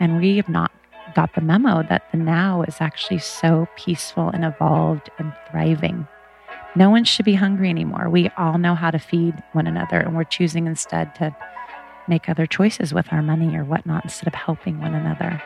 And we have not got the memo that the now is actually so peaceful and evolved and thriving. No one should be hungry anymore. We all know how to feed one another, and we're choosing instead to make other choices with our money or whatnot instead of helping one another.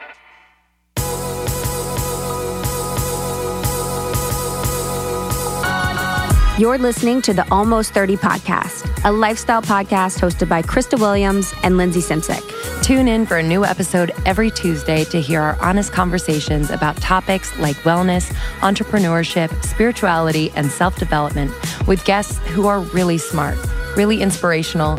You're listening to the Almost 30 podcast, a lifestyle podcast hosted by Krista Williams and Lindsey Simcik. Tune in for a new episode every Tuesday to hear our honest conversations about topics like wellness, entrepreneurship, spirituality, and self development with guests who are really smart, really inspirational,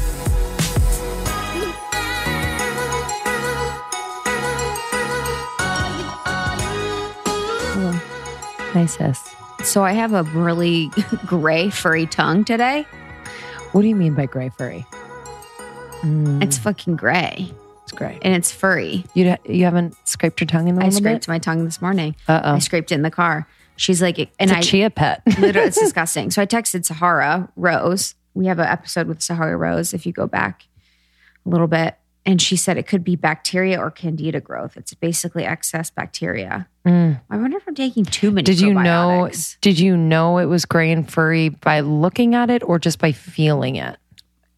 Hi, sis. So I have a really gray, furry tongue today. What do you mean by gray furry? Mm. It's fucking gray. It's gray. And it's furry. You you haven't scraped your tongue in a I scraped bit? my tongue this morning. Uh-oh. I scraped it in the car. She's like, and I. It's a I chia pet. literally, it's disgusting. So I texted Sahara Rose. We have an episode with Sahara Rose. If you go back a little bit, and she said it could be bacteria or candida growth. It's basically excess bacteria. I wonder if I'm taking too many. Mm. Did you know? Did you know it was gray and furry by looking at it or just by feeling it?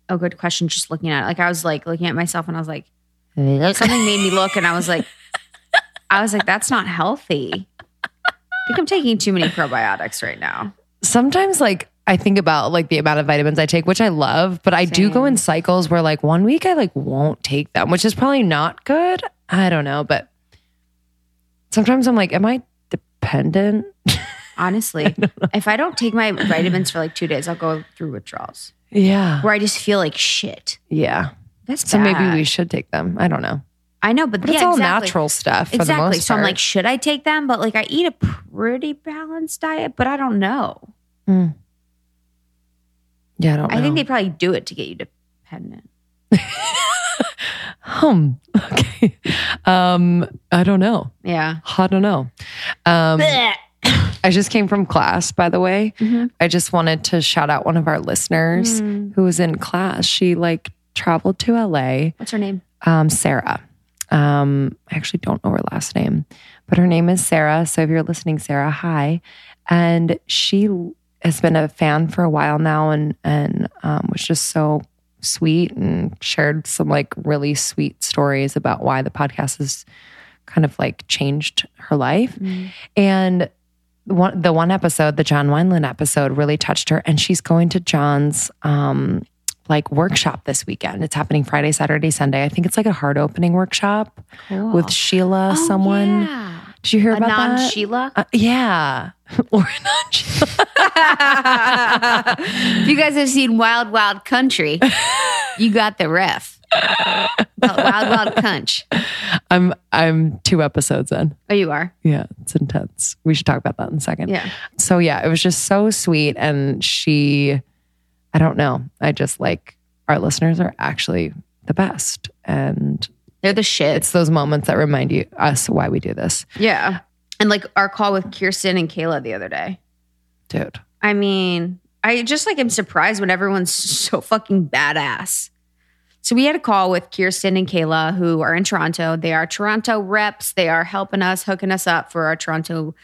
Oh, good question. Just looking at it, like I was like looking at myself, and I was like, something made me look, and I was like, I was like, that's not healthy. I think I'm taking too many probiotics right now. Sometimes, like I think about like the amount of vitamins I take, which I love, but I do go in cycles where like one week I like won't take them, which is probably not good. I don't know, but sometimes I'm like, am I dependent? Honestly, if I don't take my vitamins for like two days, I'll go through withdrawals Yeah, where I just feel like shit. yeah. That's So maybe we should take them. I don't know, I know, but, but yeah, it's all exactly. natural stuff for the Exactly. most So I'm like, should I take them? But like, I eat a pretty balanced diet, but I don't know. Hmm. Yeah, I don't. Know. I think they probably do it to get you dependent. hum. Okay, um, I don't know. Yeah. I don't know. Um, I just came from class, by the way. Mm-hmm. I just wanted to shout out one of our listeners Mm. who was in class. She like traveled to LA. What's her name? Um, Sarah. Um, I actually don't know her last name, but her name is Sarah. So if you're listening, Sarah, hi. And she has been a fan for a while now, and and um, was just so sweet and shared some like really sweet stories about why the podcast has kind of like changed her life. And one the one episode, the John Wineland episode, really touched her. And she's going to John's um like workshop this weekend. It's happening Friday, Saturday, Sunday. I think it's like a heart opening workshop with Sheila, Oh, someone. yeah. Did you hear about non that? Sheila. Uh, yeah. or a non Sheila. if you guys have seen Wild Wild Country, you got the ref. Wild Wild Punch. I'm I'm two episodes in. Oh, you are. Yeah, it's intense. We should talk about that in a second. Yeah. So yeah, it was just so sweet. And she, I don't know. I just like our listeners are actually the best. And They're the shit. it's those moments that remind you us why we do this. yeah. And like our call with Kirsten and Kayla the other day. Dude. I mean, I just like am surprised when everyone's so fucking badass. So we had a call with Kirsten and Kayla, who are in Toronto. They are Toronto reps. They are helping us, hooking us up for our Toronto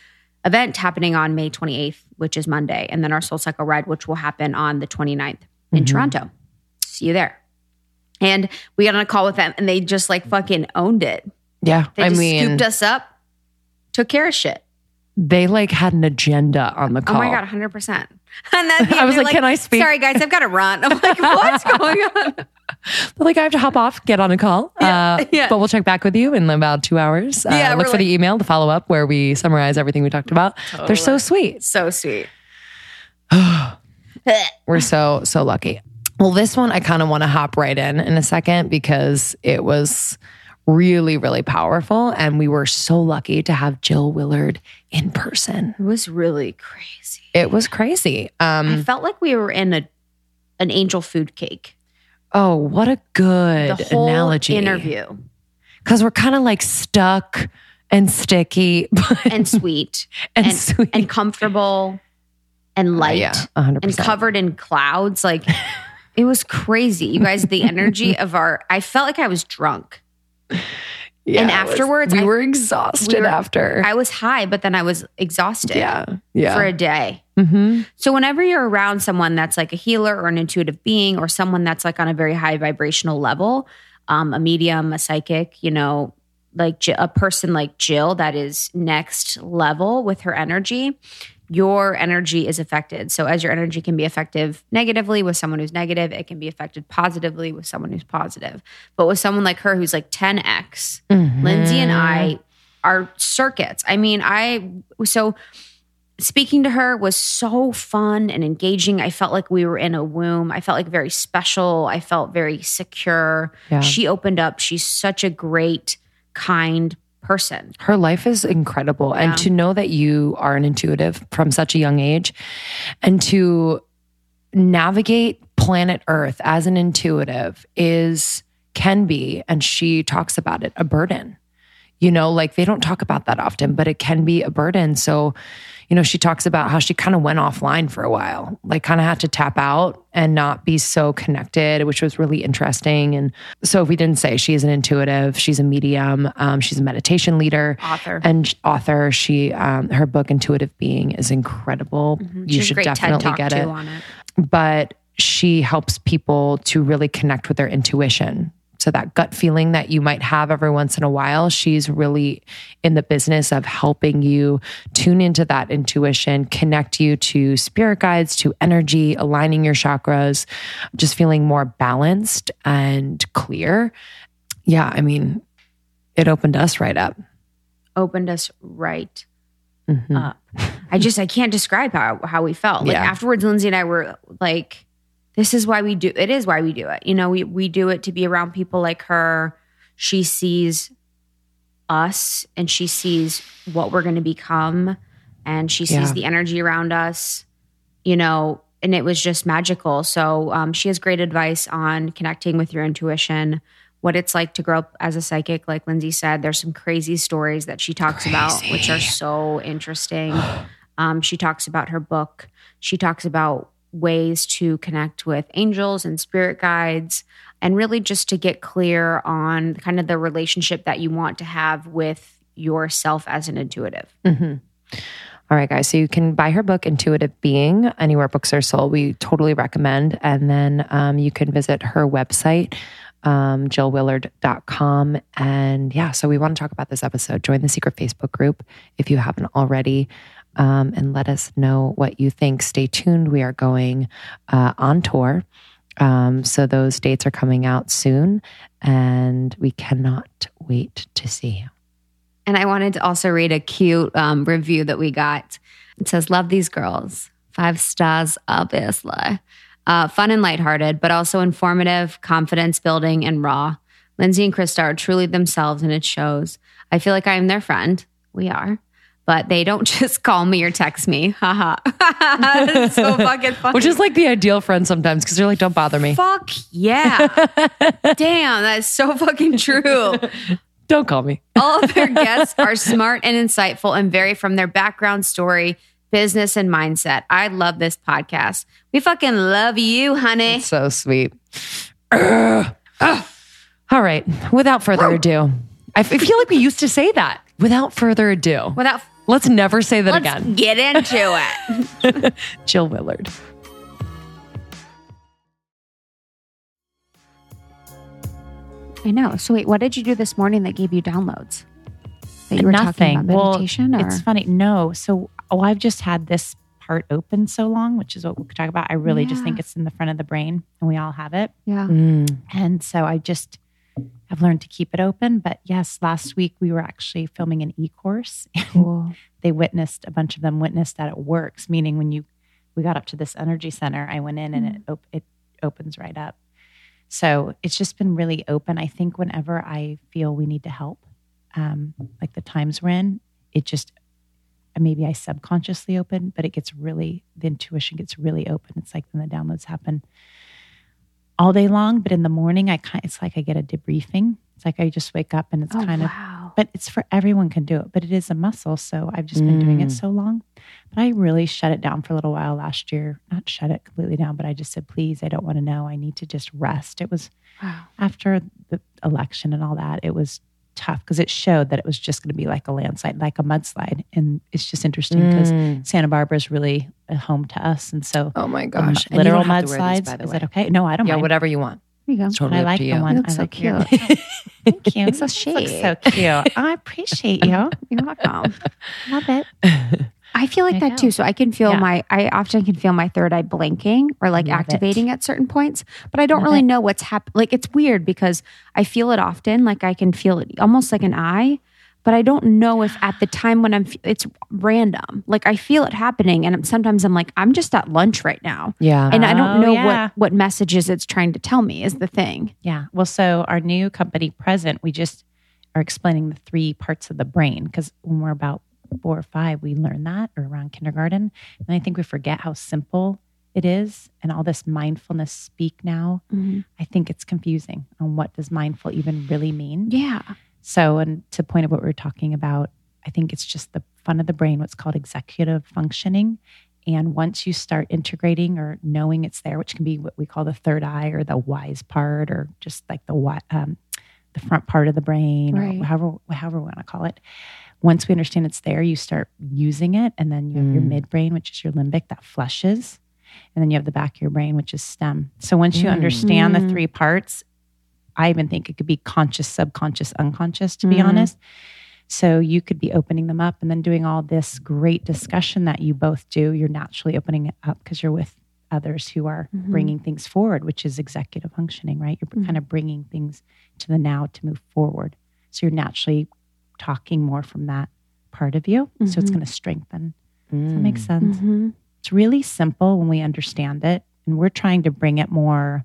event happening on May 28th, which is Monday, and then our Soul Cycle ride, which will happen on the 29th in mm-hmm. Toronto. See you there. And we got on a call with them, and they just like fucking owned it. Yeah. They I mean, scooped us up, took care of shit. they like had an agenda on the call. Oh my god, hundred percent. And then I was they're like, "Can I speak?" Sorry, guys, I've got to run. I'm like, what's going on? They're like, I have to hop off, get on a call. uh, yeah. But we'll check back with you in about two hours. Uh, Yeah, look for the email, the follow up where we summarize everything we talked about. They're so sweet. So sweet. We're so, so lucky. Well, this one I kind of want to hop right in in a second because it was really, really powerful. And we were so lucky to have Jill Willard in person. It was really crazy. It was crazy. I Um, felt like we were in a an angel food cake. oh, what a good The whole analogy. interview Because we're kind of like stuck and sticky and sweet and, and, sweet. and comfortable and light yeah, 100%. and covered in clouds. Like it was crazy. You guys, the energy of our I felt like I was drunk. Yeah, and it was- afterwards, we I- were exhausted we were- after. I was high, but then I was exhausted yeah. Yeah. for a day. hmm So whenever you're around someone that's like a healer or an intuitive being or someone that's like on a very high vibrational level, um, a medium, a psychic, you know, like a person like Jill that is next level with her energy, your energy is affected. So as your energy can be effective negatively with someone who's negative, it can be affected positively with someone who's positive. But with someone like her who's like 10x, mm-hmm. Lindsey and I are circuits. I mean, I so speaking to her was so fun and engaging. I felt like we were in a womb. I felt like very special. I felt very secure. Yeah. She opened up. She's such a great, kind person. Her life is incredible. Yeah. And to know that you are an intuitive from such a young age and to navigate planet Earth as an intuitive is, can be, and she talks about it, a burden. You know, like they don't talk about that often, but it can be a burden. So, you know, she talks about how she kind of went offline for a while, like kind of had to tap out and not be so connected, which was really interesting. And so, if we didn't say she's an intuitive, she's a medium, um, she's a meditation leader, Author. and author. She, um, her book Intuitive Being is incredible. You Mm-hmm. She a should definitely get it it. but she helps people to really connect with their intuition. So that gut feeling that you might have every once in a while, she's really in the business of helping you tune into that intuition, connect you to spirit guides, to energy, aligning your chakras, just feeling more balanced and clear. Yeah, I mean, it opened us right up. Opened us right Mhm. up. I just I can't describe how how we felt. Like Yeah. afterwards, Lindsey and I were like, "This is why we do. It is why we do it. You know, we we do it to be around people like her. She sees us, and she sees what we're going to become, and she sees Yeah. the energy around us. You know." And it was just magical. So um, she has great advice on connecting with your intuition, what it's like to grow up as a psychic. Like Lindsey said, there's some crazy stories that she talks about, which are so interesting. Um, she talks about her book. She talks about ways to connect with angels and spirit guides, and really just to get clear on kind of the relationship that you want to have with yourself as an intuitive. Mhm. All right, guys. So you can buy her book, Intuitive Being, anywhere books are sold. We totally recommend. And then um, you can visit her website, um, jillwillard.com. And yeah, so we want to talk about this episode. Join the secret Facebook group if you haven't already. Um, and let us know what you think. Stay tuned. We are going uh, on tour. Um, so those dates are coming out soon, and we cannot wait to see you. And I wanted to also read a cute um, review that we got. It says, Love these girls. Five stars, obviously. Uh, fun and lighthearted, but also informative, confidence building, and raw. Lindsey and Krista are truly themselves, and it shows. I feel like I am their friend. We are. But they don't just call me or text me. Haha. So fucking funny. Which is like the ideal friend sometimes because they're like, don't bother me. Fuck yeah. Damn, that is so fucking true. Don't call me. All of their guests are smart and insightful and vary from their background story, business, and mindset. I love this podcast. We fucking love you, honey. So sweet. Ugh. Ugh. All right. Without further ado, I feel like we used to say that. Without further ado, Without let's never say that let's again. get into it. Jill Willard. I know. So wait, what did you do this morning that gave you downloads? That you were Nothing. talking about Well, meditation or It's funny. No. So, oh, I've just had this part open so long, which is what we could talk about. I really just think it's in the front of the brain and we all have it. yeah. Mm. And so I just have learned to keep it open. But yes, last week we were actually filming an e course. Cool. they witnessed, a bunch of them witnessed that it works, meaning when you, we got up to this energy center, I went in and it, op- it opens right up. So it's just been really open. I think whenever I feel we need to help, um, like the times we're in, it just maybe I subconsciously open, but it gets really the intuition gets really open. It's like then the downloads happen all day long, but in the morning I kind it's like I get a debriefing. It's like I just wake up and it's Oh, kind of, but it's for everyone can do it, but it is a muscle. So I've just been doing it Mm. so long. But I really shut it down for a little while last year. Not shut it completely down, but I just said, please, I don't want to know. I need to just rest. It was Wow. after the election and all that, it was tough because it showed that it was just going to be like a landslide, like a mudslide. And it's just interesting because Mm. Santa Barbara is really a home to us. And so Oh my gosh. mu- And you literal don't have to wear these, mudslides, is way. that okay? No, I don't Yeah, mind. whatever you want. There you go. It's totally I like to the you. one. You look I so like cute. Thank you. so Looks chic. so cute. I appreciate you. You're welcome. Love it. I feel like you that go. too. So I can feel Yeah. my, I often can feel my third eye blinking or like Love it. activating at certain points, but I don't Love really it. know what's happening. Like it's weird because I feel it often. Like I can feel it almost like an eye, but I don't know if at the time when I'm, it's random. Like I feel it happening. And sometimes I'm like, I'm just at lunch right now. Yeah. And I don't Oh, know yeah. what, what messages it's trying to tell me is the thing. Yeah. Well, so our new company present, we just are explaining the three parts of the brain because when we're about four or five, we learn that or around kindergarten. And I think we forget how simple it is and all this mindfulness speak now. I think it's confusing on what does mindful even really mean. Yeah. So, and to point of what we were talking about, I think it's just the fun of the brain, what's called executive functioning. And once you start integrating or knowing it's there, which can be what we call the third eye or the wise part, or just like the um, the front part of the brain, Right. or however however we want to call it. Once we understand it's there, you start using it, and then you have your Mm. midbrain, which is your limbic, that flushes, and then you have the back of your brain, which is stem. So once you Mm. understand the Mm. three parts, I even think it could be conscious, subconscious, unconscious, to be Mhm. honest. So you could be opening them up and then doing all this great discussion that you both do. You're naturally opening it up because you're with others who are Mhm. bringing things forward, which is executive functioning, right? You're Mhm. kind of bringing things to the now to move forward. So you're naturally talking more from that part of you. So it's Mhm. going to strengthen. Does that make Mm. sense? Mhm. It's really simple when we understand it. And we're trying to bring it more,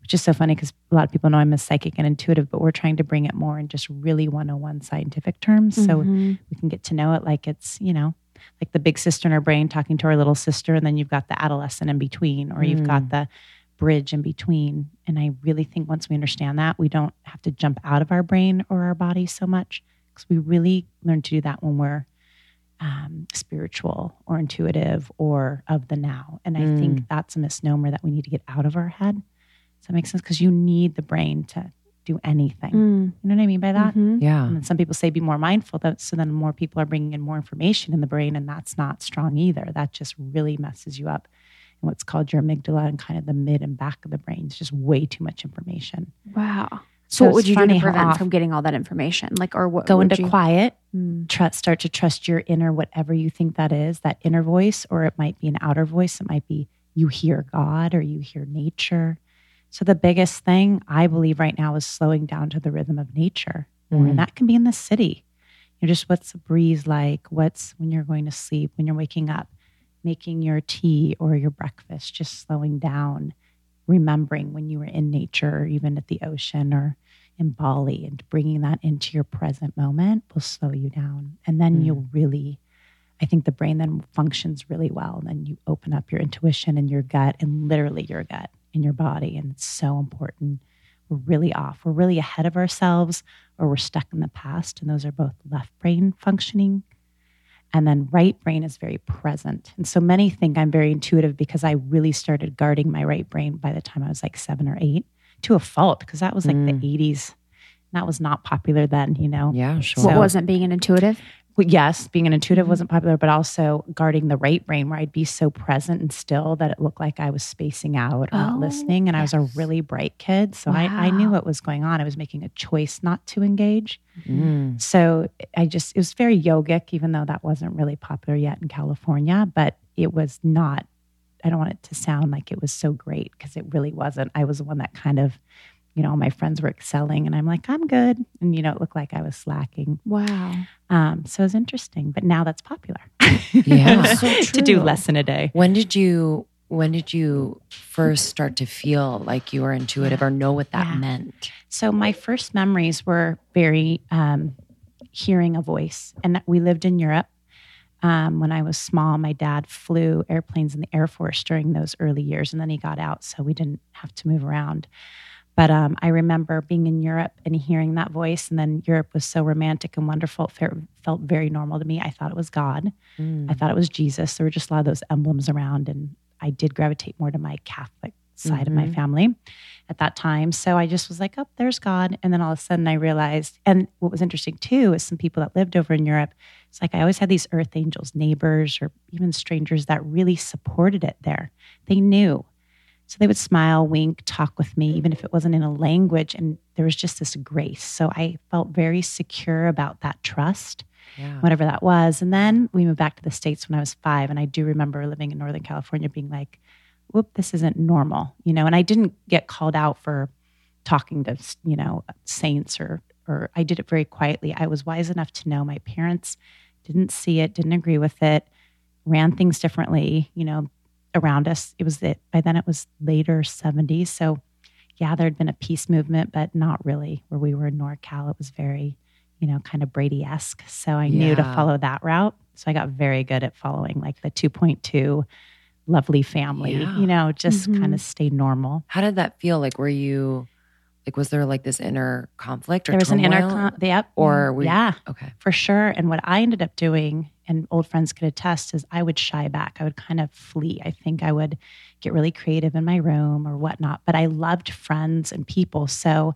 which is so funny because a lot of people know I'm a psychic and intuitive, but we're trying to bring it more in just really 101 scientific terms. So Mhm. we can get to know it like it's, you know, like the big sister in our brain talking to our little sister. And then you've got the adolescent in between, or you've got the bridge in between. And I really think once we understand that, we don't have to jump out of our brain or our body so much because we really learn to do that when we're um, spiritual or intuitive or of the now. And I Mm. think that's a misnomer that we need to get out of our head. Does that make sense? Because you need the brain to do anything. Mm. You know what I mean by that? Mhm. Yeah. And then some people say be more mindful. That, so then more people are bringing in more information in the brain, and that's not strong either. That just really messes you up. And what's called your amygdala and kind of the mid and back of the brain is just way too much information. Wow. So So, what would you do to prevent from getting all that information? Like, or what? Go into you, quiet. Mm. Trust, start to trust your inner, whatever you think that is, that inner voice, or it might be an outer voice. It might be you hear God or you hear nature. So the biggest thing I believe right now is slowing down to the rhythm of nature. Mm. And that can be in the city. You know, just what's the breeze like? What's when you're going to sleep, when you're waking up, making your tea or your breakfast, just slowing down, remembering when you were in nature, or even at the ocean or in Bali, and bringing that into your present moment will slow you down. And then Mm. you'll really, I think the brain then functions really well. And then you open up your intuition and your gut, and literally your gut in your body. And it's so important. We're really off. We're really ahead of ourselves, or we're stuck in the past. And those are both left brain functioning. And then right brain is very present. And so many think I'm very intuitive because I really started guarding my right brain by the time I was like seven or eight to a fault because that was like Mm. the 80s. That was not popular then, you know? Yeah, sure. What So- wasn't being an intuitive? Yes, being an intuitive Mhm. wasn't popular, but also guarding the right brain where I'd be so present and still that it looked like I was spacing out or Oh, not listening. And I was a really bright kid. So I, I knew what was going on. I was making a choice not to engage. Mm. So I just, it was very yogic, even though that wasn't really popular yet in California, but it was not, I don't want it to sound like it was so great because it really wasn't. I was the one that kind of, you know, my friends were excelling and I'm like, I'm good. And, you know, it looked like I was slacking. Wow. Um, so it was interesting, but now that's popular. Yeah. So to do true. less in a day. When did you when did you first start to feel like you were intuitive or know what that Yeah. meant? So my first memories were very um, hearing a voice, and we lived in Europe. Um, when I was small, my dad flew airplanes in the Air Force during those early years, and then he got out, so we didn't have to move around. But um, I remember being in Europe and hearing that voice, and then Europe was so romantic and wonderful. It felt very normal to me. I thought it was God. Mm. I thought it was Jesus. There were just a lot of those emblems around, and I did gravitate more to my Catholic side of my Mhm. family at that time. So I just was like, oh, there's God. And then all of a sudden I realized, and what was interesting too is some people that lived over in Europe, it's like I always had these earth angels, neighbors, or even strangers that really supported it there. They knew. So they would smile, wink, talk with me, even if it wasn't in a language. And there was just this grace. So I felt very secure about that trust Yeah. whatever that was. And then we moved back to the States when I was five. And I do remember living in Northern California being like, whoop, this isn't normal, you know, and I didn't get called out for talking to, you know, saints or, or I did it very quietly. I was wise enough to know my parents didn't see it, didn't agree with it, ran things differently, you know, around us. It was that by then it was later 70s. So yeah, there had been a peace movement, but not really where we were in NorCal. It was very, you know, kind of Brady esque. So I knew to follow that route. So I got very good at following like the 2.2 lovely family, Yeah. you know, just Mhm. kind of stay normal. How did that feel? Like, were you, like, was there like this inner conflict or There was an inner, turmoil? con- yep. Or were you- yeah, Okay. for sure. And what I ended up doing, and old friends could attest, is I would shy back. I would kind of flee. I think I would get really creative in my room or whatnot. But I loved friends and people. So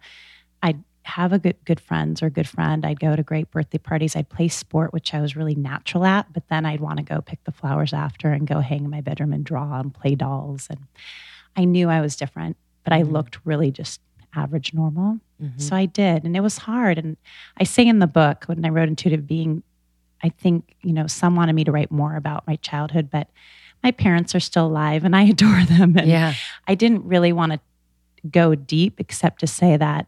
I'd have a good good friends or good friend. I'd go to great birthday parties. I'd play sport, which I was really natural at. But then I'd want to go pick the flowers after and go hang in my bedroom and draw and play dolls. And I knew I was different, but I Mhm. looked really just average normal. Mhm. So I did, and it was hard. And I say in the book when I wrote Intuitive Being, I think, you know, some wanted me to write more about my childhood, but my parents are still alive and I adore them. And yeah. I didn't really want to go deep except to say that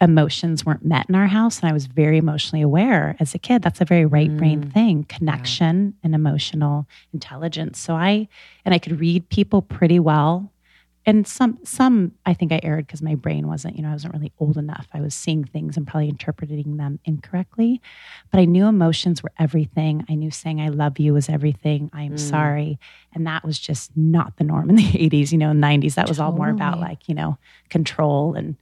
emotions weren't met in our house. And I was very emotionally aware as a kid. That's a very right brain Mm. thing connection and emotional intelligence. So I, and I could read people pretty well. And some, some I think I erred because my brain wasn't, you know, I wasn't really old enough. I was seeing things and probably interpreting them incorrectly. But I knew emotions were everything. I knew saying I love you was everything. I am Mm. sorry. And that was just not the norm in the 80s, you know, 90s. That was all more about like, you know, control and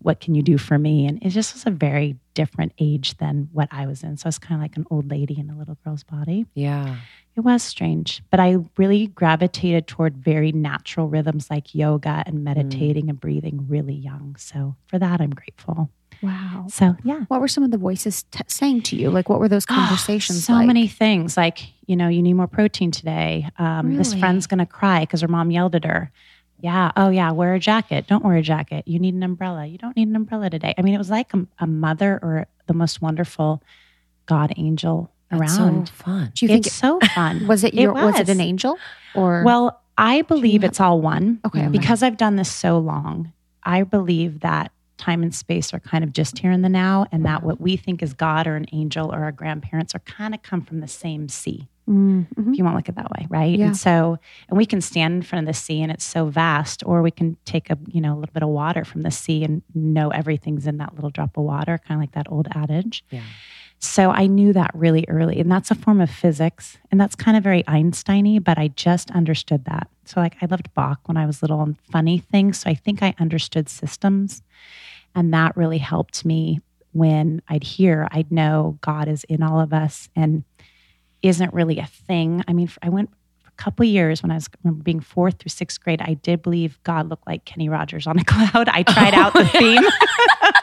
what can you do for me? And it just was a very different age than what I was in. So I was kind of like an old lady in a little girl's body. Yeah. It was strange, but I really gravitated toward very natural rhythms like yoga and meditating and breathing really young. So for that, I'm grateful. Wow. So yeah. What were some of the voices t- saying to you? Like, what were those conversations so like? many things like you know you need more protein today um, this friend's gonna cry because her mom yelled at her yeah oh yeah wear a jacket don't wear a jacket you need an umbrella you don't need an umbrella today i mean it was like a, a mother or the most wonderful god angel around so fun. Do you think it's so fun was it your was. it an angel or well i believe it's all one okay, okay. because I've done this so long, I believe that time and space are kind of just here in the now, and that what we think is God or an angel or our grandparents are kind of come from the same sea, Mm, mhm. if you want to look at it that way, right? Yeah. And so, and we can stand in front of the sea and it's so vast, or we can take a you know a little bit of water from the sea and know everything's in that little drop of water, kind of like that old adage. Yeah. So I knew that really early. And that's a form of physics. And that's kind of very Einstein y, but I just understood that. So, like, I loved Bach when I was little and funny things. So I think I understood systems. And that really helped me when I'd hear, I'd know God is in all of us and isn't really a thing. I mean, I went for a couple years when I was being fourth through sixth grade. I did believe God looked like Kenny Rogers on a cloud. I tried out the oh, theme.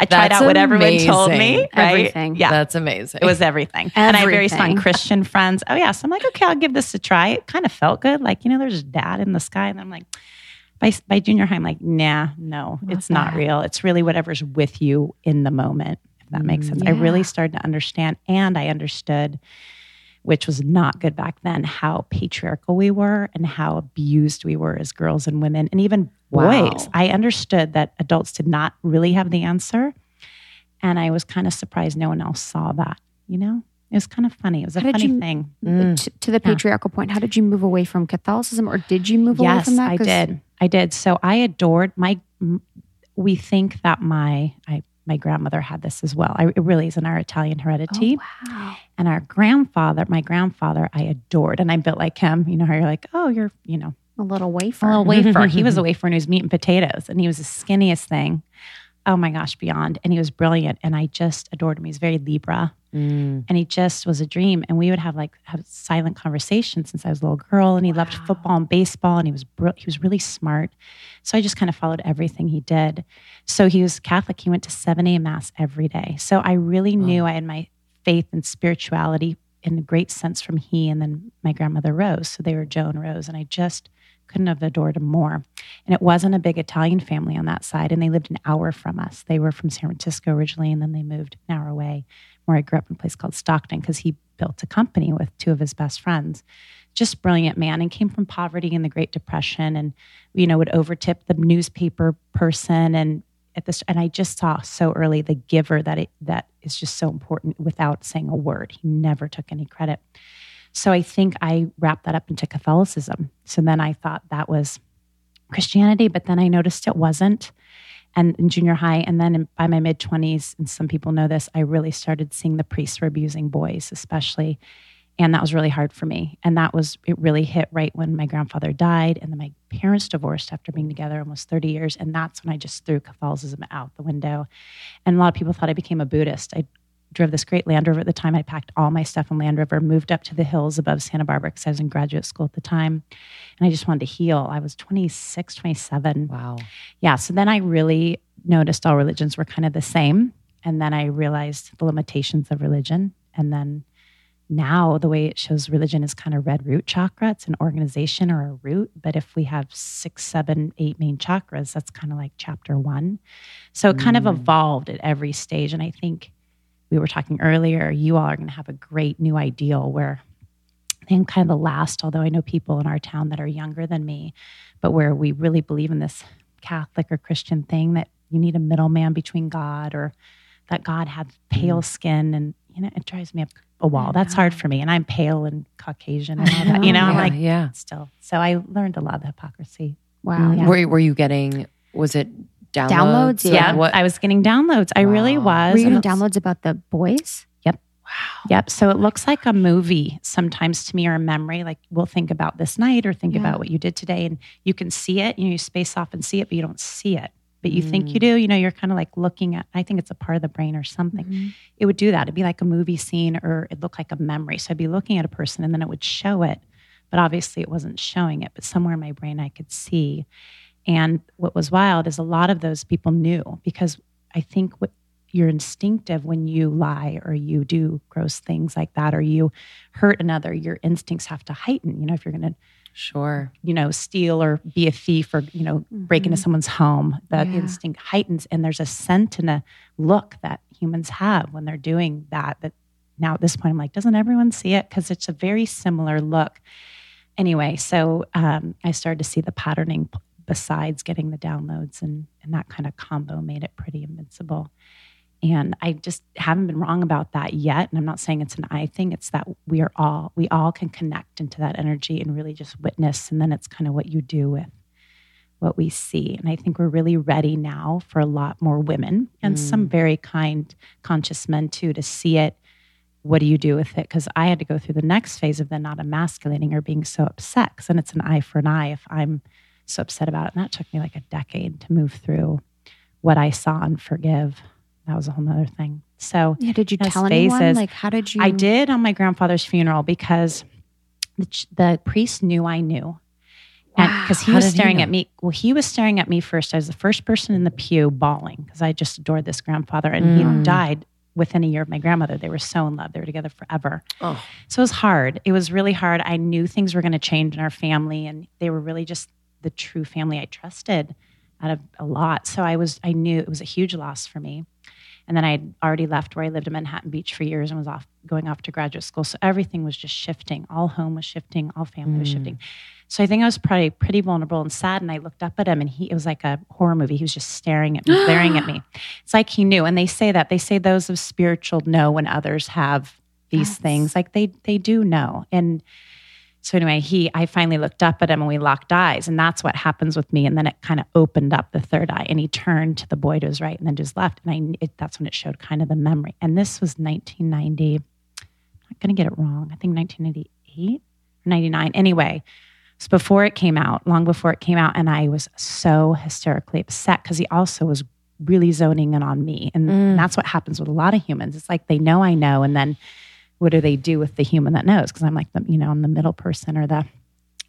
I tried That's out what everyone told me. Right? Everything. Yeah. That's amazing. It was everything. And I had very Everything. fun Christian friends. Oh, yeah. So I'm like, okay, I'll give this a try. It kind of felt good. Like, you know, there's a dad in the sky. And I'm like, by, by junior high, I'm like, nah, no, Love it's not real. It's really whatever's with you in the moment, if that makes Mm, sense. I really started to understand. And I understood, which was not good back then, how patriarchal we were and how abused we were as girls and women and even Wow. boys. I understood that adults did not really have the answer. And I was kind of surprised no one else saw that, you know? It was kind of funny. It was a funny you- thing. Mm. to, to the patriarchal point, how did you move away from Catholicism, or did you move away from that? Yes, I did. I did. So I adored my. m- We think that my I my grandmother had this as well. I, it really is in our Italian heredity. Oh, wow. And our grandfather, my grandfather, I adored, and I built like him. You know how you're like, oh, you're you know A little wafer. a little wafer. he was a wafer and he was meat and potatoes, and he was the skinniest thing. Oh my gosh, beyond. And he was brilliant, and I just adored him. He's very Libra Mm. and he just was a dream and we would have like have silent conversations since i was a little girl and he loved football and baseball and he was br- he was really smart so i just kind of followed everything he did so he was catholic he went to 7 a.m mass every day so i really knew i had my faith and spirituality in a great sense from he and then my grandmother rose so they were joe and rose and i just couldn't have adored him more and it wasn't a big italian family on that side and they lived an hour from us they were from san francisco originally and then they moved an hour away where I grew up in a place called Stockton because he built a company with two of his best friends. Just brilliant man and came from poverty in the Great Depression and you know would overtip the newspaper person and at this and I just saw so early the giver that it that is just so important without saying a word. He never took any credit. So I think I wrapped that up into Catholicism. So then I thought that was Christianity, but then I noticed it wasn't. And in junior high and then in, by my mid 20s and some people know this i really started seeing the priests were abusing boys especially and that was really hard for me. And that was it really hit right when my grandfather died and then my parents divorced after being together almost 30 years and that's when i just threw catholicism out the window. And a lot of people thought i became a buddhist. I drove this great land rover at the time i packed all my stuff in land rover moved up to the hills above santa barbara because i was in graduate school at the time and i just wanted to heal i was 26 27 Wow. yeah. So then I really noticed all religions were kind of the same. And then I realized the limitations of religion. And then now the way it shows religion is kind of red root chakra. It's an organization or a root. But if we have six, seven, eight main chakras, that's kind of like chapter one. So it kind of Mm. evolved at every stage. And I think we were talking earlier, you all are going to have a great new ideal where I think I'm kind of the last, although I know people in our town that are younger than me, but where we really believe in this Catholic or Christian thing that you need a middleman between God or that God had pale skin. And, you know, it drives me up a wall. That's hard for me. And I'm pale and Caucasian and all that. You know, I'm like, yeah. still. So I learned a lot of the hypocrisy. Wow. Mm. Yeah. Were, you- were you getting, was it downloads? Downloads? Yeah. what? I was getting downloads. I really was. Were you getting downloads about the boys? Yep. Wow. Yep. So it looks like a movie sometimes to me or a memory. Like we'll think about this night or think Yeah. about what you did today and you can see it. You know, you space off and see it, but you don't see it. But you think Mm. you do. You know, you're kind of like looking at, I think it's a part of the brain or something. Mhm. It would do that. It'd be like a movie scene or it'd look like a memory. So I'd be looking at a person and then it would show it. But obviously it wasn't showing it, but somewhere in my brain I could see. And what was wild is a lot of those people knew because I think what you're instinctive when you lie or you do gross things like that or you hurt another your instincts have to heighten you know if you're going to Sure. you know steal or be a thief or you know break into Mhm. someone's home that Yeah. instinct heightens and there's a scent and a look that humans have when they're doing that that now at this point i'm like doesn't everyone see it because it's a very similar look anyway so um, i started to see the patterning p- besides getting the downloads and and that kind of combo made it pretty invincible. And i just haven't been wrong about that yet. And i'm not saying it's an i thing. It's that we are all we all can connect into that energy and really just witness. And then it's kind of what you do with what we see. And i think we're really ready now for a lot more women and some mm. very kind conscious men too to see it. What do you do with it? Because i had to go through the next phase of then not emasculating or being so upset. Because then it's an eye for an eye if i'm so upset about it and that took me like a decade to move through what i saw and forgive that was a whole nother thing so Yeah. Did you tell anyone? Like, how did you? I did on my grandfather's funeral because the, the priest knew I knew. And Wow. because he was did he staring at me. Well, he was staring at me first. I was the first person in the pew bawling because I just adored this grandfather. And Mm. he died within a year of my grandmother. They were so in love. They were together forever. Oh. So it was hard. It was really hard. I knew things were going to change in our family, and they were really just the true family I trusted out of a lot. So I was, I knew it was a huge loss for me. And then I had already left where I lived in Manhattan Beach for years and was off going off to graduate school. So everything was just shifting. All home was shifting. All family was Mm. shifting. So I think I was probably pretty vulnerable and sad. And I looked up at him, and he it was like a horror movie. He was just staring at me, glaring at me. It's like he knew. And they say that they say those of spiritual know when others have these Yes. things. Like they they do know. And so anyway, he I finally looked up at him and we locked eyes. And that's what happens with me. And then it kind of opened up the third eye and he turned to the boy to his right and then to his left. And I it, that's when it showed kind of the memory. And this was 1990. I'm not gonna get it wrong. I think 1998 or 99. Anyway. It's before it came out, long before it came out, and I was so hysterically upset because he also was really zoning in on me. And Mm. that's what happens with a lot of humans. It's like they know I know, and then what do they do with the human that knows? Because I'm like the, you know, I'm the middle person or the,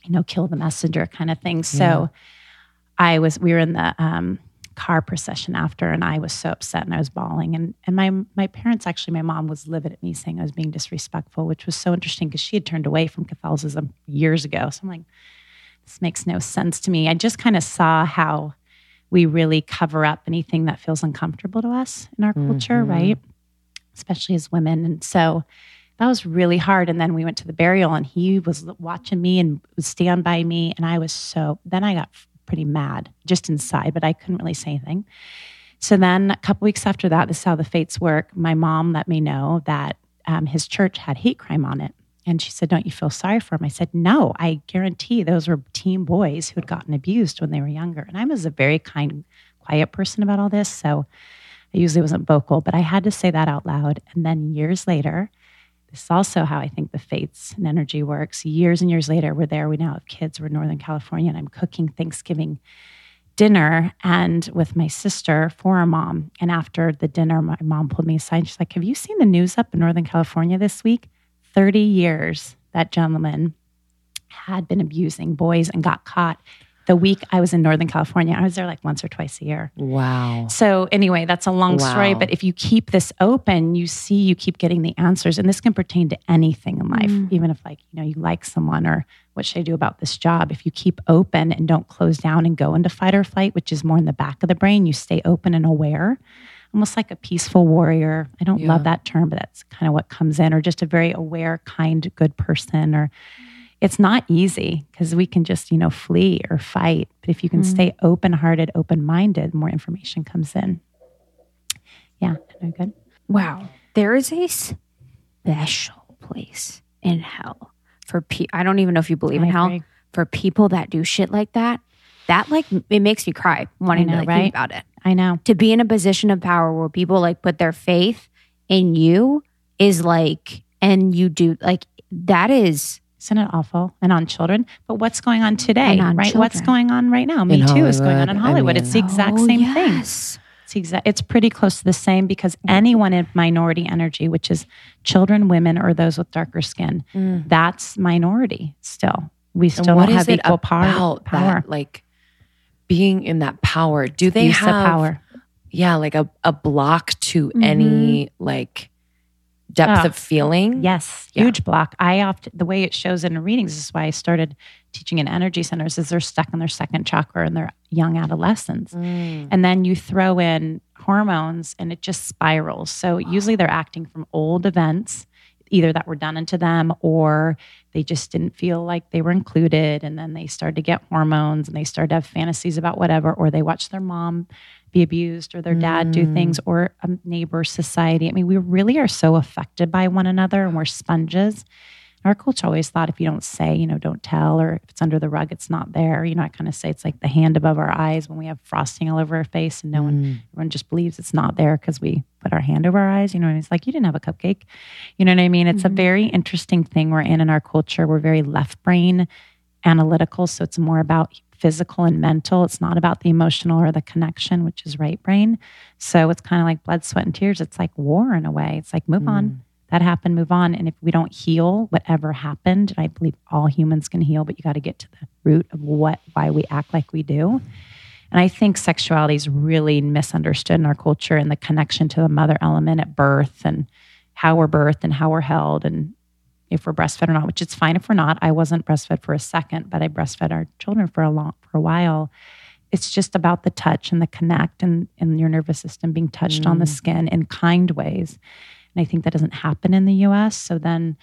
you know, kill the messenger kind of thing. So I was, we were in the um, car procession after, and I was so upset and I was bawling. And and my my parents actually, my mom was livid at me saying I was being disrespectful, which was so interesting because she had turned away from Catholicism years ago. So I'm like, this makes no sense to me. I just kind of saw how we really cover up anything that feels uncomfortable to us in our culture, Mhm. right? Especially as women. And so that was really hard. And then we went to the burial and he was watching me and would stand by me. And I was so, then I got pretty mad just inside, but I couldn't really say anything. So then a couple weeks after that, this is how the fates work. My mom let me know that um, his church had hate crime on it. And she said, Don't you feel sorry for him? I said, No, I guarantee those were teen boys who had gotten abused when they were younger. And I was a very kind, quiet person about all this. So I usually wasn't vocal, but I had to say that out loud. And then years later, this is also how I think the fates and energy works. Years and years later, we're there. We now have kids. We're in Northern California, and I'm cooking Thanksgiving dinner and with my sister for our mom. And after the dinner, my mom pulled me aside. She's like, Have you seen the news up in Northern California this week? 30 years that gentleman had been abusing boys and got caught. The week I was in Northern California, I was there like once or twice a year. Wow. So anyway, that's a long story, but if you keep this open, you see you keep getting the answers and this can pertain to anything in life, mm. even if like, you know, you like someone or what should I do about this job? If you keep open and don't close down and go into fight or flight, which is more in the back of the brain, you stay open and aware, almost like a peaceful warrior. I don't Yeah. love that term, but that's kind of what comes in or just a very aware, kind, good person or it's not easy because we can just, you know, flee or fight. But if you can mm. stay open hearted, open minded, more information comes in. Yeah, no good. Wow. There is a special place in hell for people. I don't even know if you believe I in hell for people that do shit like that. That like it makes me cry wanting know, to like, right? think about it. I know. To be in a position of power where people like put their faith in you is like and you do like that is Isn't it awful? And on children. But what's going on today? On right? What's going on right now? Me In too is going on Hollywood, in I Hollywood. mean- it's the exact Oh, same thing. It's exact. It's pretty close to the same because anyone in minority energy, which is children, women, or those with darker skin, Mm. that's minority. Still, we still don't have equal power. power. that? Like being in that power. Do they Use have power? yeah, like a, a block to Mhm. any like depth Ah, of feeling? Yes, Yeah. huge block. I often the way it shows in readings this is why I started teaching in energy centers. Is they're stuck in their second chakra and they're young adolescents, Mm. and then you throw in hormones and it just spirals. So usually they're acting from old events, either that were done into them or they just didn't feel like they were included, and then they started to get hormones and they started to have fantasies about whatever, or they watched their mom be abused or their dad do Mm. things or a neighbor society. I mean, we really are so affected by one another and we're sponges. Our culture always thought if you don't say, you know, don't tell, or if it's under the rug, it's not there. You know, I kind of say it's like the hand above our eyes when we have frosting all over our face and no one, Mm. everyone just believes it's not there because we put our hand over our eyes, you know, and it's like, you didn't have a cupcake. You know what I mean? It's a Mhm. very interesting thing we're in in our culture. We're very left brain analytical. So it's more about physical and mental. It's not about the emotional or the connection, which is right brain. So it's kind of like blood, sweat, and tears. It's like war in a way. It's like, move on. Mm. That happened, move on. And if we don't heal whatever happened, and I believe all humans can heal, but you got to get to the root of what, why we act like we do. And I think sexuality is really misunderstood in our culture and the connection to the mother element at birth and how we're birthed and how we're held and if we're breastfed or not, which it's fine if we're not. I wasn't breastfed for a second, but I breastfed our children for a long for a while. It's just about the touch and the connect and, and your nervous system being touched on the Mm. skin in kind ways. And I think that doesn't happen in the US. So then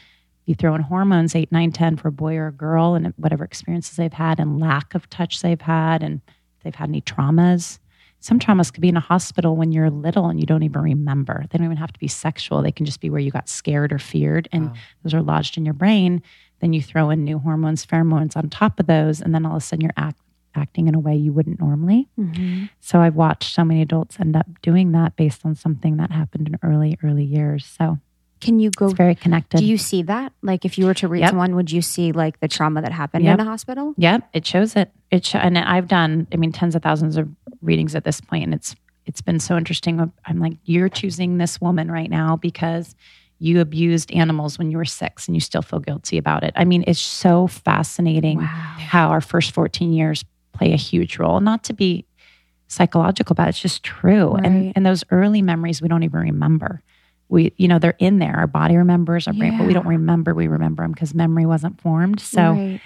you throw in hormones, eight, nine, 10 for a boy or a girl, and whatever experiences they've had and lack of touch they've had, and they've had any traumas. Some traumas could be in a hospital when you're little and you don't even remember. They don't even have to be sexual. They can just be where you got scared or feared, and Wow. those are lodged in your brain. Then you throw in new hormones, pheromones on top of those, and then all of a sudden you're act, acting in a way you wouldn't normally. Mhm. So I've watched so many adults end up doing that based on something that happened in early, early years. So Can you go? it's very connected. Do you see that? Like, if you were to read Yep. someone, would you see like the trauma that happened Yep. in a hospital? Yep, it shows it. It sho- and I've done, I mean, tens of thousands of readings at this point, and it's it's been so interesting. I'm like, you're choosing this woman right now because you abused animals when you were six, and you still feel guilty about it. I mean, it's so fascinating Wow. how our first 14 years play a huge role. Not to be psychological about it, it's just true. Right. And and those early memories we don't even remember. We, you know, they're in there. Our body remembers, our brain, but we don't remember. We remember them because memory wasn't formed. So. Right.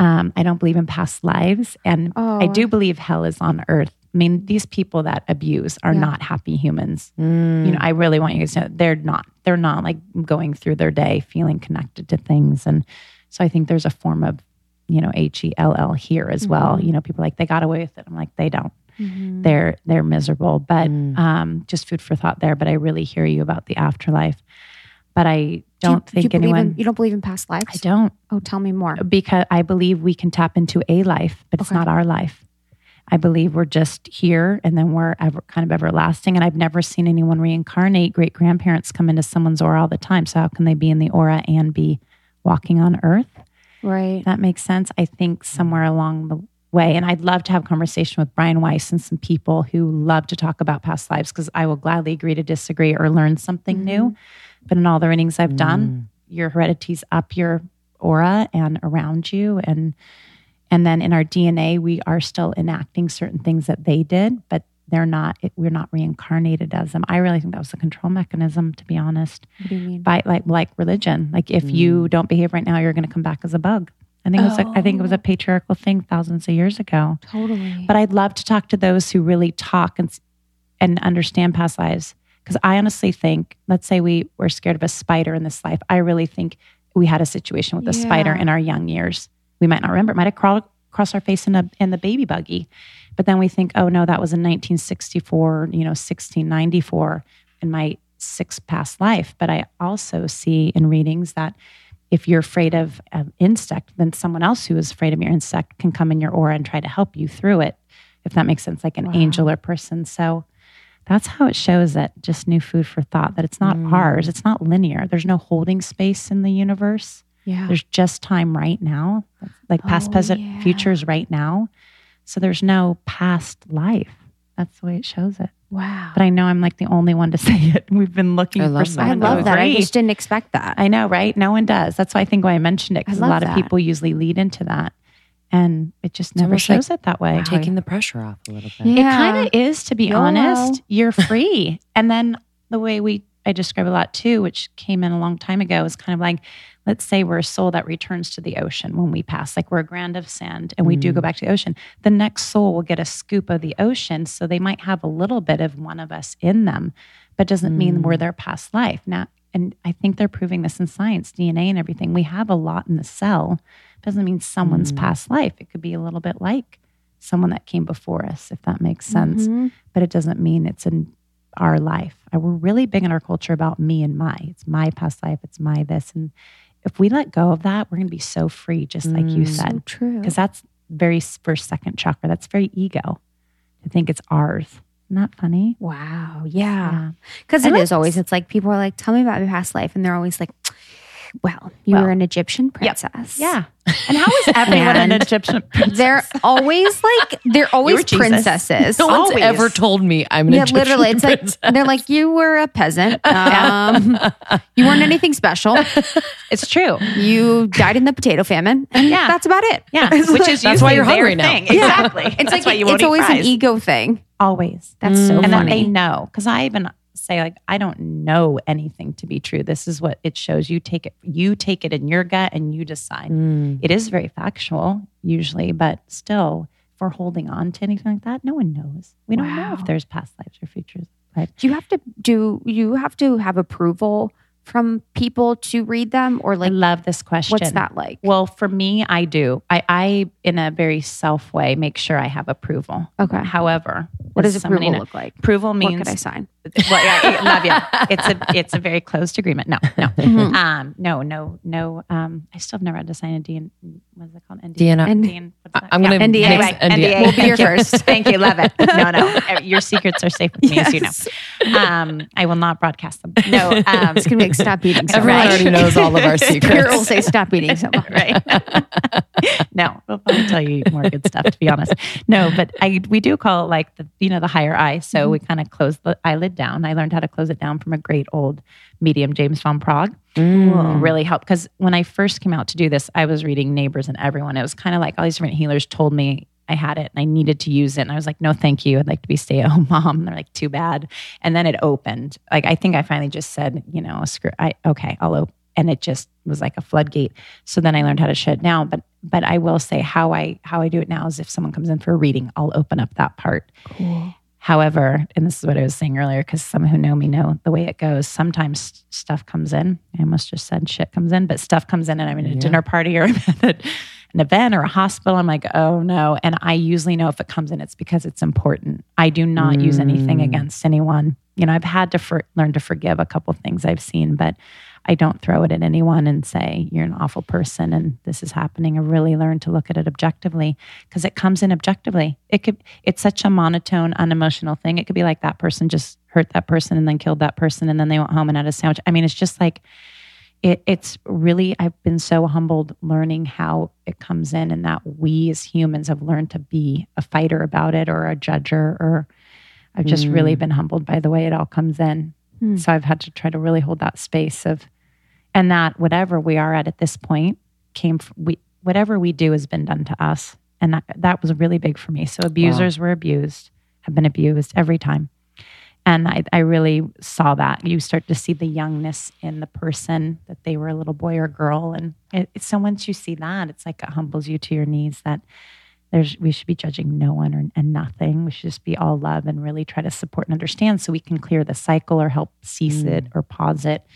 Um, I don't believe in past lives. And Oh. I do believe hell is on earth. I mean, these people that abuse are Yeah. not happy humans. Mm. You know, I really want you guys to know they're not. They're not like going through their day feeling connected to things. And so I think there's a form of, you know, H E L L here as well. Mhm. You know, people are like they got away with it. I'm like, they don't. Mhm. They're they're miserable. But Mm. um, just food for thought there. But I really hear you about the afterlife. But I Do you- don't do you think believe anyone in- you don't believe in past lives? I don't Oh, tell me more. because I believe we can tap into a life, but it's Okay. not our life. I believe we're just here and then we're ever, kind of everlasting. And I've never seen anyone reincarnate. Great grandparents come into someone's aura all the time. So, how can they be in the aura and be walking on earth? Right. That makes sense. I think somewhere along the way, and I'd love to have a conversation with Brian Weiss and some people who love to talk about past lives because I will gladly agree to disagree or learn something new. Mm-hmm. But in all the readings I've done, mm. your heredity's up your aura and around you and and then in our DNA we are still enacting certain things that they did but they're not it, we're not reincarnated as them. I really think that was a control mechanism to be honest. What do you mean? By like like religion. Like if you mm. don't behave right now you're going to come back as a bug. I think it was a, I think it was a oh. patriarchal thing thousands of years ago. Totally. But I'd love to talk to those who really talk and and understand past lives. Because I honestly think, let's say we were scared of a spider in this life. I really think we had a situation with a spider in our young years. We might not remember. It might have crawled across our face in a in the baby buggy. But then we think, oh no, that was in 1964, you know, 1694 in my sixth past life. But I also see in readings that if you're afraid of an insect, then someone else who is afraid of your insect can come in your aura and try to help you through it, if that makes sense, like an Wow. angel or person. So that's how it shows it. Just new food for thought that it's not Mm. ours. It's not linear. There's no holding space in the universe. yeah. There's just time right now, like past, Oh, present, yeah. futures right now. So there's no past life. That's the way it shows it. Wow. But I know I'm like the only one to say it. We've been looking I for love that. I love that. I just didn't expect that. I know, right? No one does. That's why I think why I mentioned it because a love lot of people usually lead into that, and it just never almost like shows it that way. Taking the pressure off a little bit. Yeah. It kind of is, to be YOLO. honest. You're free, and then the way we I describe a lot too, which came in a long time ago, is kind of like, let's say we're a soul that returns to the ocean when we pass, like we're a grain of sand, and we do go mm. back to the ocean. The next soul will get a scoop of the ocean, so they might have a little bit of one of us in them, but doesn't mean we're mm. their past life. Now, and I think they're proving this in science, DNA and everything. We have a lot in the cell. Doesn't mean someone's mm. past life. It could be a little bit like someone that came before us, if that makes sense. Mhm. But it doesn't mean it's in our life. We're really big in our culture about me and my. It's my past life. It's my this. And if we let go of that, we're going to be so free, just like you Mm. So said, true. because that's very first, second chakra. That's very ego to think it's ours. Isn't that funny? Wow. Yeah. Yeah. Because And it is always, it's like people are like, tell me about your past life. And they're always like, well, you Well, were an Egyptian princess. Yeah. And how is everyone an Egyptian princess? They're always like, they're always princesses. No one's Always. ever told me I'm an Egyptian princess. yeah, Egyptian literally. It's like, they're like, you were a peasant. Um, you weren't anything special. it's true. You died in the potato famine. And Yeah. that's about it. Yeah. It's Which like- is That's why you're hungry now. thing. Yeah. Exactly. It's That's like, why you won't it's eat always fries. an ego thing. Always. That's so and funny. then they know because I even say like I don't know anything to be true. This is what it shows. You take it. You take it in your gut and you decide. Mm. It is very factual usually, but still, if we're holding on to anything like that, no one knows. We don't know if there's past lives or futures. Right? Do you have to do you have to have approval from people to read them or I like love this question. what's that like? Well, for me, I do. I, I, in a very self way, make sure I have approval. Okay. However, What does somebody approval know- look like? Approval What means could I sign? Well, love you. It's a it's a very closed agreement. No, no, Mhm. um, no, no, no. Um, I still have never had to sign a DN. What is it called? NDA. NDA. I'm Yeah. NDA. Anyway, NDA. NDA. We'll be your first. Thank you. Love it. No, no. Your secrets are safe with me, as you know. Um, I will not broadcast them. No. Um, It's gonna be like stop eating Everyone much. already knows all of our secrets. will say stop eating so much. right. no, we'll probably tell you more good stuff to be honest. No, but I we do call it like the you know the higher eye. So we kind of close the eyelid down. I learned how to close it down from a great old medium, James Van Praagh. Mm. Really helped because when I first came out to do this, I was reading Neighbors and everyone. It was kind of like all these different healers told me I had it and I needed to use it. And I was like, no, thank you. I'd like to be stay at home mom. They're like, too bad. And then it opened. Like, I think I finally just said, you know, screw, I, okay, I'll open. And it just was like a floodgate. So then I learned how to shut it down. But, but I will say how I, how I do it now is if someone comes in for a reading, I'll open up that part. However, and this is what I was saying earlier, because some who know me know the way it goes. Sometimes stuff comes in. I almost just said shit comes in, but stuff comes in, and I'm in a Yeah. dinner party or an event or a hospital. I'm like, oh no. And I usually know if it comes in, it's because it's important. I do not use anything Mm. against anyone. You know, I've had to for, learn to forgive a couple things I've seen, but I don't throw it at anyone and say, you're an awful person and this is happening. I really learned to look at it objectively because it comes in objectively. It could, it's such a monotone, unemotional thing. It could be like that person just hurt that person and then killed that person and then they went home and had a sandwich. I mean, it's just like, it, it's really, I've been so humbled learning how it comes in and that we as humans have learned to be a fighter about it or a judger or I've just really Mm. been humbled by the way it all comes in. Hmm. So I've had to try to really hold that space of, and that whatever we are at at this point came, f- we, whatever we do has been done to us. And that, that was really big for me. So abusers were abused, have been abused every time. And I, I really saw that. You start to see the youngness in the person that they were a little boy or girl. And it, so once you see that, it's like it humbles you to your knees that there's we should be judging no one or, and nothing. We should just be all love and really try to support and understand so we can clear the cycle or help cease it mm. or pause it.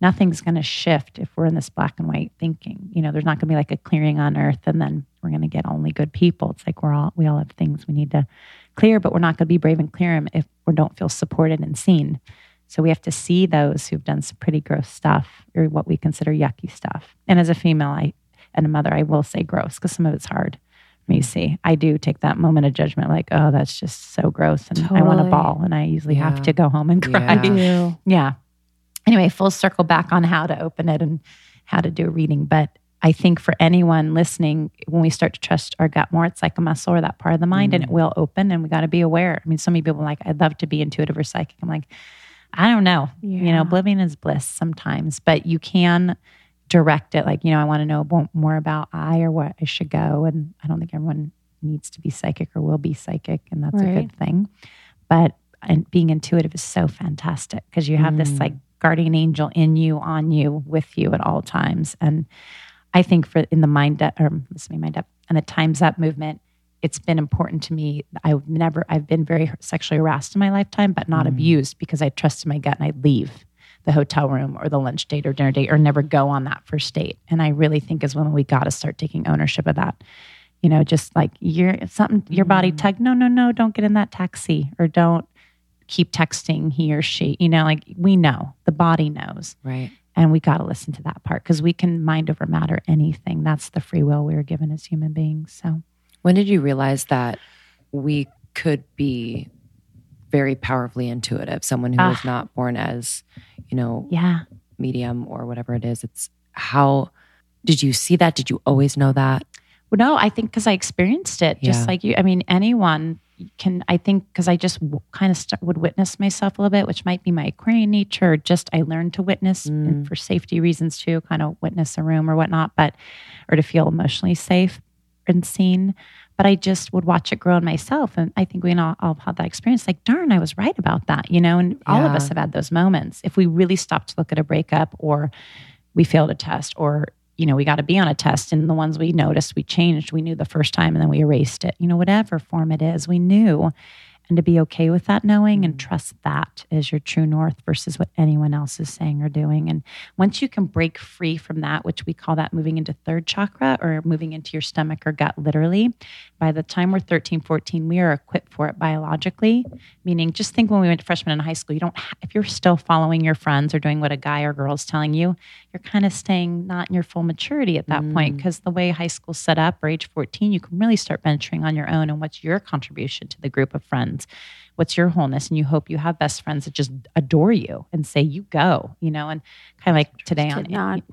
Nothing's going to shift if we're in this black and white thinking. You know, there's not going to be like a clearing on earth and then we're going to get only good people. It's like we're all we all have things we need to clear, but we're not going to be brave and clear them if we don't feel supported and seen. So we have to see those who've done some pretty gross stuff or what we consider yucky stuff. And as a female, I and a mother, I will say gross because some of it's hard for me to see. I do take that moment of judgment, like, oh, that's just so gross, and I want to ball, and I usually Yeah. have to go home and cry. Yeah. Yeah. Anyway, full circle back on how to open it and how to do a reading. But I think for anyone listening, when we start to trust our gut more, it's like a muscle or that part of the mind, and it will open. And we got to be aware. I mean, so many people are like, I'd love to be intuitive or psychic. I'm like, I don't know. You know, oblivion is bliss sometimes, but you can direct it. Like, you know, I want to know more about I or what I should go. And I don't think everyone needs to be psychic or will be psychic, and that's a good thing. But and being intuitive is so fantastic because you have this Mm. like guardian angel in you, on you, with you at all times. And I think for in the mind up or listen to me, mind up and the times up movement, it's been important to me. I've never I've been very sexually harassed in my lifetime, but not Mm. abused because I trusted my gut and I'd leave the hotel room or the lunch date or dinner date or never go on that first date. And I really think as women we gotta start taking ownership of that. You know, just like you're something your body Mm. tugged, no, no, no, don't get in that taxi or don't keep texting he or she. You know, like we know, the body knows. Right. And we got to listen to that part because we can mind over matter anything. That's the free will we were given as human beings. So, When did you realize that we could be very powerfully intuitive? Someone who was Ah. not born as, you know, yeah. medium or whatever it is. It's how did you see that? Did you always know that? Well, no, I think because I experienced it, just Yeah. like you. I mean, anyone can. I think because I just w- kind of st- would witness myself a little bit, which might be my Aquarian nature. Just I learned to witness and Mm. for safety reasons too, kind of witness a room or whatnot, but or to feel emotionally safe and seen. But I just would watch it grow in myself, and I think we all, all had that experience. Like, darn, I was right about that, you know. And all of us have had those moments. If we really stop to look at a breakup, or we failed a test, or you know, we got to be on a test and the ones we noticed, we changed. We knew the first time and then we erased it. You know, whatever form it is, we knew. And to be okay with that knowing and trust that as your true north versus what anyone else is saying or doing. And once you can break free from that, which we call that moving into third chakra or moving into your stomach or gut literally, by the time we're 13, 14, we are equipped for it biologically. Meaning, just think when we went to freshman in high school, you don't, ha- if you're still following your friends or doing what a guy or girl is telling you, you're kind of staying not in your full maturity at that Mm. point. Because the way high school's set up, or age 14, you can really start venturing on your own. And what's your contribution to the group of friends? What's your wholeness? And you hope you have best friends that just adore you and say, you go, you know, and kind of like today on not.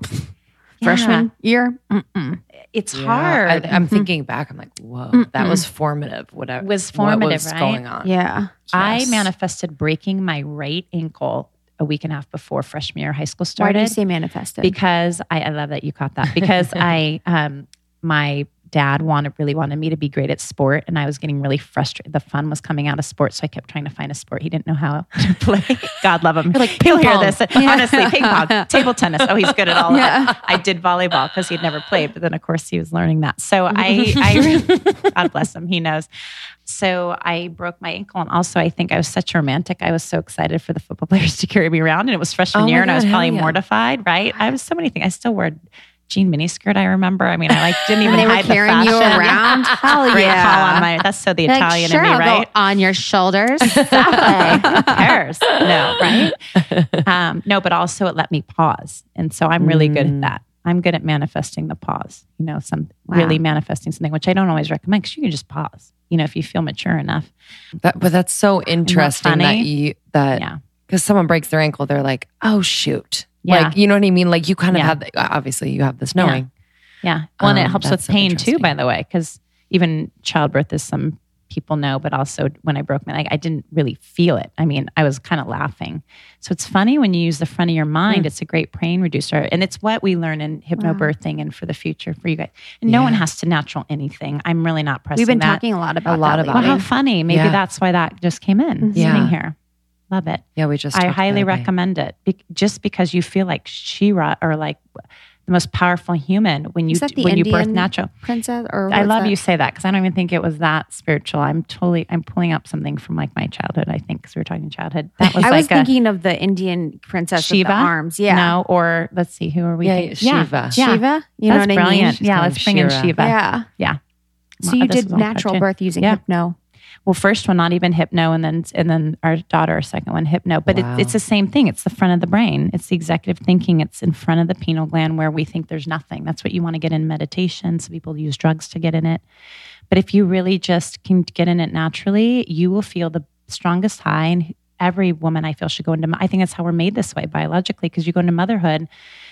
Yeah. Freshman year. Mm-mm. It's Yeah, hard. I, am thinking back. I'm like, whoa, that Mm-mm. was formative. Whatever Was what formative, was right? going on. Yeah. I manifested breaking my right ankle a week and a half before freshman year of high school started. Why do you say manifested? because I, I love that you caught that because I um my dad wanted really wanted me to be great at sport and I was getting really frustrated. The fun was coming out of sports, so I kept trying to find a sport he didn't know how to play. God love him. You're like, ping hear this. Honestly, ping pong, table tennis. Oh, he's good at all Yeah. that. I did volleyball because he'd never played, but then of course he was learning that. So I, I God bless him, he knows. So I broke my ankle, and also I think I was such a romantic. I was so excited for the football players to carry me around, and it was freshman Oh year, and I was probably yeah. mortified. Right? I was so many things. I still wore jean miniskirt. I remember. I mean, I like didn't even and they were hide carrying the you fashion. around. Hell Great yeah. call on my. That's so the Like, Italian sure, in me, I'll go right? on your shoulders. Exactly. Who cares? No, right? Um, no, but also it let me pause. And so I'm really good Mm. at that. I'm good at manifesting the pause, you know, some Wow. really manifesting something, which I don't always recommend because you can just pause, you know, if you feel mature enough. That, but that's so interesting that you that Yeah. because someone breaks their ankle, they're like, oh shoot, Yeah. like you know what I mean. Like you kind of Yeah. have the, obviously you have this knowing. Yeah. Well, and it Um, helps with so pain too, by the way, because even childbirth, is some people know, but also when I broke my leg, I didn't really feel it. I mean, I was kind of laughing. So it's funny when you use the front of your mind, it's a great pain reducer. And it's what we learn in hypnobirthing and for the future for you guys. And no one has to natural anything. I'm really not pressing We've been that. talking a lot about a lot about Well, how funny. Maybe Yeah. that's why that just came in Yeah. sitting here. Love it. Yeah, we just I highly recommend it Be- just because you feel like She-Ra or like the most powerful human when you Is that the when you birth natural. princess or I love that? you say that because I don't even think it was that spiritual. I'm totally I'm pulling up something from like my childhood. I think because we were talking childhood. That was I like was a thinking of the Indian princess Shiva the arms. Yeah. no or let's see who are we? Yeah, thinking? Shiva. Yeah, Shiva. You know That's what I mean? She's Yeah, let's of bring in Shiva. Yeah. Yeah. So you This did natural birth using Yeah. hypno. Well, first one not even hypno, and then and then our daughter, our second one hypno. But Wow. it, it's the same thing. It's the front of the brain. It's the executive thinking. It's in front of the pineal gland where we think there's nothing. That's what you want to get in meditation. So people use drugs to get in it. But if you really just can get in it naturally, you will feel the strongest high. And every woman I feel should go into. I think that's how we're made this way biologically because you go into motherhood,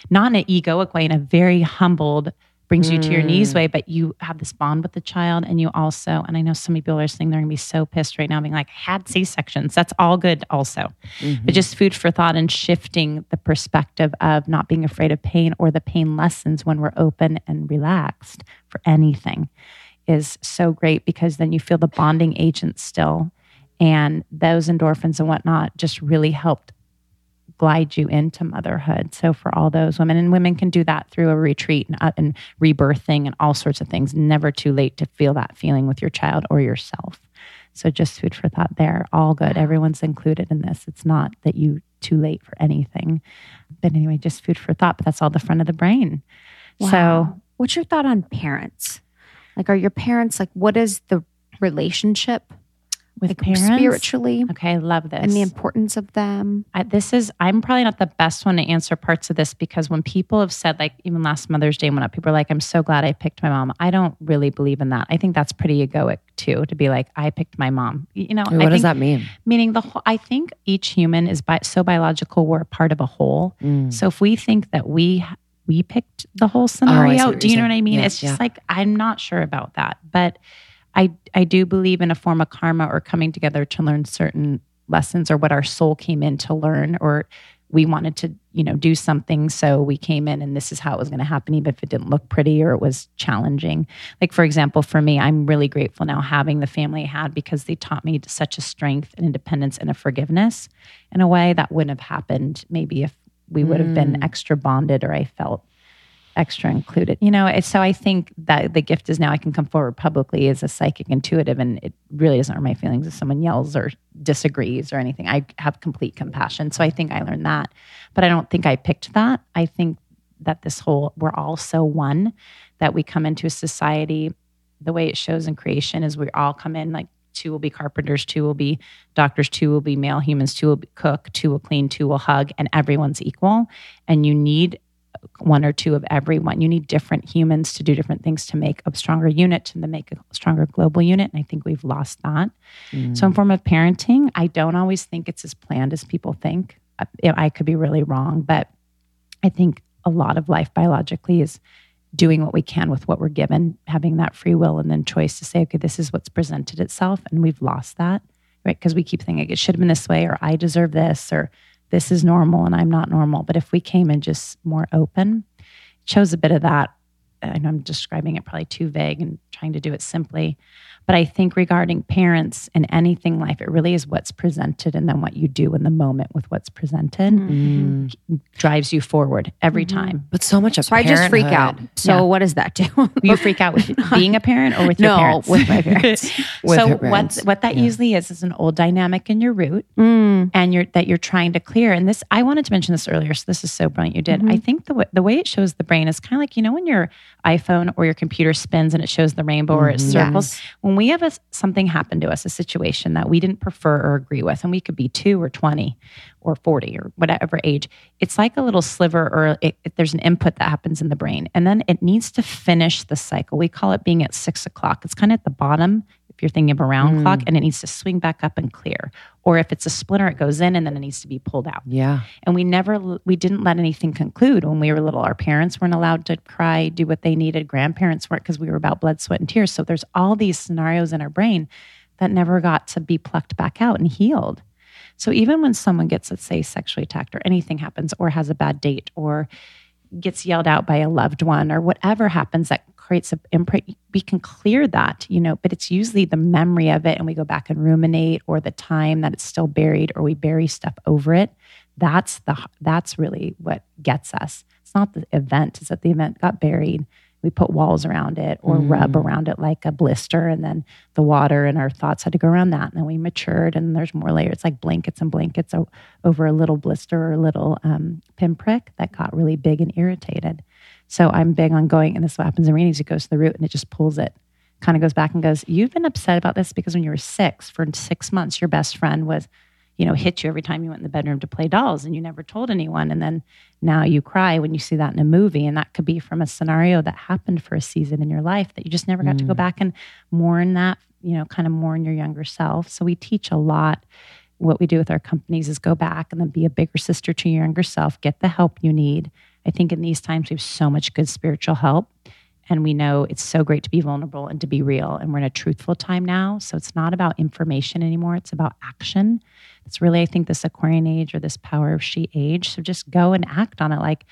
not in an egoic way, in a very humbled brings you to your knees mm. way, but you have this bond with the child. And you also, and I know so many people are listening, they're gonna be so pissed right now, being like, had C sections. That's all good also. But mm-hmm. just food for thought and shifting the perspective of not being afraid of pain or the pain lessons when we're open and relaxed for anything is so great because then you feel the bonding agent still. And those endorphins and whatnot just really helped glide you into motherhood. So for all those women, and women can do that through a retreat and, uh, and rebirthing and all sorts of things. Never too late to feel that feeling with your child or yourself. So just food for thought there. All good. Everyone's included in this. It's not that you too late for anything. But anyway, just food for thought. But that's all the front of the brain. So what's your thought on parents? Like, are your parents like, what is the relationship with like parents, spiritually Okay, I love this. and the importance of them? I, this is i'm probably not the best one to answer parts of this because when people have said like even last mother's day when up people are like i'm so glad i picked my mom i don't really believe in that i think that's pretty egoic too to be like i picked my mom you know What I does that mean? meaning the whole i think each human is bi- so biological we're part of a whole Mm. so if we think that we we picked the whole Oh, scenario what do you know what i mean Yeah, it's just yeah. like i'm not sure about that but i i do believe in a form of karma or coming together to learn certain lessons or what our soul came in to learn or we wanted to you know do something. So we came in and this is how it was going to happen even if it didn't look pretty or it was challenging. Like for example for me i'm really grateful now having the family i had because they taught me such a strength and independence and a forgiveness in a way that wouldn't have happened maybe if we would have been mm. extra bonded or i felt extra included. You know so i think that the gift is now i can come forward publicly as a psychic intuitive and it really doesn't hurt my feelings if someone yells or disagrees or anything. I have complete compassion so i think i learned that. But i don't think i picked that. I think that this whole we're all so one that we come into a society the way it shows in creation is we all come in like two will be carpenters, two will be doctors, two will be male humans, two will cook, two will clean, two will hug, and everyone's equal. And you need one or two of everyone. You need different humans to do different things to make a stronger unit and to make a stronger global unit. And I think we've lost that. Mm. So, in form of parenting, I don't always think it's as planned as people think. I, I could be really wrong, but I think a lot of life biologically is doing what we can with what we're given, having that free will and then choice to say, okay, this is what's presented itself. And we've lost that, right? Because we keep thinking it should have been this way, or I deserve this, or this is normal and I'm not normal. But if we came in just more open, shows a bit of that. And I'm describing it probably too vague and trying to do it simply. But I think regarding parents and anything life, it really is what's presented and then what you do in the moment with what's presented mm-hmm. drives you forward every mm-hmm. time. But so much of so I just freak out. So yeah. what does that do? you freak out with being a parent or with no, your parents? with my parents. with so what what that yeah. usually is is an old dynamic in your root, mm. and you're that you're trying to clear. And this I wanted to mention this earlier, so this is so brilliant you did. Mm-hmm. I think the way, the way it shows the brain is kind of like you know when your iPhone or your computer spins and it shows the rainbow or it mm-hmm. circles. Yes. When we have a, something happen to us, a situation that we didn't prefer or agree with, and we could be two or 20 or 40 or whatever age, it's like a little sliver or it, it, there's an input that happens in the brain. And then it needs to finish the cycle. We call it being at six o'clock. It's kind of at the bottom if you're thinking of a round mm. clock and it needs to swing back up and clear or if it's a splinter it goes in and then it needs to be pulled out. Yeah. And we never we didn't let anything conclude when we were little. Our parents weren't allowed to cry do what they needed. Grandparents weren't because we were about blood sweat and tears. So there's all these scenarios in our brain that never got to be plucked back out and healed. So even when someone gets let's say sexually attacked or anything happens or has a bad date or gets yelled out by a loved one or whatever happens that creates a imprint we can clear that you know but it's usually the memory of it and we go back and ruminate or the time that it's still buried or we bury stuff over it. That's the that's really what gets us. It's not the event it's that the event got buried. We put walls around it or mm. rub around it like a blister and then the water and our thoughts had to go around that and then we matured and there's more layers it's like blankets and blankets over a little blister or a little um, pinprick that got really big and irritated so I'm big on going, and this what happens in readings. It goes to the root and it just pulls it, kind of goes back and goes, You've been upset about this because when you were six, for six months, your best friend was, you know, hit you every time you went in the bedroom to play dolls and you never told anyone. And then now you cry when you see that in a movie. And that could be from a scenario that happened for a season in your life that you just never got mm. to go mm. back and mourn that, you know, kind of mourn your younger self. So we teach a lot what we do with our companies is go back and then be a bigger sister to your younger self, get the help you need, I think in these times we have so much good spiritual help. And we know it's so great to be vulnerable and to be real. And we're in a truthful time now. So it's not about information anymore, it's about action. It's really, I think, this Aquarian age or this power of she age. So just go and act on it like,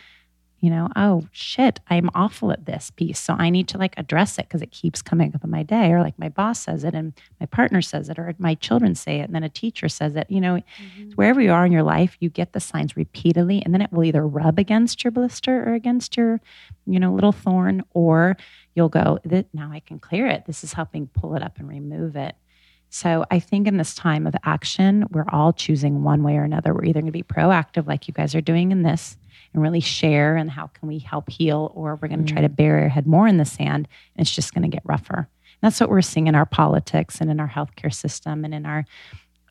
you know, oh shit, I'm awful at this piece. So I need to like address it because it keeps coming up in my day. Or like my boss says it and my partner says it, or my children say it, and then a teacher says it. You know, mm-hmm. wherever you are in your life, you get the signs repeatedly, and then it will either rub against your blister or against your, you know, little thorn, or you'll go, now I can clear it. This is helping pull it up and remove it. So I think in this time of action, we're all choosing one way or another. We're either going to be proactive, like you guys are doing in this, and really share and how can we help heal or we're going to try to mm. bury our head more in the sand and it's just going to get rougher and that's what we're seeing in our politics and in our healthcare system and in our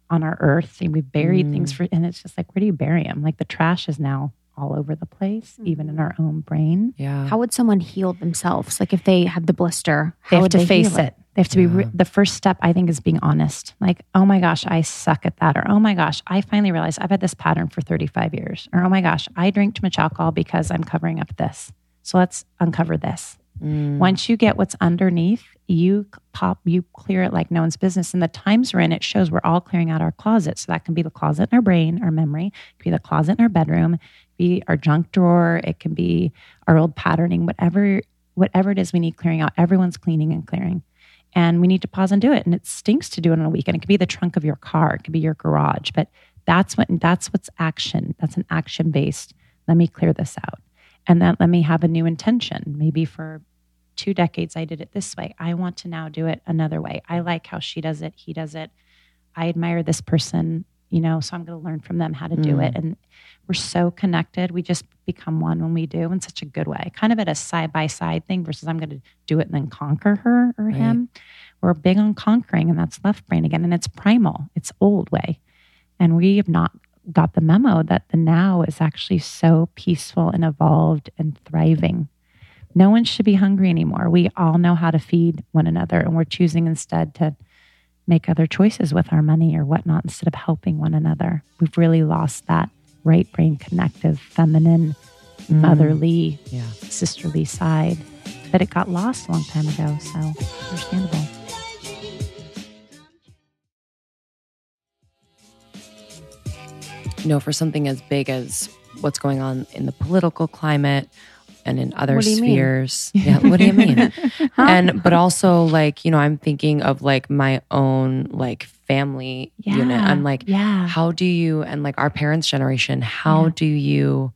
on our earth and we've buried mm. things for and it's just like where do you bury them like the trash is now all over the place, mm-hmm. even in our own brain. Yeah. How would someone heal themselves? Like if they have the blister, they have to they face it? it? They have to yeah. be re- the first step. I think is being honest. Like, oh my gosh, I suck at that, or oh my gosh, I finally realized I've had this pattern for 35 years, or oh my gosh, I drink too much alcohol because I'm covering up this. So let's uncover this. Mm. Once you get what's underneath, you pop, you clear it like no one's business. And the times we're in, it shows we're all clearing out our closet. So that can be the closet in our brain, our memory, it can be the closet in our bedroom, be our junk drawer, it can be our old patterning, whatever whatever it is we need clearing out. Everyone's cleaning and clearing. And we need to pause and do it. And it stinks to do it on a weekend. It could be the trunk of your car, it could be your garage, but that's what that's what's action. That's an action based. Let me clear this out. And then let me have a new intention. Maybe for two decades I did it this way. I want to now do it another way. I like how she does it, he does it. I admire this person you know, so I'm going to learn from them how to do it. Mm. And we're so connected. We just become one when we do in such a good way, kind of at a side by side thing versus I'm going to do it and then conquer her or Right. him. We're big on conquering, and that's left brain again. And it's primal, it's old way. And we have not got the memo that the now is actually so peaceful and evolved and thriving. No one should be hungry anymore. We all know how to feed one another, and we're choosing instead to make other choices with our money or whatnot instead of helping one another. We've really lost that right brain connective, feminine, mm. motherly, Yeah. sisterly side. But it got lost a long time ago, so understandable. you know, for something as big as what's going on in the political climate and in other mean? spheres. Yeah, what do you mean? And but also like, you know, I'm thinking of like my own like family unit. I'm like, yeah. how do you and like our parents' generation, how Yeah. do you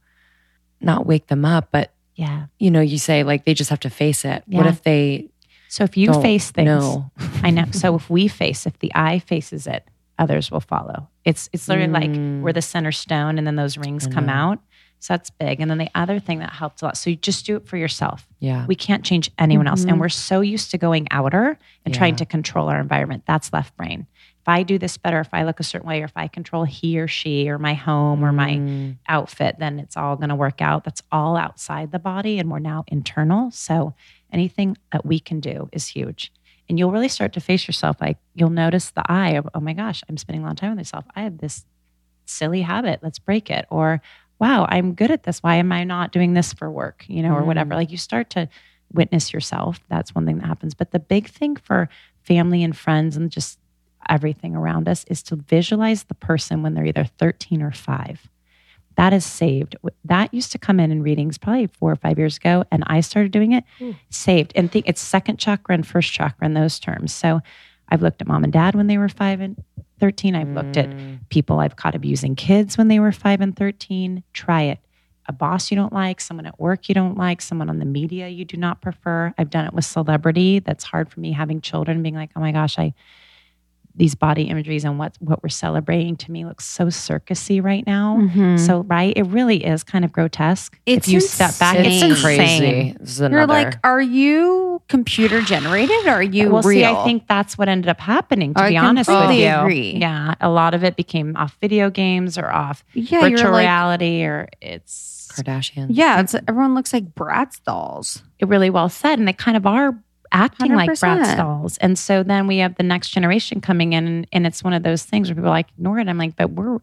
not wake them up, but Yeah. you know, you say like they just have to face it. What if they So if you face things, know? I know. So if we face, if the eye faces it, others will follow. It's it's literally like Mm. we're the center stone, and then those rings come out. So that's big. And then the other thing that helped a lot. So you just do it for yourself. Yeah. We can't change anyone else, Mhm. and we're so used to going outer and trying to control our environment. That's left brain. If I do this better, if I look a certain way, or if I control he or she or my home or my Mm. outfit, then it's all going to work out. That's all outside the body, and we're now internal. So anything that we can do is huge. And you'll really start to face yourself. Like you'll notice the eye of, oh my gosh, I'm spending a lot of time with myself. I have this silly habit. Let's break it. Or, wow, I'm good at this. Why am I not doing this for work? You know, or whatever. Mm-hmm. Like you start to witness yourself. That's one thing that happens. But the big thing for family and friends and just everything around us is to visualize the person when they're either 13 or five. That is saved. That used to come in in readings probably four or five years ago, and I started doing it. Hmm. Saved and think it's second chakra and first chakra in those terms. So I've looked at mom and dad when they were five and 13. I've looked at mm. people I've caught abusing kids when they were five and 13. Try it. A boss you don't like, someone at work you don't like, someone on the media you do not prefer. I've done it with celebrity. That's hard for me having children, being like, oh my gosh, I these body imageries and what what we're celebrating to me looks so circusy right now. Mhm. So right, it really is kind of grotesque. It's if you step back, insane. it's crazy. insane. This is You're like, are you computer generated? Or are you well, real? see, I think that's what ended up happening. To I be honest with you, agree. yeah, a lot of it became off video games or off yeah, virtual like, reality, or it's Kardashians. yeah, it's everyone looks like Bratz dolls. It really well said, and they kind of are acting like 100%. Bratz dolls. And so then we have the next generation coming in, and, and it's one of those things where people are like ignore it. I'm like, but we're,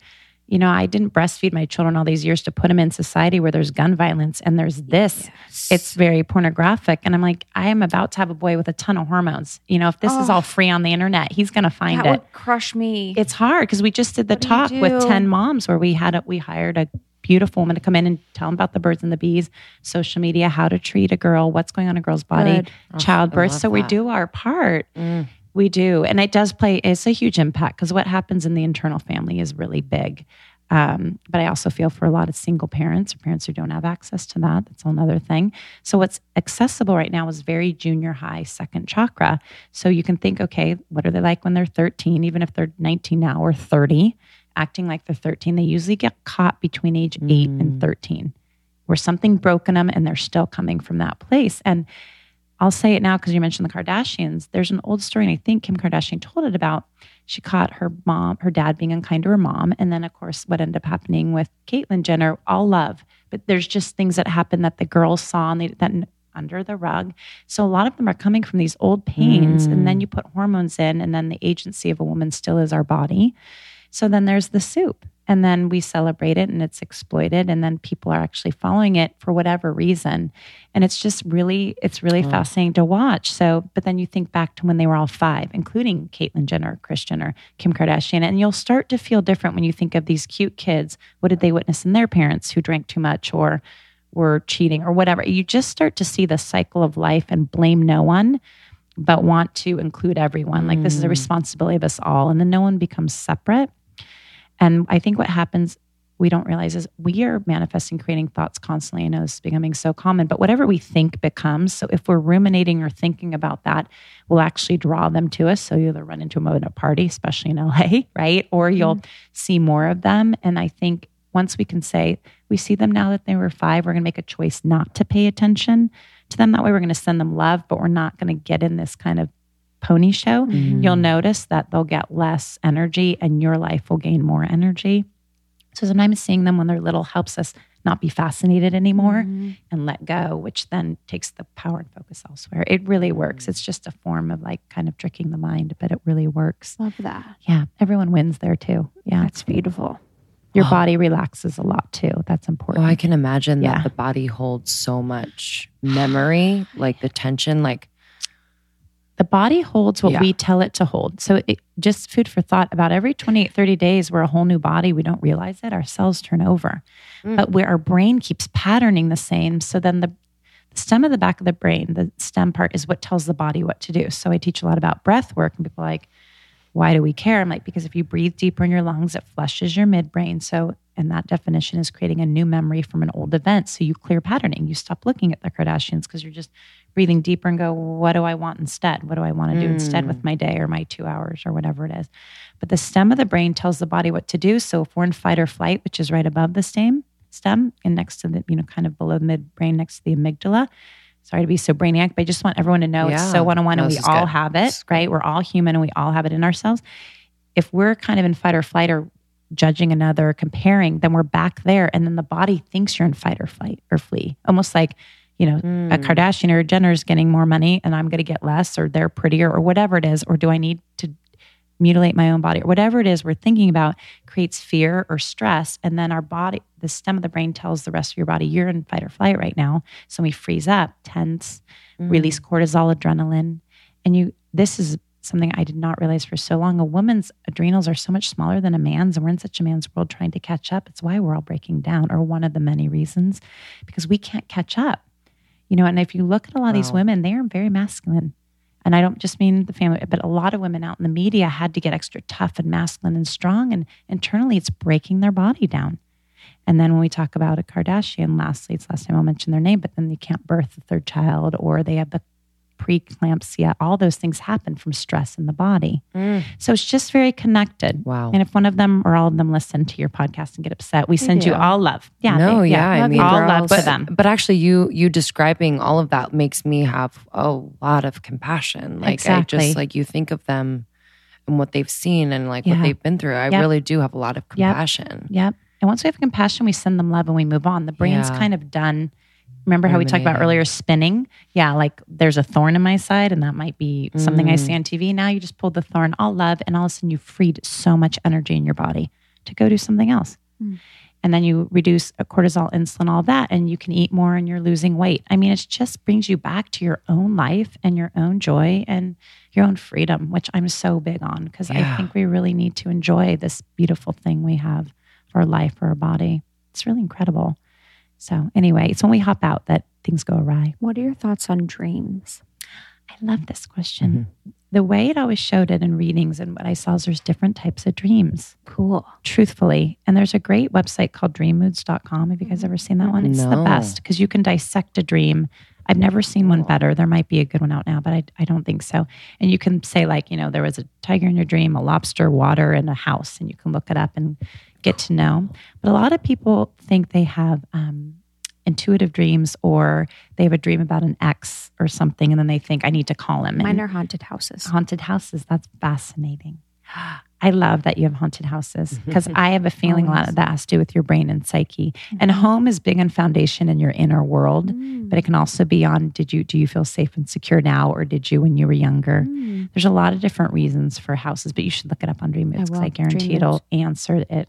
you know, I didn't breastfeed my children all these years to put them in society where there's gun violence and there's this. It's very pornographic, and I'm like, I am about to have a boy with a ton of hormones. You know, if this is Oh. all free on the internet, he's going to find that it. would crush me. It's hard because we just did the What talk with 10 moms where we had a, we hired a beautiful woman to come in and tell them about the birds and the bees, social media, how to treat a girl, what's going on in a girl's body, Oh, childbirth. So we do our part. Mm. We do. And it does play, it's a huge impact because what happens in the internal family is really big. Um, but I also feel for a lot of single parents or parents who don't have access to that. That's another thing. So what's accessible right now is very junior high, second chakra. So you can think, okay, what are they like when they're 13, even if they're 19 now or 30, acting like they're 13? They usually get caught between age mm. eight and 13, where something broken them and they're still coming from that place. And I'll say it now because you mentioned the Kardashians. There's an old story, and I think Kim Kardashian told it about. She caught her mom, her dad being unkind to her mom, and then of course what ended up happening with Caitlyn Jenner. All love, but there's just things that happen that the girls saw and they, that under the rug. So a lot of them are coming from these old pains, and then mm. you put hormones in, and then the agency of a woman still is our body. So then there's the soup. And then we celebrate it and it's exploited. And then people are actually following it for whatever reason. And it's just really, it's really Oh. fascinating to watch. So, but then you think back to when they were all five, including Caitlyn Jenner, Kris Jenner, Kim Kardashian, and you'll start to feel different when you think of these cute kids. What did they witness in their parents who drank too much or were cheating or whatever? You just start to see the cycle of life and blame no one but want to include everyone. Like this is a Mm. responsibility of us all. And then no one becomes separate. And I think what happens we don't realize is we are manifesting, creating thoughts constantly. I know this is becoming so common, but whatever we think becomes. So if we're ruminating or thinking about that, we'll actually draw them to us. So you'll either run into them at a party, especially in LA, right? Or you'll mm-hmm. see more of them. And I think once we can say, we see them now that they were five, we're going to make a choice not to pay attention to them. That way, we're going to send them love, but we're not going to get in this kind of pony show. Mm-hmm. You'll notice that they'll get less energy and your life will gain more energy. So sometimes seeing them when they're little helps us not be fascinated anymore mm-hmm. and let go, which then takes the power and focus elsewhere. It really works. It's just a form of like kind of tricking the mind, but it really works. Love that. Yeah. Everyone wins there too. Yeah. That's beautiful. Your oh. body relaxes a lot too. That's important. Oh, I can imagine yeah. that the body holds so much memory, like the tension, like the body holds what yeah. we tell it to hold. So it, just food for thought about every 28, 30 days, we're a whole new body. We don't realize it. Our cells turn over. Mm. But where our brain keeps patterning the same. So then the, the stem of the back of the brain, the stem part is what tells the body what to do. So I teach a lot about breath work and people are like, why do we care? I'm like, because if you breathe deeper in your lungs, it flushes your midbrain. So, and that definition is creating a new memory from an old event. So you clear patterning. You stop looking at the Kardashians because you're just breathing deeper and go, what do I want instead? What do I want to do mm. instead with my day or my two hours or whatever it is? But the stem of the brain tells the body what to do. So if we're in fight or flight, which is right above the stem, stem and next to the, you know, kind of below the midbrain next to the amygdala. Sorry to be so brainiac, but I just want everyone to know yeah. it's so one on one and we all good. have it, right? We're all human and we all have it in ourselves. If we're kind of in fight or flight or judging another, comparing, then we're back there. And then the body thinks you're in fight or flight or flee, almost like you know, mm. a. Kardashian or a Jenner is getting more money and I'm going to get less, or they're prettier, or whatever it is, or do I need to mutilate my own body, or whatever it is we're thinking about creates fear or stress. And then our body, the stem of the brain tells the rest of your body, you're in fight or flight right now. So we freeze up, tense, mm. release cortisol, adrenaline. And you, this is something I did not realize for so long. A woman's adrenals are so much smaller than a man's, and we're in such a man's world trying to catch up. It's why we're all breaking down, or one of the many reasons, because we can't catch up. You know, and if you look at a lot wow. of these women, they are very masculine. And I don't just mean the family, but a lot of women out in the media had to get extra tough and masculine and strong. And internally, it's breaking their body down. And then when we talk about a Kardashian, lastly, it's last time I'll mention their name, but then they can't birth a third child or they have the preeclampsia, all those things happen from stress in the body. Mm. So it's just very connected. Wow. And if one of them or all of them listen to your podcast and get upset, we send you all love. Yeah. No, they, yeah. yeah. I mean, all love but, to them. But actually, you you describing all of that makes me have a lot of compassion. Like exactly. I just like you think of them and what they've seen and like yeah. what they've been through. I yep. really do have a lot of compassion. Yep. yep. And once we have compassion, we send them love and we move on. The brain's yeah. kind of done Remember how we talked about earlier spinning? Yeah, like there's a thorn in my side, and that might be something mm. I see on TV. Now you just pulled the thorn, all love, and all of a sudden you freed so much energy in your body to go do something else. Mm. And then you reduce a cortisol, insulin, all that, and you can eat more and you're losing weight. I mean, it just brings you back to your own life and your own joy and your own freedom, which I'm so big on because yeah. I think we really need to enjoy this beautiful thing we have for our life, for our body. It's really incredible. So, anyway, it's when we hop out that things go awry. What are your thoughts on dreams? I love this question. Mm-hmm. The way it always showed it in readings and what I saw is there's different types of dreams. Cool. Truthfully. And there's a great website called dreammoods.com. Have you guys ever seen that one? It's no. the best because you can dissect a dream. I've never seen one better. There might be a good one out now, but I, I don't think so. And you can say, like, you know, there was a tiger in your dream, a lobster, water, and a house, and you can look it up and get to know. But a lot of people think they have um, intuitive dreams or they have a dream about an ex or something, and then they think, I need to call him. Mine are haunted houses. Haunted houses. That's fascinating. I love that you have haunted houses because I have a feeling a lot of that has to do with your brain and psyche. Mm-hmm. And home is big on foundation in your inner world, mm. but it can also be on did you do you feel safe and secure now or did you when you were younger? Mm. There's a lot of different reasons for houses, but you should look it up on Dream Moods because I, I, guarantee it'll answer it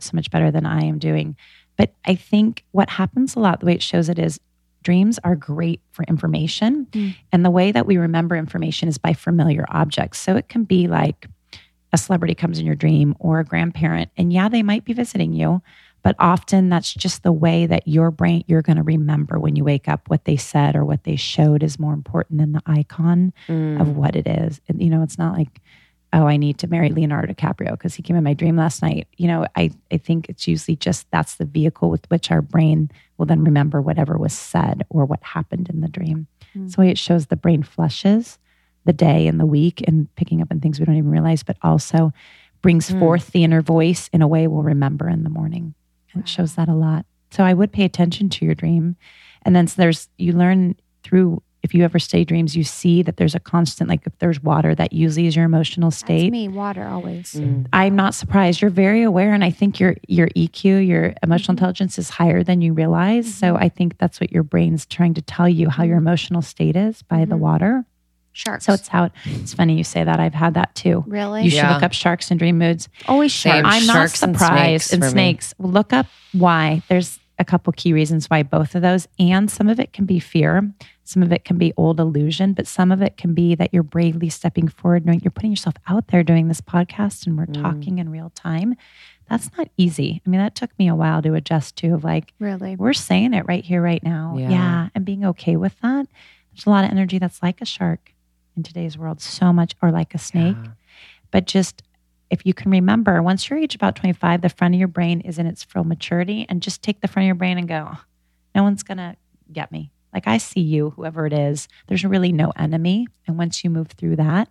so much better than I am doing. But I think what happens a lot, the way it shows it is dreams are great for information. Mm. And the way that we remember information is by familiar objects. So it can be like a celebrity comes in your dream or a grandparent. And yeah, they might be visiting you, but often that's just the way that your brain, you're going to remember when you wake up what they said or what they showed is more important than the icon mm. of what it is. And, you know, it's not like oh, I need to marry Leonardo DiCaprio because he came in my dream last night. You know, I, I think it's usually just that's the vehicle with which our brain will then remember whatever was said or what happened in the dream. Mm. So it shows the brain flushes the day and the week and picking up on things we don't even realize, but also brings Mm. forth the inner voice in a way we'll remember in the morning. And it shows that a lot. So I would pay attention to your dream. And then so there's, you learn through, if you ever stay dreams, you see that there's a constant, like if there's water, that usually is your emotional That's state. me, water always. Mm. I'm not surprised. You're very aware, and I think your your EQ, your emotional Mm-hmm. intelligence, is higher than you realize. So I think that's what your brain's trying to tell you how your emotional state is by the Mhm. water. Sharks. So it's how it's funny you say that. I've had that too. really You should Yeah. look up sharks and dream moods. always Same. sharks. I'm not Sharks and surprised. snakes And snakes. Look up why. There's a couple key reasons why both of those, and some of it can be fear. Some of it can be old illusion, but some of it can be that you're bravely stepping forward, knowing you're putting yourself out there doing this podcast and we're Mm. talking in real time. That's not easy. I mean, that took me a while to adjust to of like, Really? we're saying it right here, right now. Yeah. Yeah. And being okay with that. There's a lot of energy that's like a shark in today's world, so much, or like a snake. Yeah. But just if you can remember, once you're age about 25, the front of your brain is in its full maturity, and just take the front of your brain and go, no one's going to get me. Like I see you, whoever it is, there's really no enemy. And once you move through that,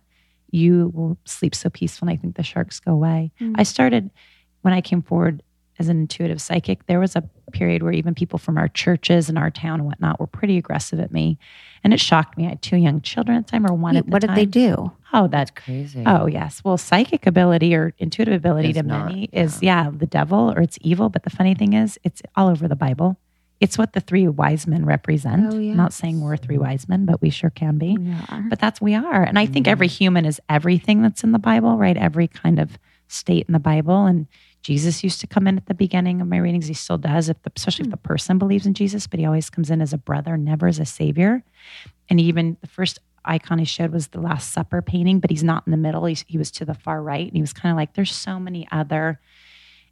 you will sleep so peaceful. And I think the sharks go away. Mm. I started when I came forward as an intuitive psychic, there was a period where even people from our churches and our town and whatnot were pretty aggressive at me. And it shocked me. I had two young children at the time, or one Wait, at the what did they do? Oh, that Crazy. Oh, yes. Well, psychic ability or intuitive ability Is to not, many is, yeah, the devil or it's evil. But the funny thing is, it's all over the Bible. It's what the three wise men represent. Oh, I'm Not saying we're three wise men, but we sure can be. Yeah. But that's we are. And I think Mm. every human is everything that's in the Bible, right? Every kind of state in the Bible. And Jesus used to come in at the beginning of my readings. He still does, if the, especially if the hmm. person believes in Jesus, but he always comes in as a brother, never as a savior. And even the first icon he showed was the Last Supper painting, but he's not in the middle. He's, he was to the far right. And he was kind of like, there's so many other.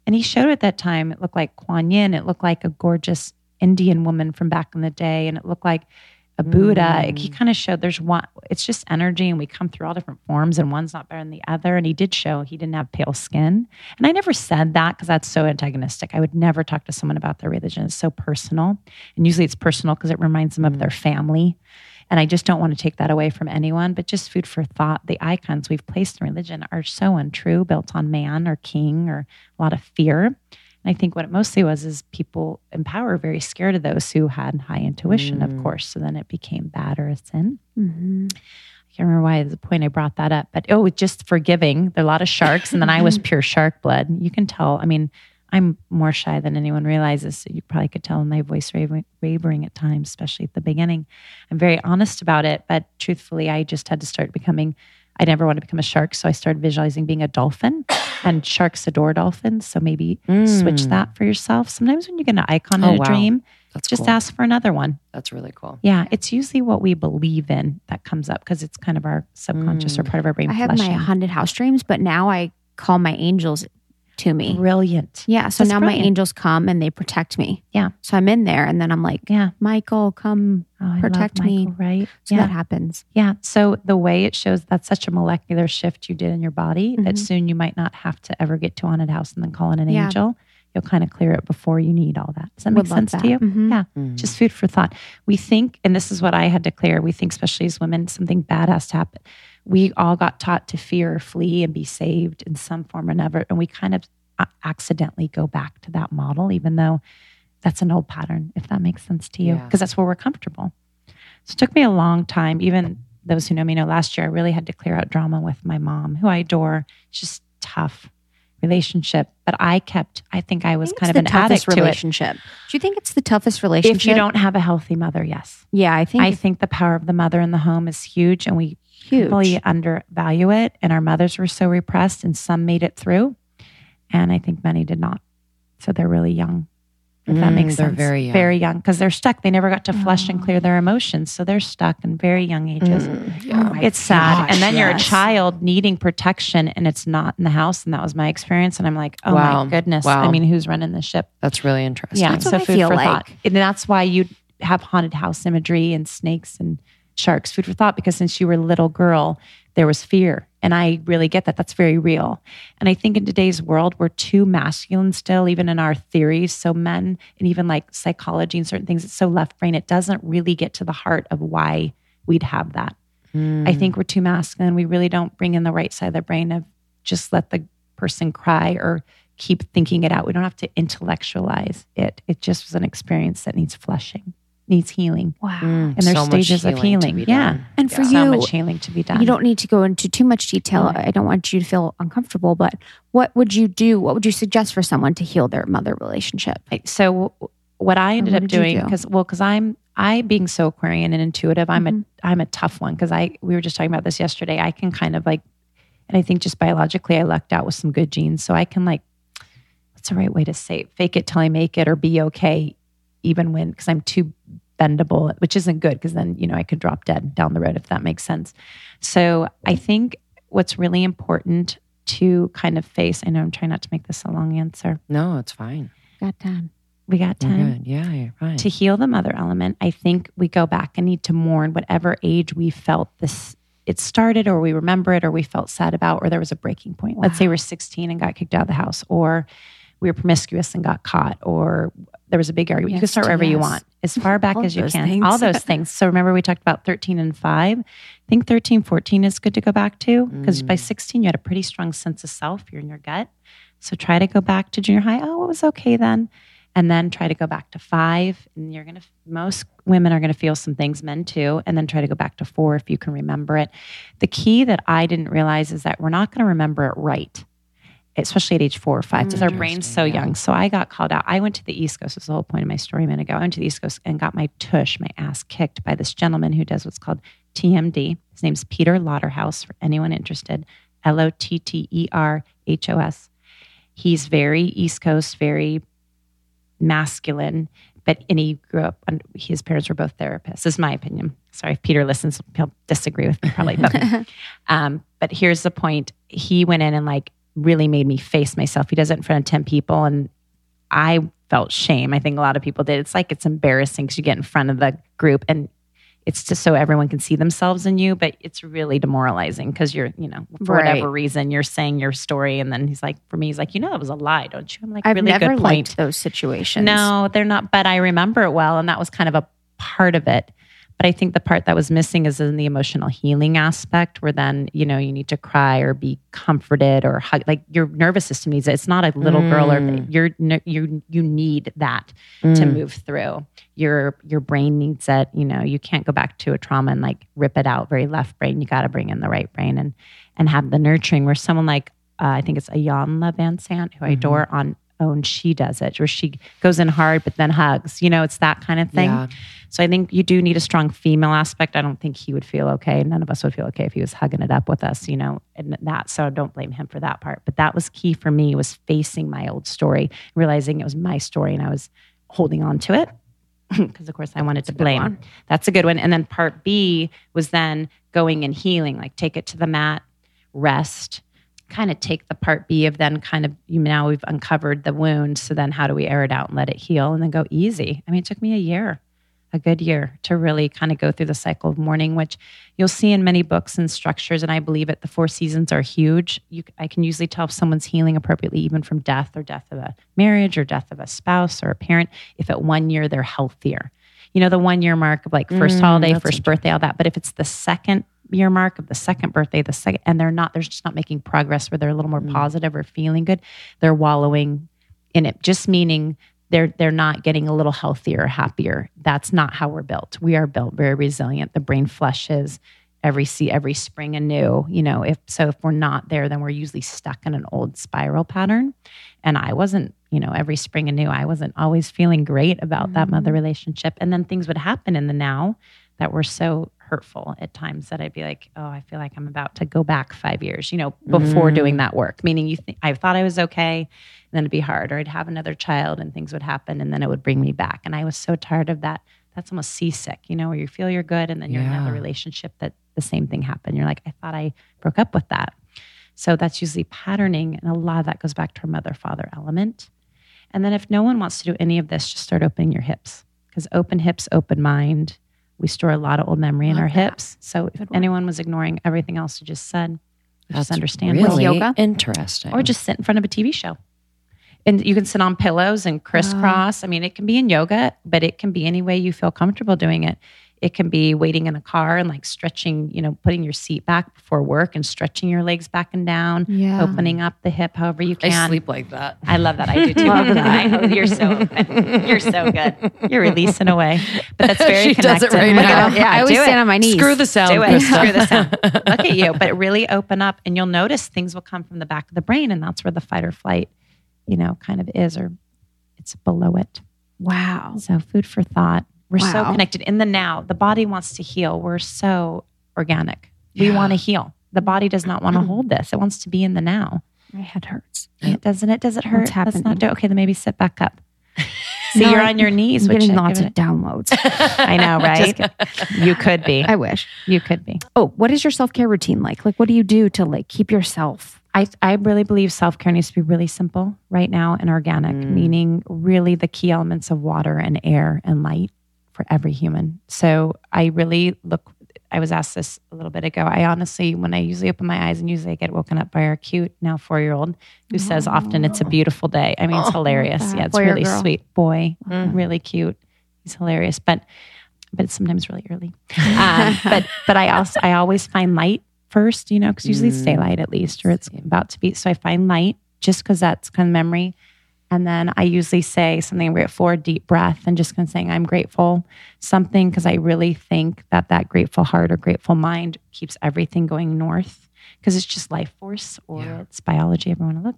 And he showed at that time, it looked like Kuan Yin. It looked like a gorgeous Indian woman from back in the day. And it looked like a Buddha. Mm. He kind of showed there's one, it's just energy and we come through all different forms and one's not better than the other. And he did show he didn't have pale skin. And I never said that because that's so antagonistic. I would never talk to someone about their religion. It's so personal. And usually it's personal because it reminds them of their family. And I just don't want to take that away from anyone, but just food for thought. The icons we've placed in religion are so untrue, built on man or king or a lot of fear. And I think what it mostly was is people in power were very scared of those who had high intuition, of Mm. course. So then it became bad or a sin. Mhm. I can't remember why the point I brought that up, but oh, just forgiving. There are a lot of sharks, and then I was pure shark blood. You can tell. I mean, I'm more shy than anyone realizes. So you probably could tell in my voice wavering, wavering at times, especially at the beginning. I'm very honest about it, but truthfully, I just had to start becoming. I never want to become a shark, so I started visualizing being a dolphin, and sharks adore dolphins. So maybe switch Mm. that for yourself. Sometimes when you get an icon Oh, in a wow. dream, That's just cool. ask for another one. That's really cool. Yeah, it's usually what we believe in that comes up because it's kind of our subconscious or part of our brain. I have my haunted house dreams, but now I call my angels to me. Brilliant. Yeah. So That's now brilliant. my angels come and they protect me. Yeah. So I'm in there and then I'm like, Yeah. Michael, come. Oh, I love Protect me. Michael, right? So yeah. that happens. yeah. So the way it shows that's such a molecular shift you did in your body that Mhm. soon you might not have to ever get to a haunted house and then call in an Yeah. angel. You'll kind of clear it before you need all that. Does that make Would love sense that. to you? Mhm. Yeah. Mm. Just food for thought. We think, and this is what I had to clear, we think, especially as women, something bad has to happen. We all got taught to fear or flee and be saved in some form or another. And we kind of uh, accidentally go back to that model, even though that's an old pattern, if that makes sense to you, Yeah. because that's where we're comfortable. So it took me a long time. Even those who know me know last year, I really had to clear out drama with my mom, who I adore. It's just tough relationship. But I kept, I think I was think kind of an addict to it. relationship. Do you think it's the toughest relationship? If you don't have a healthy mother, yes. yeah, I think I think the power of the mother in the home is huge, and we huge. really undervalue it. And our mothers were so repressed, and some made it through, and I think many did not. So they're really young. If that Mm, makes they're sense. very young. Very young because they're stuck. They never got to flush and Oh. clear their emotions, so they're stuck in very young ages. Mm, Oh yeah. my It's sad. gosh, and then you're a child needing protection, and it's not in the house. And that was my experience. And I'm like, oh Wow. my goodness. Wow. I mean, who's running the ship? That's really interesting. Yeah, That's so what I food feel for like. thought. And that's why you have haunted house imagery and snakes and sharks. Food for thought because since you were a little girl, there was fear And I really get that. That's very real. And I think in today's world, we're too masculine still, even in our theories. So, men and even like psychology and certain things, it's so left brain. It doesn't really get to the heart of why we'd have that. I hmm. think we're too masculine. We really don't bring in the right side of the brain of just let the person cry or keep thinking it out. We don't have to intellectualize it. It just was an experience that needs flushing, needs healing. Wow. Mm, And there's so much stages of healing to healing. be Yeah. done. And for so you, much healing to be done. you don't need to go into too much detail. Right. I don't want you to feel uncomfortable, but what would you do? What would you suggest for someone to heal their mother relationship? So what I ended what up did you doing do? because well because I'm I being so Aquarian and intuitive I'm Mhm. a I'm a tough one because I we were just talking about this yesterday I can kind of like and I think just biologically I lucked out with some good genes so I can like what's the right way to say it? fake it till I make it or be okay even when because I'm too bendable which isn't good because then you know I could drop dead down the road if that makes sense so I think what's really important to kind of face I know I'm trying not to make this a long answer No, it's fine. Got time. we got time. Yeah, you're fine. to heal the mother element, I think we go back and need to mourn whatever age we felt this it started or we remember it or we felt sad about or there was a breaking point. Let's say we're 16 and got kicked out of the house or we were promiscuous and got caught or there was a big argument. you can start wherever you want, as far back as you can. things. All those things. So remember we talked about 13 and 5. I think 13, 14 is good to go back to because by mm. 16 you had a pretty strong sense of self. You're in your gut. So try to go back to junior high. Oh, it was okay then and then try to go back to five and you're going to most women are going to feel some things men too and then try to go back to four if you can remember it the key that i didn't realize is that we're not going to remember it right especially at age four or five because our brain's so yeah. young so i got called out i went to the east coast this is the whole point of my story a minute ago i went to the east coast and got my tush my ass kicked by this gentleman who does what's called tmd his name's peter Lotterhos for anyone interested l-o-t-t-e-r-h-o-s he's very east coast very masculine, but and he grew up. And his parents were both therapists. This is my opinion. Sorry if Peter listens, he'll disagree with me probably. But um, but here's the point: he went in and like really made me face myself. He does it in front of ten people, and I felt shame. I think a lot of people did. It's like it's embarrassing because you get in front of the group and. It's just so everyone can see themselves in you, but it's really demoralizing because you're, you know, for Right. whatever reason, you're saying your story, and then he's like, for me, he's like, you know, that was a lie, don't you? I'm like, I've really never good point. liked those situations. No, they're not, but I remember it well. And that was kind of a part of it. But I think the part that was missing is in the emotional healing aspect, where then, you know, you need to cry or be comforted or hug. Like your nervous system needs it. It's not a little girl or Mm. you're, you, you need that to Mm. move through. Your, your brain needs it. You know, you can't go back to a trauma and like rip it out very left brain. You got to bring in the right brain and, and have the nurturing where someone like, uh, I think it's Iyanla Vanzant, who I Mm-hmm. adore on Own, she does it, where she goes in hard but then hugs. You know, it's that kind of thing. Yeah. So I think you do need a strong female aspect. I don't think he would feel okay. None of us would feel okay if he was hugging it up with us, you know, and that. So don't blame him for that part. But that was key for me was facing my old story, realizing it was my story and I was holding on to it. Because of course I wanted to blame. That's a good one. And then part B was then going and healing, like take it to the mat, rest, kind of take the part B of then kind of you now we've uncovered the wound. So then how do we air it out and let it heal and then go easy? I mean, it took me a year, a good year to really kind of go through the cycle of mourning, which you'll see in many books and structures. And I believe it. The four seasons are huge. You, I can usually tell if someone's healing appropriately, even from death or death of a marriage or death of a spouse or a parent, if at one year they're healthier. You know, the one year mark of like first Mm, holiday, first birthday, all that. But if it's the second year mark of the second birthday, the second, and they're not, they're just not making progress where they're a little more mm-hmm. positive or feeling good, they're wallowing in it, just meaning they're they're not getting a little healthier or happier. That's not how we're built. We are built very resilient. The brain flushes every see every spring anew. You know, if so if we're not there, then we're usually stuck in an old spiral pattern. And I wasn't, you know, every spring anew, I wasn't always feeling great about that mother mm-hmm. relationship. And then things would happen in the now that were so hurtful at times that I'd be like, oh, I feel like I'm about to go back five years, you know, before doing mm. that work. Meaning, you think I thought I was okay, and then it'd be hard, or I'd have another child and things would happen, and then it would bring me back. And I was so tired of that. That's almost seasick, you know, where you feel you're good, and then you're in another relationship that the same thing happened. You're like, I thought I broke up with that. So that's usually patterning, and a lot of that goes back to our mother father element. And then if no one wants to do any of this, just start opening your hips because open hips, open mind. We store a lot of old memory in our that. hips. So if one. anyone was ignoring everything else you just said, Just understand really yoga? interesting. or just sit in front of a TV show. And you can sit on pillows and crisscross. I mean, it can be in yoga, but it can be any way you feel comfortable doing it. It can be waiting in a car and like stretching, you know, putting your seat back before work and stretching your legs back and down, Yeah. opening up the hip however you can. I sleep like that. I love that. I do too. Love that. I- you're so you're so good. You're releasing away. But that's very She does it connected. right Look now. at- Yeah, I always stand it. on my knees. Screw the sound. Do it. Krista. Screw the sound. Look at you. But really open up and you'll notice things will come from the back of the brain. And that's where the fight or flight, you know, kind of is, or it's below it. Wow. So food for thought. We're so connected in the now. The body wants to heal. We're so organic. We Yeah. want to heal. The body does not want to hold this. It wants to be in the now. My head hurts. It doesn't it? Does it hurt? What's Let's not do okay, then maybe sit back up. See, No, you're I- on your knees, I'm which getting lots of it- downloads. I know, right? you could be. I wish. You could be. Oh, what is your self care routine like? Like, what do you do to like keep yourself? I, I really believe self care needs to be really simple right now and organic, Mm. meaning really the key elements of water and air and light for every human. So I really look, I was asked this a little bit ago. I honestly, when I usually open my eyes and usually I get woken up by our cute, now four year old, who says often it's a beautiful day. I mean, it's hilarious. Yeah, it's Boy really sweet. Boy, Mm. really cute. He's hilarious, but but it's sometimes really early. Um, but but I also I always find light first, you know, because usually it's Mm. daylight at least, or it's about to be. So I find light just because that's kind of memory. And then I usually say something grateful deep breath, and just kind of saying I'm grateful, something because I really think that that grateful heart or grateful mind keeps everything going north because it's just life force or Yeah. it's biology. Everyone look.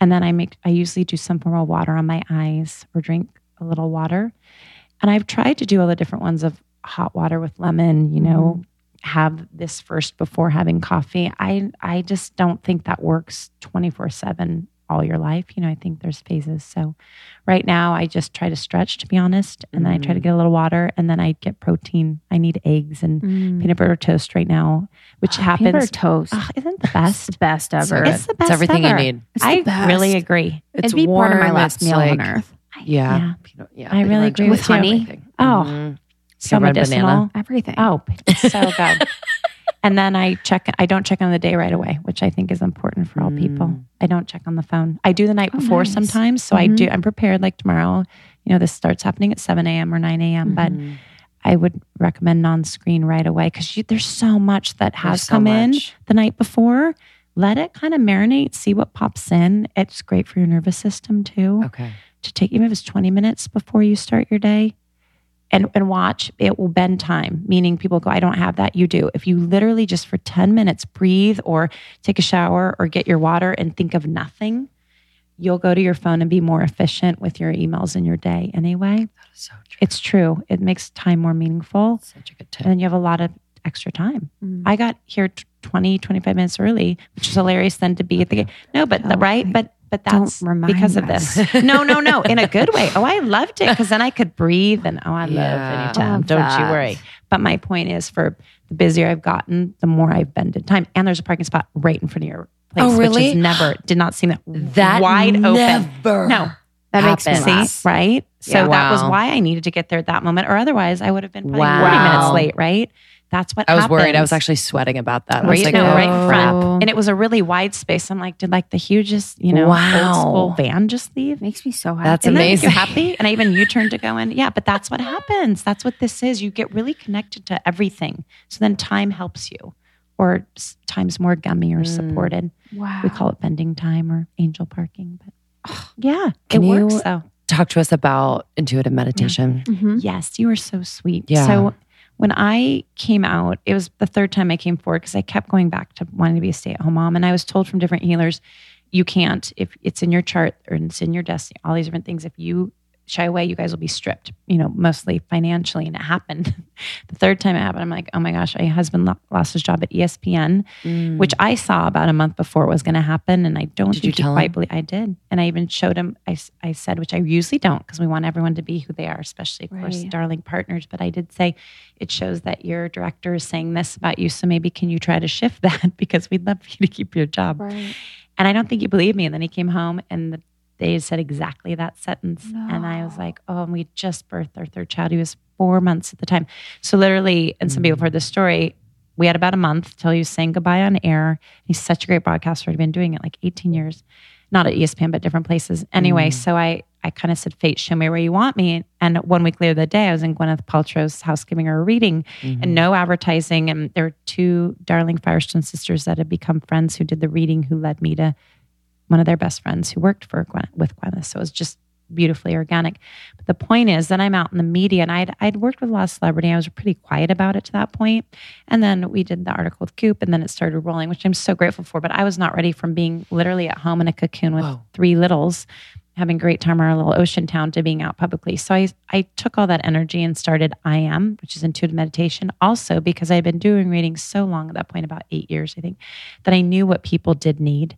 And then I make I usually do some form of water on my eyes or drink a little water. And I've tried to do all the different ones of hot water with lemon, you know, mm-hmm. have this first before having coffee. I I just don't think that works 24/7 all your life. You know, I think there's phases. So right now I just try to stretch to be honest, and then I try to get a little water and then I get protein. I need eggs and peanut butter toast right now, which Mm. Peanut butter happens toast. Oh, isn't it the It's best? the best ever. So. It's the best everything ever. you need. It's the I best. really agree. It's It'd be part of my last meal like- on earth. Yeah. Yeah. Peanut- yeah, I really agree jelly, with honey. everything. Oh, Mhm. So medicinal. banana. Everything. Oh, it's so good. and then I check. I don't check on the day right away, which I think is important for all people. Mm. I don't check on the phone. I do the night Oh, before nice. sometimes, so I Mhm. do. I'm prepared. Like tomorrow, you know, this starts happening at 7 a.m. or 9 a.m. But Mhm. I would recommend non-screen right away because there's so much that has so come in the night before. Let it kind of marinate, see what pops in. It's great for your nervous system too Okay. to take even if it's 20 minutes before you start your day and and watch it will bend time meaning people go i don't have that. You do. If you literally just for 10 minutes breathe or take a shower or get your water and think of nothing you'll go to your phone and be more efficient with your emails in your day anyway. That is so true. it's true. It makes time more meaningful. Such a good tip. and then you have a lot of extra time. Mm. i got here t- 20 25 minutes early which is hilarious then to be at the gate no but the, right? But but that's because of this no no no in a good way oh i loved it because then i could breathe and oh i love Yeah. anytime Love don't you worry but my point is for the busier i've gotten the more i've bended time and there's a parking spot right in front of your place Oh, which really? is never did not seem that, That wide open never no That makes me See, right? So Yeah. that was why I needed to get there at that moment, or otherwise I would have been probably Wow. 40 minutes late, right? That's what I was worried. I was actually sweating about that. I was right, like, no, oh, right in front. And it was a really wide space. I'm like, did like the hugest, you know, Wow. old school van just leave? Makes me so happy. That's Isn't amazing. you happy? And I even you turned to go in. Yeah, but that's what happens. That's what this is. You get really connected to everything. So then time helps you, or time's more gummy or Mm. supported. wow. We call it bending time or angel parking. But yeah, Can it you- works though. Talk to us about intuitive meditation. Mhm. Yes, you were so sweet. Yeah. So when I came out, it was the third time I came forward because I kept going back to wanting to be a stay at home mom. And I was told from different healers, you can't, if it's in your chart or it's in your destiny, all these different things, if you shy away, you guys will be stripped, you know, mostly financially. And it happened. the third time it happened, I'm like, oh my gosh, my husband lost his job at ESPN, Mm. which I saw about a month before it was going to happen. And I don't Did you think he tell quite him? believe I did. And I even showed him, I, I said, which I usually don't because we want everyone to be who they are, especially, of course, darling partners. But I did say, it shows that your director is saying this about you. So maybe can you try to shift that because we'd love for you to keep your job. Right. And I don't think you believe me. And then he came home and the, they said exactly that sentence. And I was like, oh, and we just birthed our third child. He was four months at the time. So literally, and some people have heard this story, we had about a month till he was saying goodbye on air. He's such a great broadcaster. I've been doing it like 18 years, not at ESPN, but different places. Anyway, mm. so I, I kind of said, Fate, show me where you want me. And one week later, the day, I was in Gwyneth Paltrow's house giving her a reading and mm-hmm. no advertising. And there were two darling Firestone sisters that had become friends who did the reading, who led me to one of their best friends who worked for Gwen, with Gwyneth. So it was just beautifully organic. But the point is that I'm out in the media and I'd, I'd worked with a lot of celebrity. I was pretty quiet about it to that. And then we did the article with Goop and then it started rolling, which I'm so grateful for. But I was not ready from being literally at home in a cocoon with Whoa. three littles, having a great time in our little ocean town to being out publicly. So I, I took all that energy and started I Am, which is intuitive meditation. Also, because I'd been doing readings so long at that point, about eight years, I think, that I knew what people did need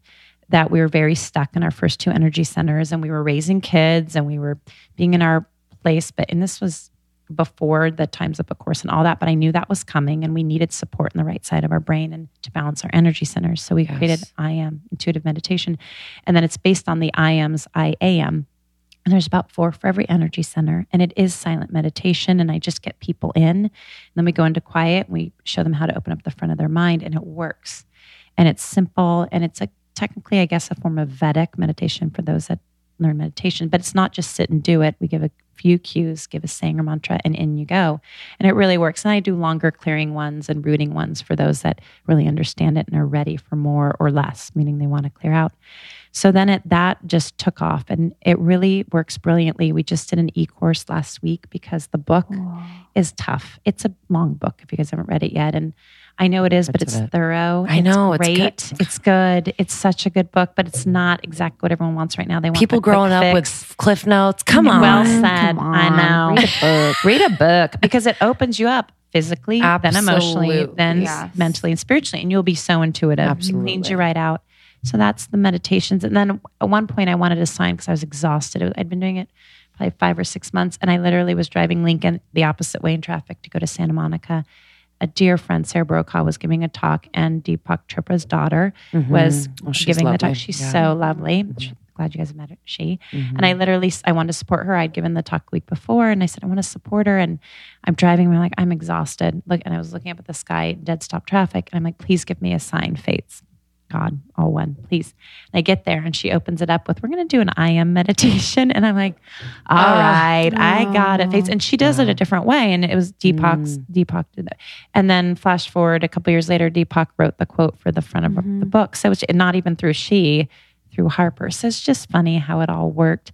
that we were very stuck in our first two energy centers and we were raising kids and we were being in our place. But, and this was before the Times Up, of course, and all that, but I knew that was coming and we needed support in the right side of our brain and to balance our energy centers. So we Yes. created I Am Intuitive Meditation. And then it's based on the I Am's I AM. And there's about four for every energy center. And it is silent meditation. And I just get people in. And then we go into quiet. And we show them how to open up the front of their mind. And it works. And it's simple. And it's a technically, I guess, a form of Vedic meditation for those that learn meditation. But it's not just sit and do it. We give a few cues, give a saying or mantra, and in you go. And it really works. And I do longer clearing ones and rooting ones for those that really understand it and are ready for more or less, meaning they want to clear out. So then it that just took off and it really works brilliantly. We just did an e-course last week because the book is tough. It's a long book if you guys haven't read it yet. And I know it is, but it's it. thorough. I know, it's It's good. great. It's good. It's such a good book, but it's not exactly what everyone wants right now. They want People the quick growing up fix. with Cliff Notes. Come on. Well said. Come I know. Read a book. Read a book because it opens you up physically, then emotionally, then Yes. mentally and spiritually, and you'll be so intuitive. Absolutely. It cleans you right out. So that's the meditations. And then at one point, I wanted to sign because I was exhausted. I'd been doing it probably five or six months, and I literally was driving Lincoln the opposite way in traffic to go to Santa Monica. A dear friend, Sarah Brokaw, was giving a talk, and Deepak Chopra's daughter was Oh, she's giving the talk. She's Yeah. so lovely. Glad you guys have met her. She Mm-hmm. and I literally I wanted to support her. I'd given the talk the week before, and I said I want to support her. And I'm driving. And I'm like I'm exhausted. Look, and I was looking up at the sky, dead stop traffic, and I'm like, please give me a sign, fates. God, all one, please. And I get there and she opens it up with, We're going to do an I am meditation. And I'm like, All Ah. right, I got it. Fates. And she does it a different way. And it was Deepak's, Mm. Deepak did that. And then flash forward a couple years later, Deepak wrote the quote for the front of Mm-hmm. the book. So it's not even through she, through Harper. So it's just funny how it all worked.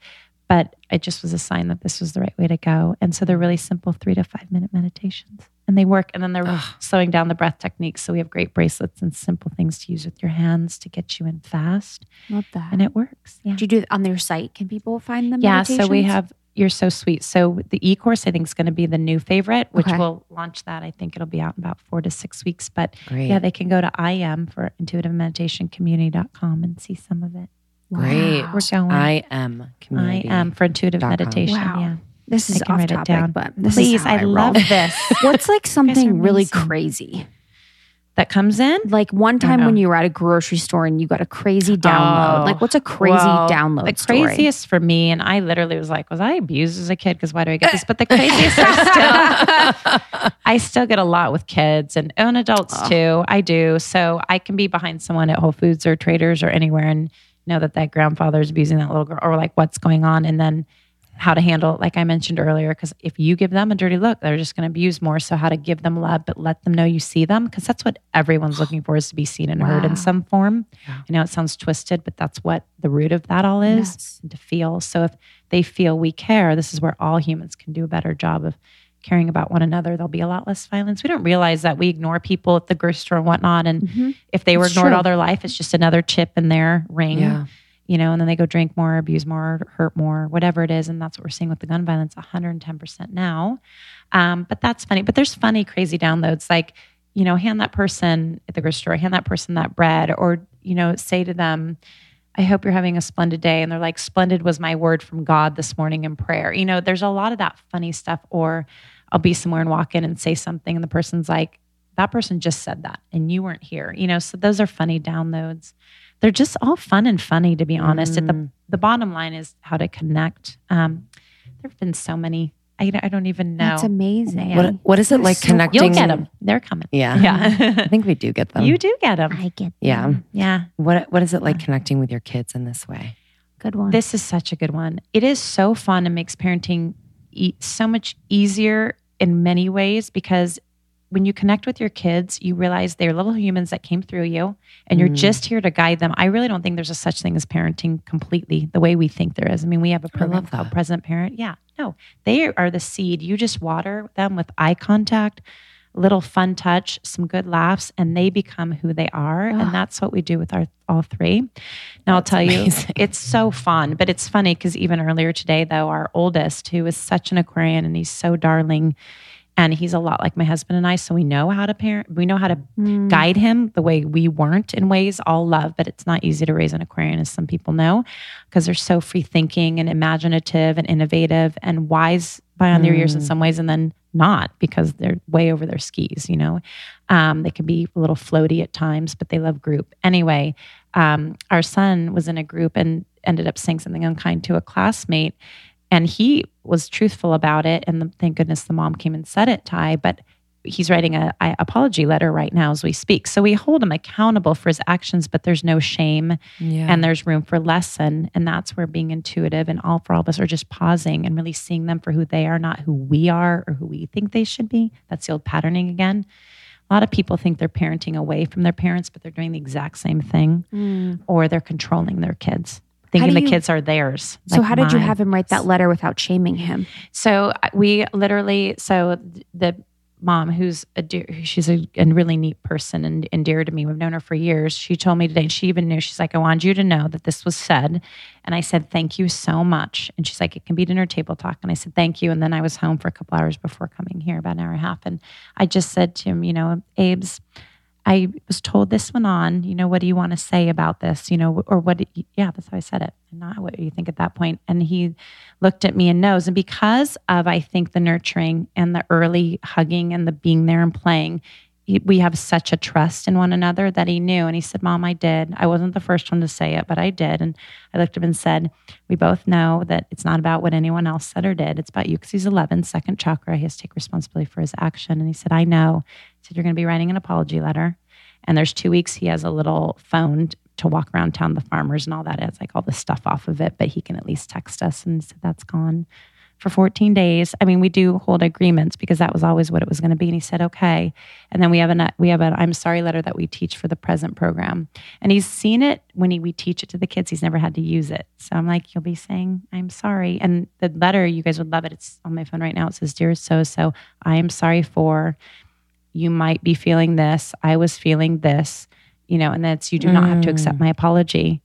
But it just was a sign that this was the right way to go. And so they're really simple three to five minute meditations. And they work. And then they're Ugh. slowing down the breath techniques. So we have great bracelets and simple things to use with your hands to get you in fast. Love that. And it works. Yeah. Do you do it on their site? Can people find them? Yeah. So we have, you're so sweet. So the e course, I think, is going to be the new favorite, which Okay. will launch that. I think it'll be out in about four to six weeks. But Great. yeah, they can go to IM for intuitive meditation community.com and see some of it. Great. We're going. I am I am for intuitive com. meditation. Wow. Yeah. This I is can off write it down. but this Please, is how I, love roll. this. What's like something really crazy? that comes in. Like one time when you were at a grocery store and you got a crazy download. Oh, like what's a crazy Well, download The story? craziest for me, and I literally was like, was I abused as a kid? Because why do I get this? But the craziest, I still, I still get a lot with kids and, and adults Oh. too. I do. So I can be behind someone at Whole Foods or Traders or anywhere and know that that grandfather is abusing that little girl or like what's going on, and then how to handle it, like I mentioned earlier. Because if you give them a dirty look, they're just going to abuse more. So how to give them love, but let them know you see them, because that's what everyone's looking for is to be seen and heard in some form. Yeah. I know it sounds twisted, but that's what the root of that all is yes. to feel. So if they feel we care, this is where all humans can do a better job of caring about one another. There'll be a lot less violence. We don't realize that we ignore people at the grocery store and whatnot. And Mhm. if they were It's ignored true. all their life, it's just another chip in their ring Yeah. you know, and then they go drink more, abuse more, hurt more, whatever it is. And that's what we're seeing with the gun violence 110% now. Um, but that's funny. But there's funny, crazy downloads like, you know, hand that person at the grocery store, hand that person that bread, or, you know, say to them, I hope you're having a splendid day. And they're like, splendid was my word from God this morning in prayer. You know, there's a lot of that funny stuff. Or I'll be somewhere and walk in and say something, and the person's like, that person just said that and you weren't here. You know, so those are funny downloads they're just all fun and funny to be honest. At the Mm. the bottom line is how to connect. Um, there have been so many I, I don't even know. That's amazing. What what is it That is like so- connecting? You'll get them. They're coming. Yeah. Yeah. I think we do get them. you do get them. I get them. Yeah. Yeah. What what is it like connecting with your kids in this way? good one. This is such a good one. It is so fun and makes parenting e- so much easier in many ways because when you connect with your kids, you realize they're little humans that came through you and you're Mm. just here to guide them. I really don't think there's a such thing as parenting completely the way we think there is. I mean, we have a program called. Present Parent. Yeah. No, they are the seed. You just water them with eye contact, little fun touch, some good laughs, and they become who they are. And that's what we do with our all three. Now I'll tell amazing. you, it's so fun. But it's funny because even earlier today, though, our oldest, who is such an Aquarian and he's so darling, and he's a lot like my husband and I, so we know how to parent, we know how to Mm. guide him the way we weren't in ways all love, but it's not easy to raise an Aquarian, as some people know, because they're so free thinking and imaginative and innovative and wise by on their ears in Mm. some ways, and then not because they're way over their skis. You know, um, they can be a little floaty at times, but they love group anyway. Um, our son was in a group and ended up saying something unkind to a classmate, and he was truthful about it. And the, thank goodness the mom came and said it, Ty. But he's writing a, a apology letter right now as we speak. So we hold him accountable for his actions, but there's no shame Yeah. and there's room for lesson. And that's where being intuitive and all for all of us are just pausing and really seeing them for who they are, not who we are or who we think they should be. That's the old patterning again. A lot of people think they're parenting away from their parents, but they're doing the exact same thing, Mm. or they're controlling their kids, thinking the you- kids are theirs. So like how did you have him write that letter without shaming him? So uh, we literally, so the mom, who's a dear, she's a, a really neat person and, and dear to me. We've known her for years. She told me today, and she even knew. She's like, I wanted you to know that this was said, and I said thank you so much. And she's like, it can be dinner table talk, and I said thank you. And then I was home for a couple hours before coming here, about an hour and a half, and I just said to him, you know, Abe's. I was told this went on. You know, what do you want to say about this? You know, or what? Yeah, that's how I said it. Not what you think at that point. And he looked at me and knows. And because of, I think, the nurturing and the early hugging and the being there and playing, we have such a trust in one another that he knew. And he said, Mom, I did. I wasn't the first one to say it, but I did. And I looked at him and said, We both know that it's not about what anyone else said or did. It's about you because he's 11, second chakra. He has to take responsibility for his action. And he said, I know. Said, You're going to be writing an apology letter. And there's two weeks he has a little phone to walk around town, the farmers and all that. It's like all the stuff off of it, but he can at least text us. And said, That's gone for 14 days. I mean, we do hold agreements because that was always what it was going to be. And he said, okay. And then we have an we have an I'm sorry letter that we teach for the present program. And he's seen it when he, we teach it to the kids. He's never had to use it. So I'm like, you'll be saying, I'm sorry. And the letter, you guys would love it. It's on my phone right now. It says, Dear so so, I am sorry for you might be feeling this. I was feeling this, you know, and that's you do not have to accept mm. my apology.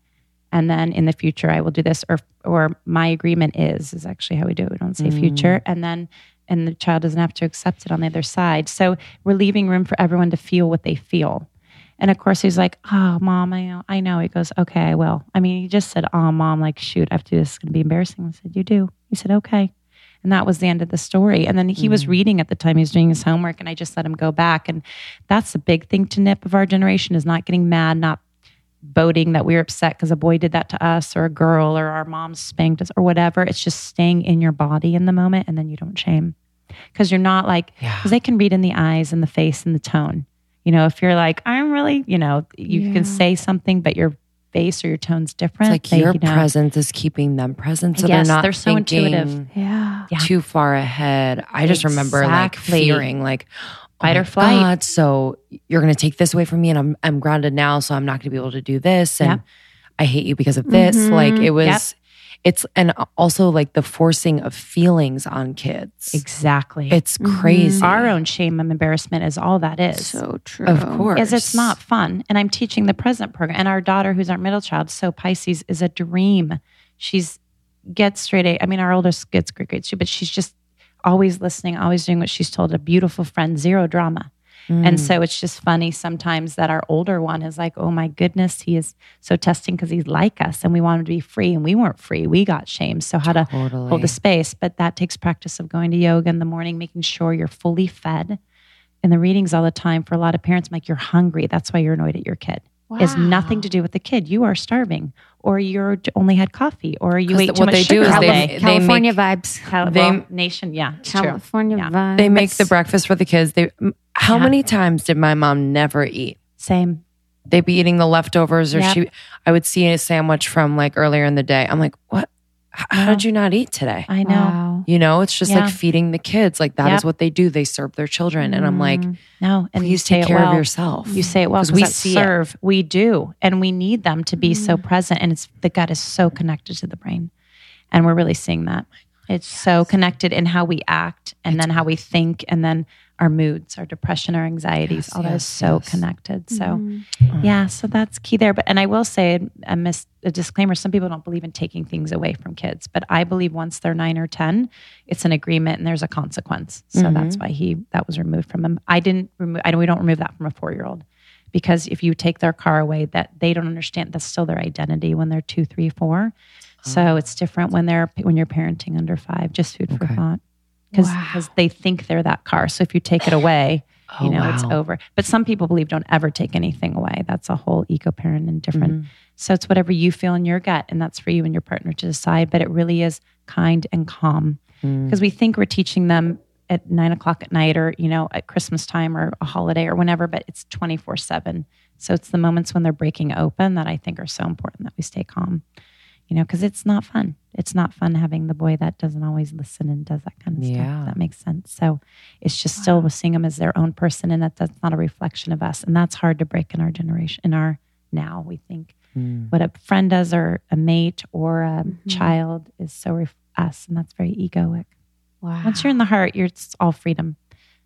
And then in the future, I will do this, or or my agreement is is actually how we do it. We don't say future, mm. and then and the child doesn't have to accept it on the other side. So we're leaving room for everyone to feel what they feel. And of course, he's like, "Oh, mom, I know, I know." He goes, "Okay, I will." I mean, he just said, "Oh, mom, like, shoot, I have to do this. It's going to be embarrassing." I said, "You do." He said, "Okay." And that was the end of the story. And then he was mm. reading at the time he was doing his homework, and I just let him go back. And that's a big thing to nip of our generation is not getting mad, not voting that we're upset because a boy did that to us or a girl or our mom spanked us or whatever. It's just staying in your body in the moment and then you don't shame. Because you're not like, Yeah. because they can read in the eyes and the face and the tone. You know, if you're like, I'm really, you know, you Yeah. can say something, but your face or your tone's different. It's like They, your you know, presence is keeping them present. So Yes, they're not they're so intuitive. Yeah. Too far ahead. I just remember like Exactly. fearing like oh Fight or flight. God, so you're gonna take this away from me and I'm I'm grounded now, so I'm not gonna be able to do this. And Yep. I hate you because of this. Mhm. Like it was Yep. It's and also like the forcing of feelings on kids. Exactly. It's Mhm. crazy. our own shame and embarrassment is all that is. So true. Of course. Because it's not fun. And I'm teaching the present program. And our daughter, who's our middle child, so Pisces is a dream. She's gets straight A. I mean, our oldest gets great grades too, but she's just always listening, always doing what she's told. A beautiful friend, zero drama. Mm. And so it's just funny sometimes that our older one is like, oh my goodness, he is so testing because he's like us and we want him to be free and we weren't free. We got shamed. So how to totally. hold the space. But that takes practice of going to yoga in the morning, making sure you're fully fed. In the readings all the time for a lot of parents, I'm like, you're hungry. That's why you're annoyed at your kid. is nothing to do with the kid. You are starving, or you're only had coffee, or you ate the- too what much they do sugar is all they- day. they California make- vibes. Cal- they- well, nation, yeah, it's true. California Yeah. vibes. They make the breakfast for the kids. They how Yeah. many times did my mom never eat? Same. They'd be eating the leftovers, or Yep. she. I would see a sandwich from like earlier in the day. I'm like, what? H- How did you not eat today? I know. Wow. You know, it's just Yeah. like feeding the kids. Like that is Yep. what they do. They serve their children, and I'm like, Mm. No, and you please say take it care well. of yourself. You say it well because we we see it. serve. We do, and we need them to be Mm. so present. And it's the gut is so connected to the brain, and we're really seeing that. It's so connected in how we act, and then how we think, and then our moods, our depression, our anxieties. Yes, all that is so yes. connected. So. Mhm. Yeah, so that's key there. But and I will say a, mis- a disclaimer: some people don't believe in taking things away from kids, but I believe once they're nine or ten, it's an agreement and there's a consequence. So mm-hmm. that's why he that was removed from him. I didn't remove. I we don't remove that from a four year old because if you take their car away, that they don't understand that's still their identity when they're two, three, four. So ah. it's different when they're when you're parenting under five. Just food for thought because Wow. they think they're that car. So if you take it away oh, you know it's over but some people believe don't ever take anything away that's a whole eco parent and different Mhm. so it's whatever you feel in your gut and that's for you and your partner to decide but it really is kind and calm Mm. because we think we're teaching them at nine o'clock at night or you know at christmas time or a holiday or whenever but it's 24 7 so it's the moments when they're breaking open that i think are so important that we stay calm you know because it's not fun it's not fun having the boy that doesn't always listen and does that kind of Yeah. stuff that makes sense so it's just still seeing them as their own person and that that's not a reflection of us and that's hard to break in our generation in our now we think Mm. what a friend does or a mate or a Mhm. child is so ref- us and that's very egoic Wow. once you're in the heart you're it's all freedom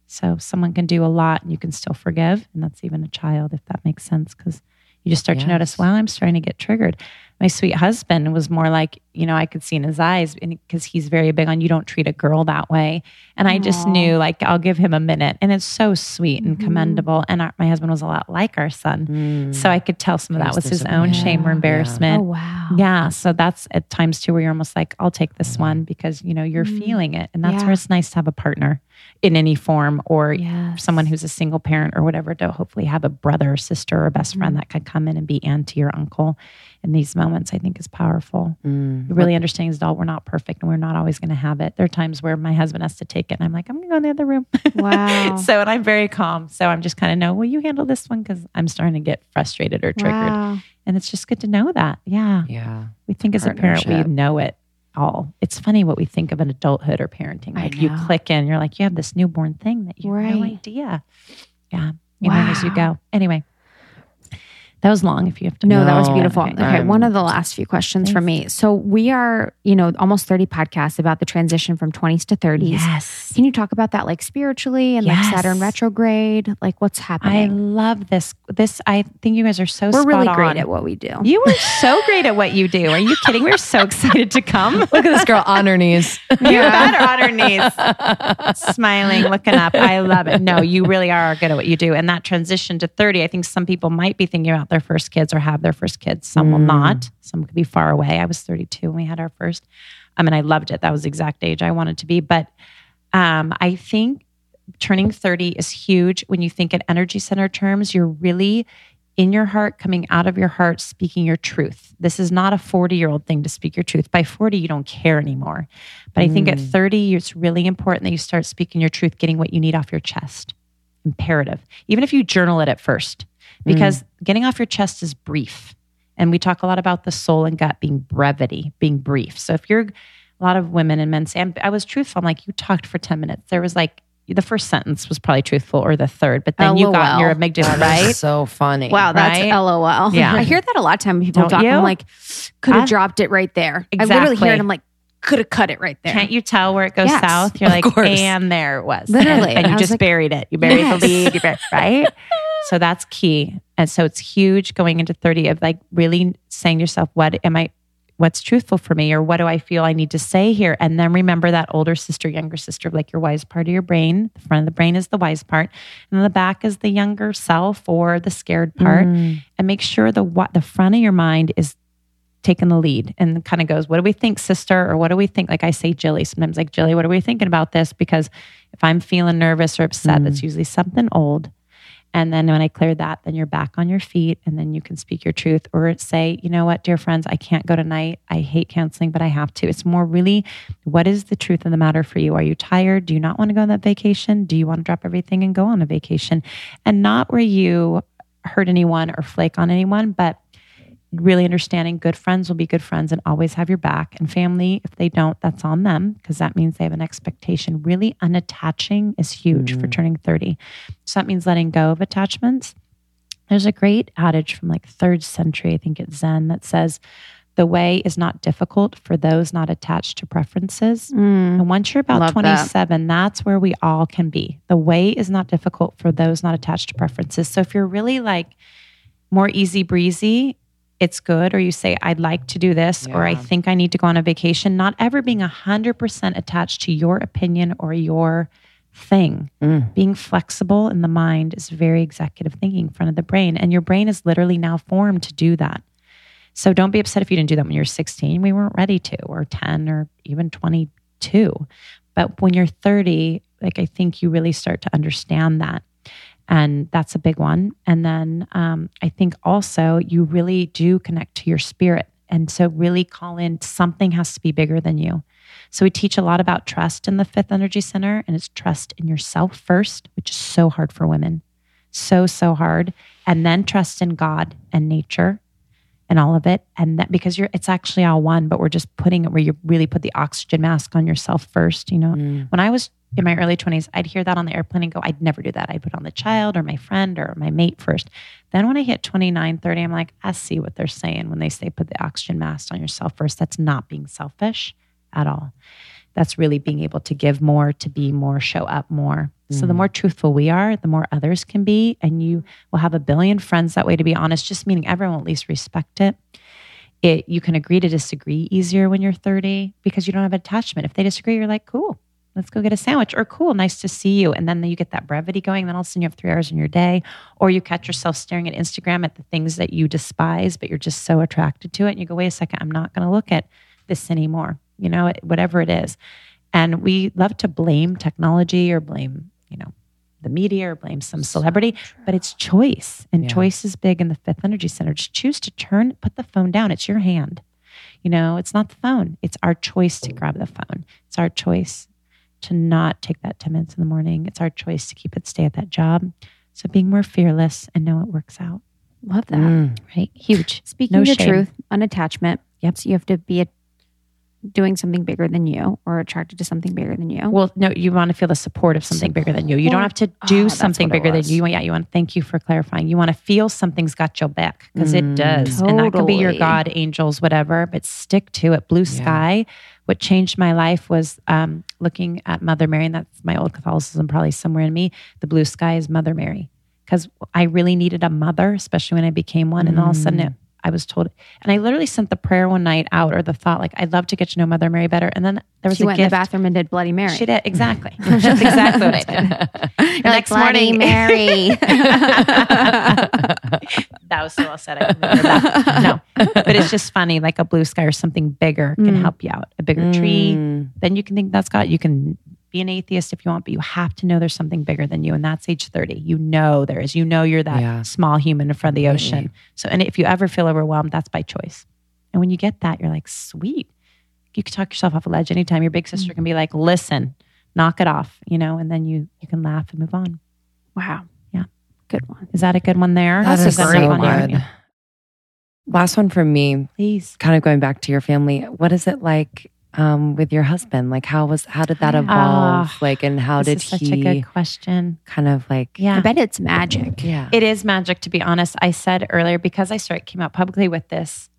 so someone can do a lot and you can still forgive and that's even a child if that makes sense because you just start to notice Yes. wow i'm starting to get triggered my sweet husband was more like you know i could see in his eyes because he's very big on you don't treat a girl that way and i just knew like i'll give him a minute and it's so sweet and Mhm. commendable and our, my husband was a lot like our son Mm. so i could tell some of that was his own shame or Yeah. embarrassment Oh wow. yeah. So that's at times too where you're almost like, I'll take this one because, you know, you're Mm. feeling it. And that's Yeah. where it's nice to have a partner in any form or Yes. someone who's a single parent or whatever to hopefully have a brother or sister or best friend that could come in and be auntie or uncle in these moments, I think is powerful. Mm. Really understanding as adult, we're not perfect and we're not always going to have it. There are times where my husband has to take it and I'm like, I'm going to go in the other room. Wow. so, and I'm very calm. So I'm just kind of know, will you handle this one? Because I'm starting to get frustrated or triggered. Wow. And it's just good to know that. Yeah. Yeah. We think as a parent, we know it all. It's funny what we think of an adulthood or parenting. Like you click in, you're like, you have this newborn thing that you have no idea. Yeah. You learn as you go. Anyway, that was long if you have to. No, that was beautiful. Okay. Okay, one of the last few questions for me. So we are, you know, almost 30 podcasts about the transition from 20s to 30s. Yes. Can you talk about that like spiritually and Yes. like Saturn retrograde? Like what's happening? I love this. This, I think you guys are so We're really spot great on. at what we do. You are so great at what you do. Are you kidding? We're so excited to come. Look at this girl on her knees. You better on her knees, smiling, looking up. I love it. No, you really are good at what you do. And that transition to 30, I think some people might be thinking about their first kids or have their first kids. Some will Mm. not. Some could be far away. I was 32 when we had our first. I mean, I loved it. That was the exact age I wanted to be. But um, I think turning 30 is huge when you think in energy center terms. You're really in your heart, coming out of your heart, speaking your truth. This is not a 40 year old thing to speak your truth. By 40, you don't care anymore. But I think at Mm. 30, it's really important that you start speaking your truth, getting what you need off your chest. Imperative. Even if you journal it at first, because mm. getting off your chest is brief. And we talk a lot about the soul and gut being brevity, being brief. So if you're a lot of women and men say, I'm, I was truthful. I'm like, you talked for 10 minutes. There was like, the first sentence was probably truthful or the third, but then you oh, got in your LOL. amygdala, That's right? So funny. Wow, that's Right? LOL. Yeah. I hear that a lot of time when people Don't talk. you? I'm like, could have I- dropped it right there. I literally hear Exactly. it. I'm like, could have cut it right there. Can't you tell where it goes Yes, south? You're like, course. and there it was. Literally. And, I you just like, buried it. You buried Yes. the lead, you buried, right? so that's key. And so it's huge going into 30 of like really saying to yourself, what am I, what's truthful for me? Or what do I feel I need to say here? And then remember that older sister, younger sister, like your wise part of your brain. The front of the brain is the wise part. And the back is the younger self or the scared part. Mm. And make sure the what the front of your mind is taking the lead and kind of goes, What do we think, sister? Or what do we think? Like I say, Jilly, sometimes like, Jilly, what are we thinking about this? Because if I'm feeling nervous or upset, Mm. that's usually something old. And then when I clear that, then you're back on your feet and then you can speak your truth or say, you know what, dear friends, I can't go tonight. I hate canceling, but I have to. It's more really what is the truth of the matter for you? Are you tired? Do you not want to go on that vacation? Do you want to drop everything and go on a vacation? And not where you hurt anyone or flake on anyone, but really understanding good friends will be good friends and always have your back. And family, if they don't, that's on them because that means they have an expectation. Really unattaching is huge mm. for turning 30. So that means letting go of attachments. There's a great adage from like third century, I think it's Zen, that says, the way is not difficult for those not attached to preferences. Mm, and once you're about 27, that. that's where we all can be. The way is not difficult for those not attached to preferences. So if you're really like more easy breezy, it's good, or you say, I'd like to do this, yeah. or I think I need to go on a vacation, not ever being 100% attached to your opinion or your thing. Mm. Being flexible in the mind is very executive thinking in front of the brain. And your brain is literally now formed to do that. So don't be upset if you didn't do that when you're 16. We weren't ready to, or 10, or even 22. But when you're 30, like I think you really start to understand that. And that's a big one. And then um, I think also you really do connect to your spirit. And so, really call in something has to be bigger than you. So, we teach a lot about trust in the fifth energy center, and it's trust in yourself first, which is so hard for women. So, so hard. And then trust in God and nature and all of it. And that because you're, it's actually all one, but we're just putting it where you really put the oxygen mask on yourself first. You know, mm. when I was in my early 20s, I'd hear that on the airplane and go, I'd never do that. I'd put on the child or my friend or my mate first. Then when I hit 29, 30, I'm like, I see what they're saying when they say put the oxygen mask on yourself first. That's not being selfish at all. That's really being able to give more, to be more, show up more. So the mm. more truthful we are, the more others can be. And you will have a billion friends that way, to be honest, just meaning everyone will at least respect it. It you can agree to disagree easier when you're 30 because you don't have attachment. If they disagree, you're like, cool, let's go get a sandwich or cool, nice to see you. And then you get that brevity going. Then all of a sudden you have three hours in your day, or you catch yourself staring at Instagram at the things that you despise, but you're just so attracted to it. And you go, wait a second, I'm not going to look at this anymore, you know, whatever it is. And we love to blame technology or blame you know, the media or blame some celebrity, so but it's choice. And yeah. choice is big in the fifth energy center. Just choose to turn, put the phone down. It's your hand. You know, it's not the phone. It's our choice to grab the phone. It's our choice to not take that 10 minutes in the morning. It's our choice to keep it, stay at that job. So being more fearless and know it works out. Love that. Mm. Right? Huge. Speaking no the shame. truth, unattachment. Yep. So you have to be a doing something bigger than you or attracted to something bigger than you. Well, no, you want to feel the support of something support. bigger than you. You don't have to do oh, something bigger than you. Yeah, you want. Thank you for clarifying. You want to feel something's got your back because mm, it does, totally. and that could be your God, angels, whatever. But stick to it. Blue sky. What changed my life was um, looking at Mother Mary, and that's my old Catholicism, probably somewhere in me. The blue sky is Mother Mary because I really needed a mother, especially when I became one, and all of a sudden it I was told, and I literally sent the prayer one night out or the thought, like, I'd love to get to know Mother Mary better. And then there was she a went gift. in the bathroom and did Bloody Mary. She did exactly. That's exactly what I did. You're next like, morning, Mary. that was so well said. I remember that. No, but it's just funny. Like a blue sky or something bigger can mm. help you out. A bigger mm. tree. Then you can think that's God. You can be an atheist if you want, but you have to know there's something bigger than you. And that's age 30. You know there is. You know you're that yeah. small human in front of the ocean. So, and if you ever feel overwhelmed, that's by choice. And when you get that, you're like, sweet. You can talk yourself off a ledge anytime. Your big sister mm-hmm. can be like, listen, knock it off, you know, and then you you can laugh and move on. Wow. Yeah. Good one. Is that a good one there? That's a great one. Good. Last one from me. Please. Kind of going back to your family. What is it like um, with your husband? Like, how was how did that evolve? Oh, like, and how did such he? Such a good question. Kind of like, yeah, I bet it's magic. Yeah, it is magic. To be honest, I said earlier because I started came out publicly with this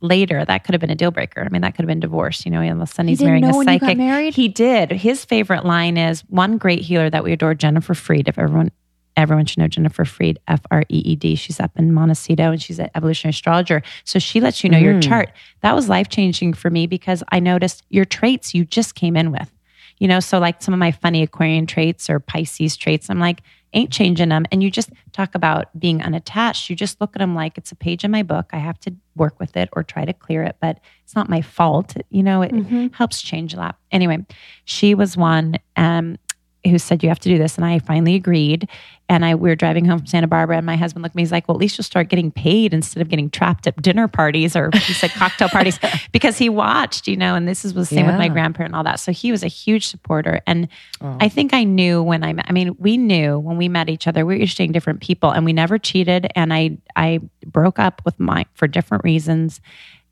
later. That could have been a deal breaker. I mean, that could have been divorce. You know, all of a sudden he's marrying a psychic. He did. His favorite line is one great healer that we adore, Jennifer Freed. If everyone everyone should know Jennifer Freed, F R E E D. She's up in Montecito and she's an evolutionary astrologer. So she lets you know mm. your chart. That was life changing for me because I noticed your traits you just came in with. You know, so like some of my funny Aquarian traits or Pisces traits, I'm like, ain't changing them. And you just talk about being unattached. You just look at them like it's a page in my book. I have to work with it or try to clear it, but it's not my fault. You know, it mm-hmm. helps change a lot. Anyway, she was one. Um, who said you have to do this, and I finally agreed. And I we were driving home from Santa Barbara, and my husband looked at me. He's like, "Well, at least you'll start getting paid instead of getting trapped at dinner parties or he said cocktail parties," because he watched, you know. And this is was the same with my Yeah. grandparent and all that. So he was a huge supporter, and Oh. I think I knew when I met. I mean, we knew when we met each other. We were dating different people, and we never cheated. And I I broke up with mine for different reasons,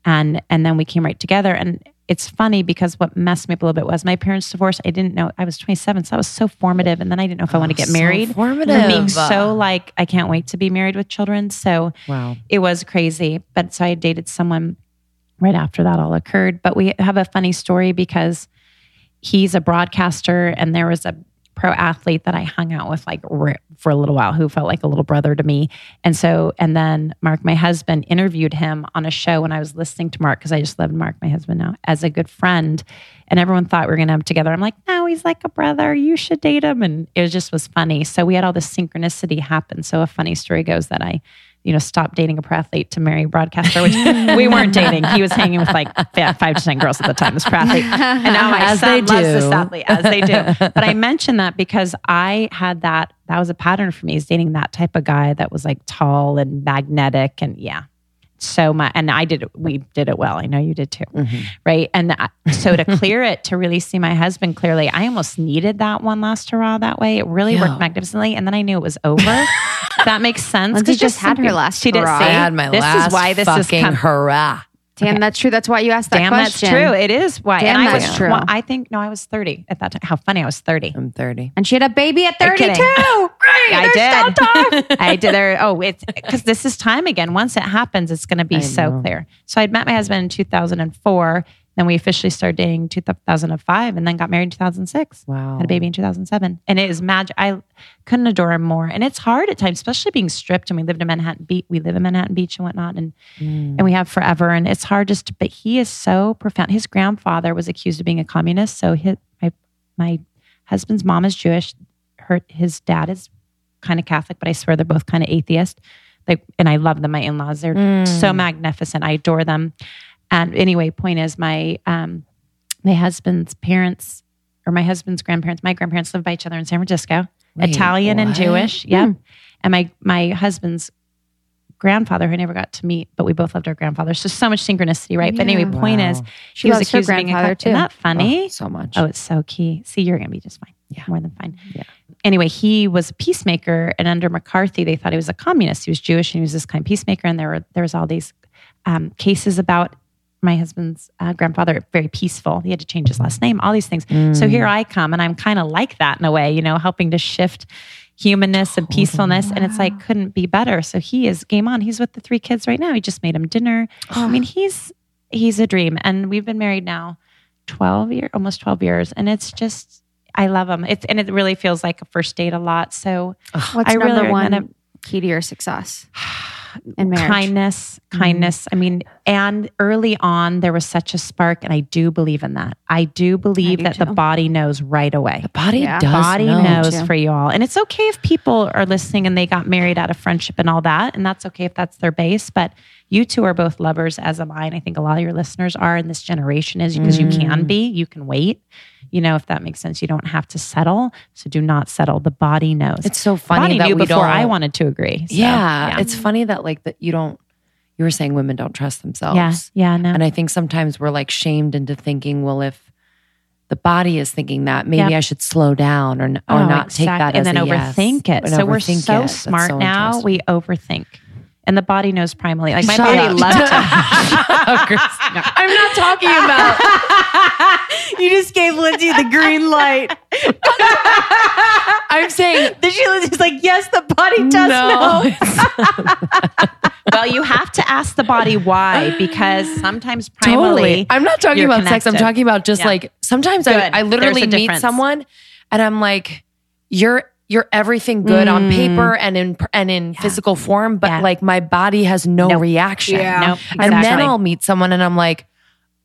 and and then we came right together. And it's funny because what messed me up a little bit was my parents' divorced. I didn't know I was 27, so that was so formative. And then I didn't know if I want to get oh, so married. formative. And being so like I can't wait to be married with children. So Wow. it was crazy. But so I dated someone right after that all occurred. But we have a funny story because he's a broadcaster and there was a pro athlete that I hung out with like for a little while who felt like a little brother to me. And so, and then Mark, my husband, interviewed him on a show when I was listening to Mark because I just loved Mark, my husband now, as a good friend. And everyone thought we were going to have together. I'm like, no, he's like a brother. You should date him. And it just was funny. So we had all this synchronicity happen. So a funny story goes that I, you know, stop dating a pro athlete to marry a broadcaster, which we weren't dating. He was hanging with like five to 10 girls at the time, this pro athlete. And now my As son loves this athlete, as they do. But I mentioned that because I had that, that was a pattern for me is dating that type of guy that was like tall and magnetic and yeah. So my, and I did it, we did it well. I know you did too. Mm-hmm. Right. And I- so to clear it, to really see my husband clearly, I almost needed that one last hurrah that way. It really worked magnificently. And then I knew it was over. that makes sense. Lindsey 'Cause just had some her last She did hurrah. say, I had my this last is why this is fucking com- hurrah. Damn, that's true. That's why you asked that Damn, question. that's true. It is why. Damn, and I that's was, true. well, I think, no, I was 30 at that time. How funny. I was 30. I'm 30. And she had a baby at You're 32. Great. I did. I did. There. Oh, it's because this is time again. Once it happens, it's going to be I so know. clear. So I'd met my husband in 2004. Then we officially started dating 2005, and then got married in 2006. Wow. Had a baby in 2007, and it is magic. I couldn't adore him more. And it's hard at times, especially being stripped. And we lived in Manhattan Beach. We live in Manhattan Beach and whatnot, and mm. and we have forever. And it's hard just. To, but he is so profound. His grandfather was accused of being a communist. So his my my husband's mom is Jewish. Her his dad is kind of Catholic, but I swear they're both kind of atheist. Like, and I love them. My in laws, they're mm. so magnificent. I adore them. And anyway, point is, my um, my husband's parents or my husband's grandparents, my grandparents lived by each other in San Francisco, Wait, Italian and? Jewish. Yep. And my my husband's grandfather, who I never got to meet, but we both loved our grandfathers. So so much synchronicity, right? But anyway, Yeah. point Wow. is, She he was her of being a grandfather, co- too. Isn't that funny? Oh, so much. Oh, it's so key. See, you're going to be just fine. Yeah. More than fine. Yeah. Anyway, he was a peacemaker, and under McCarthy, they thought he was a communist. He was Jewish, and he was this kind of peacemaker. And there were there was all these um, cases about my husband's uh, grandfather, very peaceful. He had to change his last name. All these things. So here I come, and I'm kind of like that in a way, you know, helping to shift humanness and peacefulness. And it's like couldn't be better. So he is game on. He's with the three kids right now. He just made them dinner. I mean, he's he's a dream, and we've been married now 12 years, almost 12 years. And it's just, I love him. It's, and it really feels like a first date a lot. So What's I really number am one gonna- key to your success in marriage? kindness, kindness. I mean, and early on, there was such a spark. And I do believe in that. I do believe do that the body knows right away. the body Yeah. does body know. knows too. for you all. And it's okay if people are listening and they got married out of friendship and all that. And that's okay if that's their base. But you two are both lovers, as am I. And I think a lot of your listeners are in this generation is because you Mm. can be, you can wait. You know, if that makes sense, you don't have to settle. So do not settle. The body knows. It's so funny body that knew we before don't. I wanted to agree. So, yeah, it's funny that like that you don't. You were saying women don't trust themselves. yeah, yeah, no. And I think sometimes we're like shamed into thinking, well, if the body is thinking that, maybe Yep. I should slow down or, or Oh, not take that and as then a yes. overthink it. And So we're overthink so it. Smart so now. We overthink, and the body knows primally. Like my Shut body up. loves to. I'm not talking about. you just gave Lindsey the green light. I'm saying Then she was like, "Yes, the body does no. know." well, you have to ask the body why, because sometimes primally, Totally. I'm not talking you're about sex. I'm talking about just Yeah. like sometimes Good. I, I literally meet difference. someone and I'm like, you're you're everything good on Mm. paper and in and in physical form, but Yeah. like my body has no Nope. reaction. Yeah. Nope, And then. I'll meet someone and I'm like,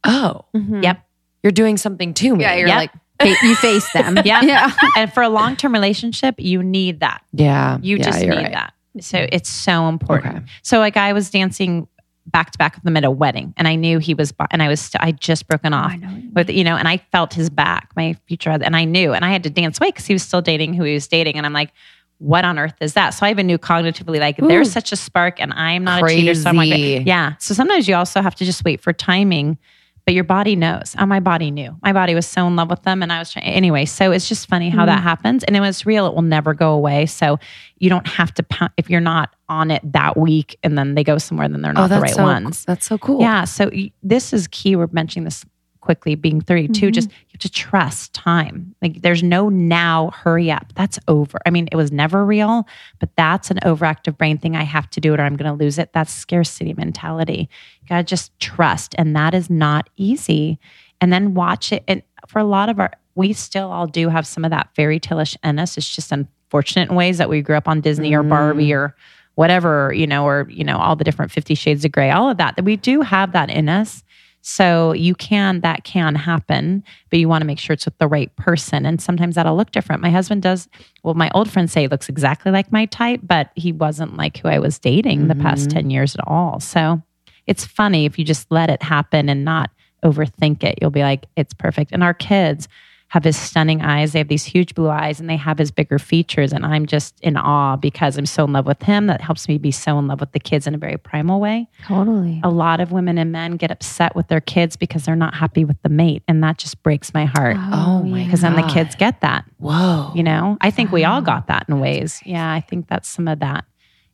oh, Yep. you're doing something to me. Yeah, you're Yep. like you face them. Yeah. yeah. and for a long term relationship, you need that. yeah. You Yeah, just need right. that. So it's so important. Okay. So like I was dancing back to back with them at a wedding, and I knew he was, and I was, st- I just broken oh, off I know you with, you know, and I felt his back, my future, and I knew, and I had to dance away because he was still dating who he was dating, and I'm like, what on earth is that? So I even knew cognitively, like, there's such a spark, and I'm not a cheater, so I'm like, Crazy. yeah. So sometimes you also have to just wait for timing. But your body knows. Oh, my body knew. My body was so in love with them, and I was trying anyway. So it's just funny how Mm-hmm. that happens, and it was real. It will never go away. So you don't have to if you're not on it that week, and then they go somewhere, then they're not the right Oh, so, ones. That's so cool. Yeah. So this is key. We're mentioning this quickly, being 32. Mm-hmm. Just you have to trust time. Like there's no now, hurry up. That's over. I mean, it was never real, but that's an overactive brain thing. I have to do it or I'm going to lose it. That's scarcity mentality. You got to just trust. And that is not easy. And then watch it. And for a lot of our, we still all do have some of that fairy tale-ish in us. It's just unfortunate in ways that we grew up on Disney or Barbie mm. or whatever, you know, or, you know, all the different 50 shades of gray, all of that, that we do have that in us. So you can, that can happen, but you want to make sure it's with the right person. And sometimes that'll look different. My husband does, well, my old friends say he looks exactly like my type, but he wasn't like who I was dating the past mm-hmm. 10 years at all. So it's funny if you just let it happen and not overthink it. You'll be like, it's perfect. And our kids have his stunning eyes. They have these huge blue eyes and they have his bigger features. And I'm just in awe because I'm so in love with him. That helps me be so in love with the kids in a very primal way. Totally. A lot of women and men get upset with their kids because they're not happy with the mate. And that just breaks my heart. Oh, oh my Because then the kids get that, Whoa. you know? I think we all got that in ways. Yeah, I think that's some of that.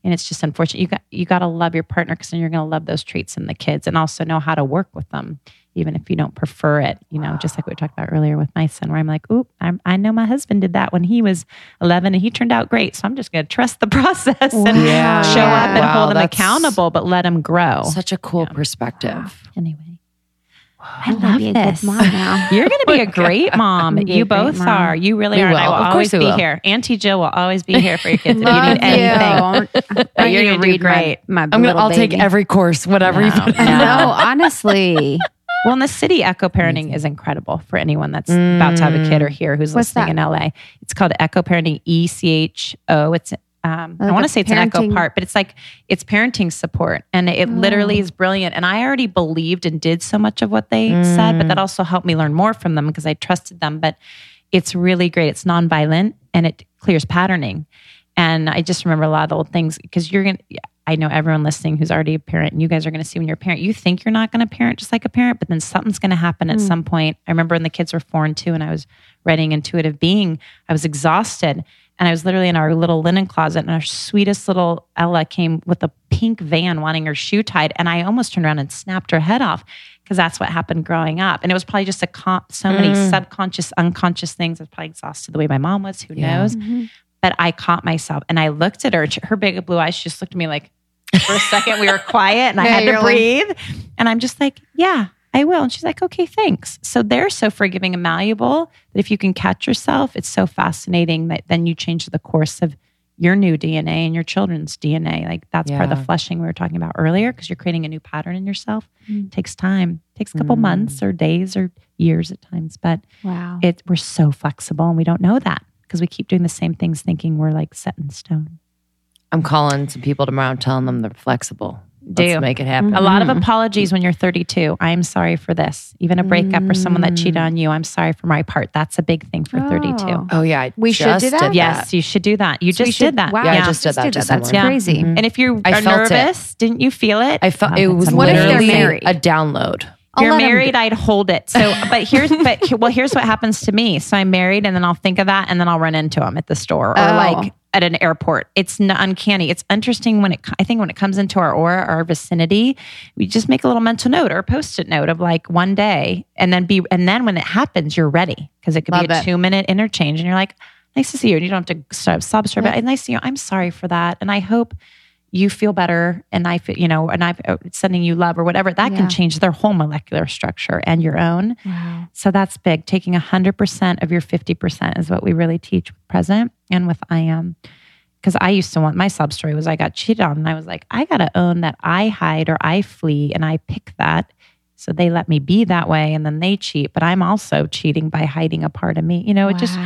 And it's just unfortunate. You got you got to love your partner because then you're going to love those traits in the kids, and also know how to work with them, even if you don't prefer it. You know, just like we talked about earlier with my son, where I'm like, "Oop, I'm, I know my husband did that when he was 11, and he turned out great. So I'm just going to trust the process and Yeah. show up and Wow, hold him accountable, but let him grow." Such a cool perspective. Anyway, I love be a this. good mom now. you're going to be a great mom. A You great both mom. are. You really We are. And I will. will Of always course we be will. here. Auntie Jill will always be here for your kids if you need anything. you. But I you're gonna do read my- great. My, I'm gonna, I'll take every course, whatever you No. put. No, honestly. Well, in the city, echo parenting is incredible for anyone that's about to have a kid or here who's What's listening in LA. It's called echo parenting, E C H O. It's um, I want to say it's an echo part, but it's like it's parenting support, and it literally is brilliant. And I already believed and did so much of what they said, but that also helped me learn more from them because I trusted them. But it's really great. It's nonviolent and it clears patterning. And I just remember a lot of the old things because you're gonna. I know everyone listening who's already a parent, and you guys are going to see when you're a parent. You think you're not going to parent just like a parent, but then something's going to happen at hmm. some point. I remember when the kids were four and two, and I was writing intuitive being. I was exhausted, and I was literally in our little linen closet, and our sweetest little Ella came with a pink van wanting her shoe tied, and I almost turned around and snapped her head off because that's what happened growing up, and it was probably just a comp, so many hmm. subconscious, unconscious things. I was probably exhausted the way my mom was. Who Yeah. knows? Mm-hmm. But I caught myself, and I looked at her. Her big blue eyes. She just looked at me like. For a second, we were quiet, and I had to you're like- breathe. And I'm just like, yeah, I will. And she's like, okay, thanks. So they're so forgiving and malleable that if you can catch yourself, it's so fascinating that then you change the course of your new DNA and your children's DNA. Like that's part of the flushing we were talking about earlier because you're creating a new pattern in yourself. Mm. It takes time. It takes a couple Mm. months or days or years at times, but Wow. it we're so flexible and we don't know that because we keep doing the same things thinking we're like set in stone. I'm calling some people tomorrow, and telling them they're flexible. Do. Let's make it happen. A lot of mm-hmm. apologies when you're 32. I'm sorry for this. Even a breakup or someone that cheated on you. I'm sorry for my part. That's a big thing for 32. Oh. Oh yeah, I We should just do that? did Yes, you should do that. You So we just should- did that. Wow. Yeah, I Yeah. just did that to That's someone. Yeah. crazy. Mm-hmm. And if you I are felt it. nervous, didn't you feel it? I felt Oh, it was that's What if they're literally married? a download. I'll you're let 'em married, I'd hold it. So, but here's, but well, here's what happens to me. So I'm married, and then I'll think of that, and then I'll run into him at the store or Oh. like at an airport. It's uncanny. It's interesting when it, I think when it comes into our aura, our vicinity, we just make a little mental note or a post-it note of like one day, and then be, and then when it happens, you're ready because it could Love be a it. two-minute interchange, and you're like, "Nice to see you." And you don't have to stop, stop, start, but nice to see you. I'm sorry for that, and I hope you feel better and I feel, you know, and I'm uh, sending you love or whatever, that Yeah. can change their whole molecular structure and your own. Wow. So that's big. Taking 100% of your 50% is what we really teach with present and with I am. Because I used to want my sub story was I got cheated on and I was like, I got to own that I hide or I flee and I pick that. So they let me be that way and then they cheat, but I'm also cheating by hiding a part of me. You know, it just,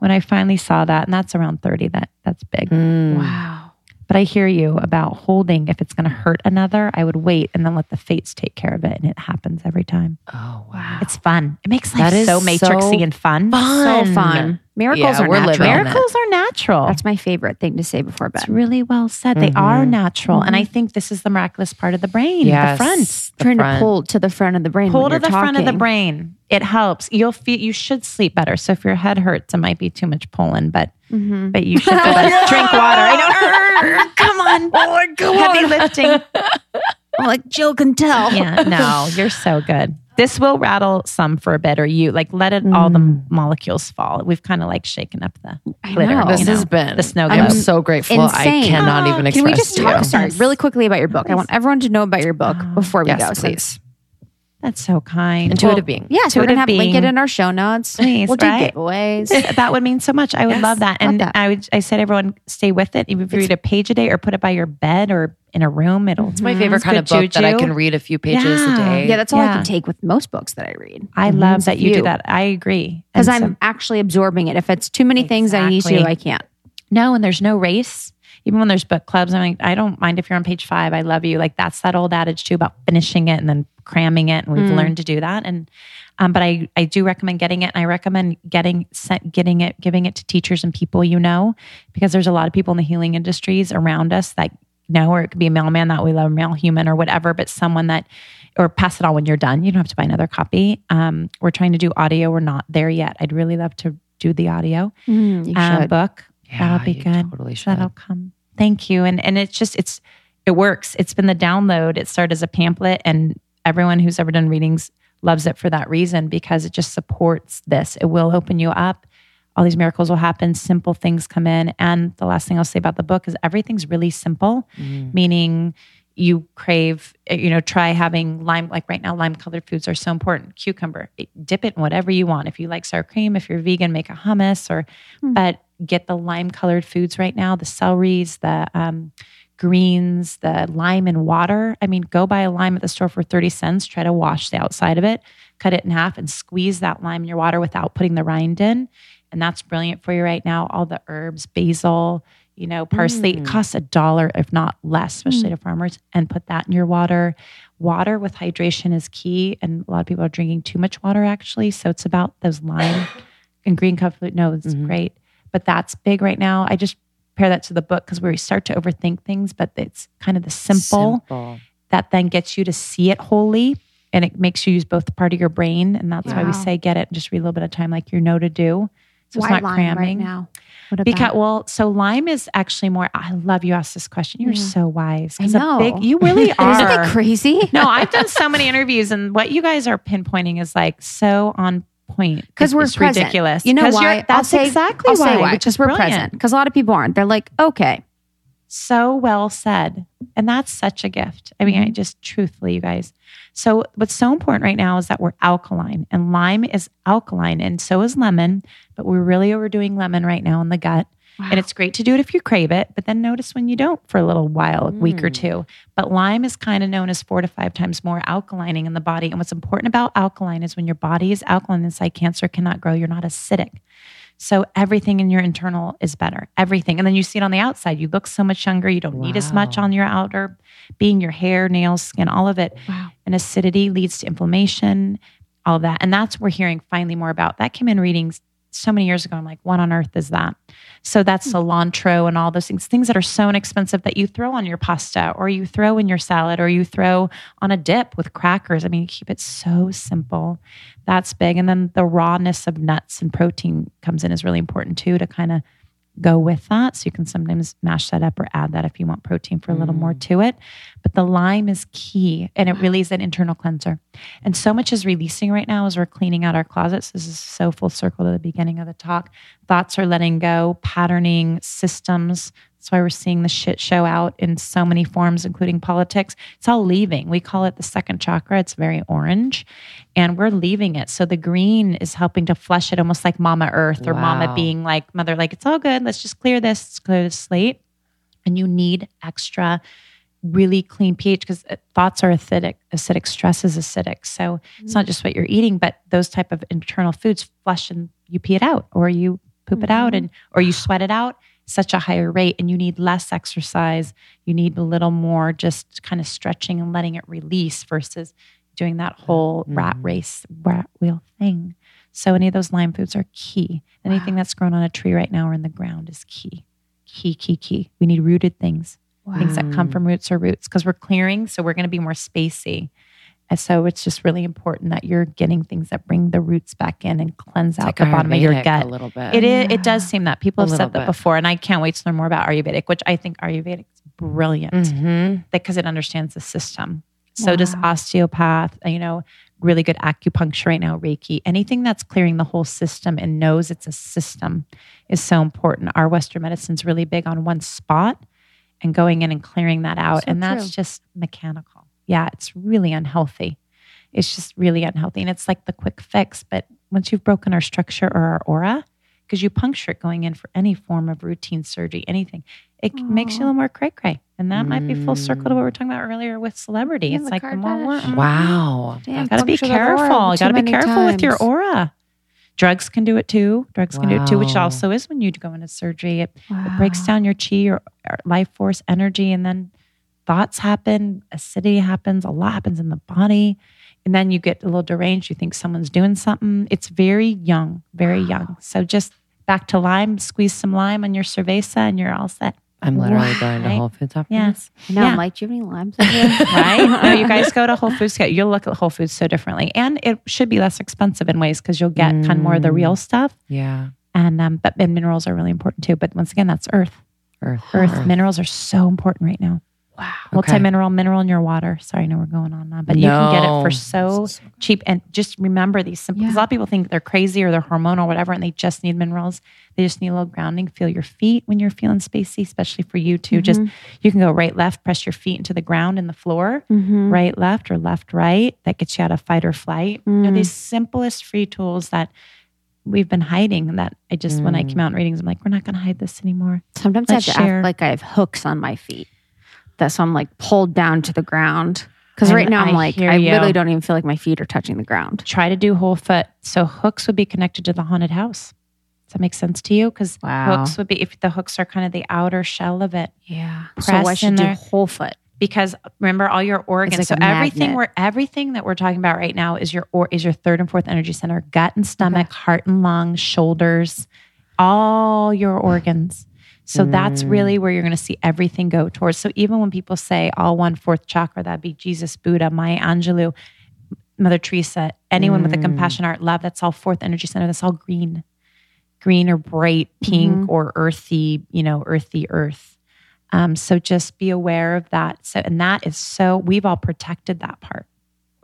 when I finally saw that, and that's around 30, that that's big. Mm. Wow. But I hear you about holding. If it's going to hurt another, I would wait and then let the fates take care of it. And it happens every time. Oh wow. It's fun. It makes life That is so matrixy so and fun. So fun. Miracles Yeah, are natural. Miracles are natural. That's my favorite thing to say before bed. It's really well said. They mm-hmm. are natural. And I mm-hmm. think this is the miraculous part of the brain, Yes. the front. The Trying front. to pull to the front of the brain. Pull when to you're the front of the brain. It helps. You'll feel you should sleep better. So if your head hurts, it might be too much pulling, but Mhm. but you should feel better. Drink water. I know. Come on. Heavy lifting. like Jill can tell. Yeah, no, you're so good. This will rattle some for a bit, or you like let it all the Mm. molecules fall. We've kind of like shaken up the I glitter. know. This you know, has been the snow I'm so grateful. Insane. I cannot Oh, even express Can we just to talk you. sorry, really quickly about your book? I want everyone to know about your book Oh, before we Yes, go. please. since- That's so kind. Intuitive Well, being. Yeah, so we're Intuitive gonna have link it in our show notes. Please, we'll do giveaways. that would mean so much. I would Yes, love that. love And that. I would I said everyone stay with it. Even if you read a page a day or put it by your bed or in a room, it'll It's my Mhm. favorite It's kind of good book that I can read a few pages Yeah. a day. yeah, that's all I can take with most books that I read. I Mhm. love that you do that. I agree. Because I'm so- actually absorbing it. If it's too many things I need to, I can't. no, and there's no race. Even when there's book clubs, I'm like, I don't mind if you're on page five. I love you. Like that's that old adage too about finishing it and then cramming it. And we've Mm. learned to do that. And um, but I I do recommend getting it. And I recommend getting set, getting it, giving it to teachers and people you know, because there's a lot of people in the healing industries around us that know, or it could be a mailman that we love, a mail human or whatever, but someone that or pass it on when you're done. You don't have to buy another copy. Um, we're trying to do audio. We're not there yet. I'd really love to do the audio Mm, you um, book. Yeah, That'll be you good. Totally should. That'll come. Thank you. And and it's just it's it works. It's been the download. It started as a pamphlet, and everyone who's ever done readings loves it for that reason because it just supports this. It will open you up. All these miracles will happen. Simple things come in. And the last thing I'll say about the book is everything's really simple, Mm. meaning you crave, you know, try having lime, like right now, lime colored foods are so important. Cucumber, dip it in whatever you want. If you like sour cream, if you're vegan, make a hummus or, Hmm. but get the lime colored foods right now, the celeries, the um, greens, the lime and water. I mean, go buy a lime at the store for 30 cents, try to wash the outside of it, cut it in half and squeeze that lime in your water without putting the rind in. And that's brilliant for you right now. All the herbs, basil, you know, parsley, it Mm. costs a dollar, if not less, especially to farmers, and put that in your water. Water with hydration is key. And a lot of people are drinking too much water actually. So it's about those lime and green cup food. No, it's Mhm. great. But that's big right now. I just pair that to the book because we start to overthink things, but it's kind of the simple, Simple. that then gets you to see it wholly and it makes you use both part of your brain. And that's why we say get it and just read a little bit of time like you know to do. So Why it's not lime cramming. right now? What about Because well, so lime is actually more. I love you asked this question. You're Yeah. so wise. I 'Cause a know. big, you really are. Isn't are. that crazy? no, I've done so many interviews, and what you guys are pinpointing is like so on point. 'Cause It's- we're it's present. ridiculous. You know why? That's say- exactly I'll why. say why which is we're brilliant. present. Because a lot of people aren't. They're like, okay, So well said. And that's such a gift. I mean, Mm-hmm. I just truthfully, you guys. So, what's so important right now is that we're alkaline, and lime is alkaline, and so is lemon. But we're really overdoing lemon right now in the gut. Wow. And it's great to do it if you crave it, but then notice when you don't for a little while, a week or Mm. two. But lime is kind of known as four to five times more alkalining in the body. And what's important about alkaline is when your body is alkaline inside, cancer cannot grow. You're not acidic. So everything in your internal is better. Everything. And then you see it on the outside. You look so much younger. You don't need as much on your outer being, your hair, nails, skin, all of it. wow. And acidity leads to inflammation, all of that. And that's what we're hearing finally more about. That came in readings so many years ago. I'm like, what on earth is that? So that's hmm. cilantro and all those things, things that are so inexpensive that you throw on your pasta or you throw in your salad or you throw on a dip with crackers. I mean, you keep it so simple. That's big. And then the rawness of nuts and protein comes in is really important too to kind of go with that. So you can sometimes mash that up or add that if you want protein for a little more mm. to it. But the lime is key and it really is an internal cleanser. And so much is releasing right now as we're cleaning out our closets. This is so full circle to the beginning of the talk. Thoughts are letting go, patterning, systems. That's why we're seeing the shit show out in so many forms, including politics. It's all leaving. We call it the second chakra. It's very orange and we're leaving it. So the green is helping to flush it almost like Mama Earth or Mama being like Mother, like, it's all good. Let's just clear this, let's clear the slate. And you need extra really clean pH because uh, thoughts are acidic. Acidic stress is acidic. So it's not mm. just what you're eating, but those type of internal foods flush and you pee it out or you poop it out mm-hmm. and or you sweat it out. such a higher rate and you need less exercise. You need a little more just kind of stretching and letting it release versus doing that mm-hmm. whole rat Mhm. race, rat wheel thing. So any of those lime foods are key. Anything Wow. that's grown on a tree right now or in the ground is key. Key, key, key. We need rooted things things that come Mm. from roots or roots because we're clearing. So we're going to be more spacey. And so it's just really important that you're getting things that bring the roots back in and cleanse It's out like the bottom of your gut. a little bit. It is, Yeah. it does seem that people A have said that bit. before, and I can't wait to learn more about Ayurvedic, which I think Ayurvedic is brilliant Mhm. because it understands the system. So does osteopath, you know, really good acupuncture right now, Reiki, anything that's clearing the whole system and knows it's a system is so important. Our Western medicine's really big on one spot and going in and clearing that out. So and that's true. just mechanical. Yeah, it's really unhealthy. It's just really unhealthy. And it's like the quick fix. But once you've broken our structure or our aura, because you puncture it going in for any form of routine surgery, anything, it makes you a little more cray cray. And that might be full circle to what we Mm. were talking about earlier with celebrity. Yeah, it's the like the more Kardashians. work. Wow. Damn, Got to be puncture the aura careful. too Got to be many careful with your aura. Drugs can do it too. Drugs can do it too, which also is when you go into surgery. It, it breaks down your chi, your or life force, energy, and then thoughts happen, acidity happens, a lot happens in the body. And then you get a little deranged. You think someone's doing something. It's very young, very young. So just back to lime, squeeze some lime on your cerveza and you're all set. I'm literally going to Right? Whole Foods after Yeah. this. No, Yeah. I'm like, do you have any limes in here? right? no, you guys go to Whole Foods. You'll look at Whole Foods so differently, and it should be less expensive in ways because you'll get kind of more of the real stuff. Yeah. And um, but and minerals are really important too. But once again, that's earth. Earth. Earth minerals are so important right now. Wow. Multi mineral, mineral in your water. Sorry, I know we're going on, on but you can get it for so cheap. And just remember these simple. 'cause A Yeah. lot of people think they're crazy or they're hormonal or whatever, and they just need minerals. They just need a little grounding. Feel your feet when you're feeling spacey, especially for you too. Just you can go right, left, press your feet into the ground and the floor Mm-hmm. right, left, or left, right. That gets you out of fight or flight. You know, Mm. these simplest free tools that we've been hiding. That I just, when I Mm. came out in readings, I'm like, we're not going to hide this anymore. Sometimes I have Let's to share. act like I have hooks on my feet. That's so I'm like pulled down to the ground. Because right now I'm I like, I you. literally don't even feel like my feet are touching the ground. Try to do whole foot. So hooks would be connected to the haunted house. Does that make sense to you? Because Wow. hooks would be, if the hooks are kind of the outer shell of it. Yeah. So I should do whole foot. Because remember all your organs. like so everything we're everything that we're talking about right now is your or is your third and fourth energy center, gut and stomach, heart and lungs, shoulders, all your organs. So that's Mm. really where you're going to see everything go towards. So even when people say all one fourth chakra, that'd be Jesus, Buddha, Maya Angelou, Mother Teresa, anyone with a Mm. compassion, art, love, that's all fourth energy center. That's all green, green or bright pink or earthy, you know, earthy earth. Um, so just be aware of that. So, and that is so, we've all protected that part.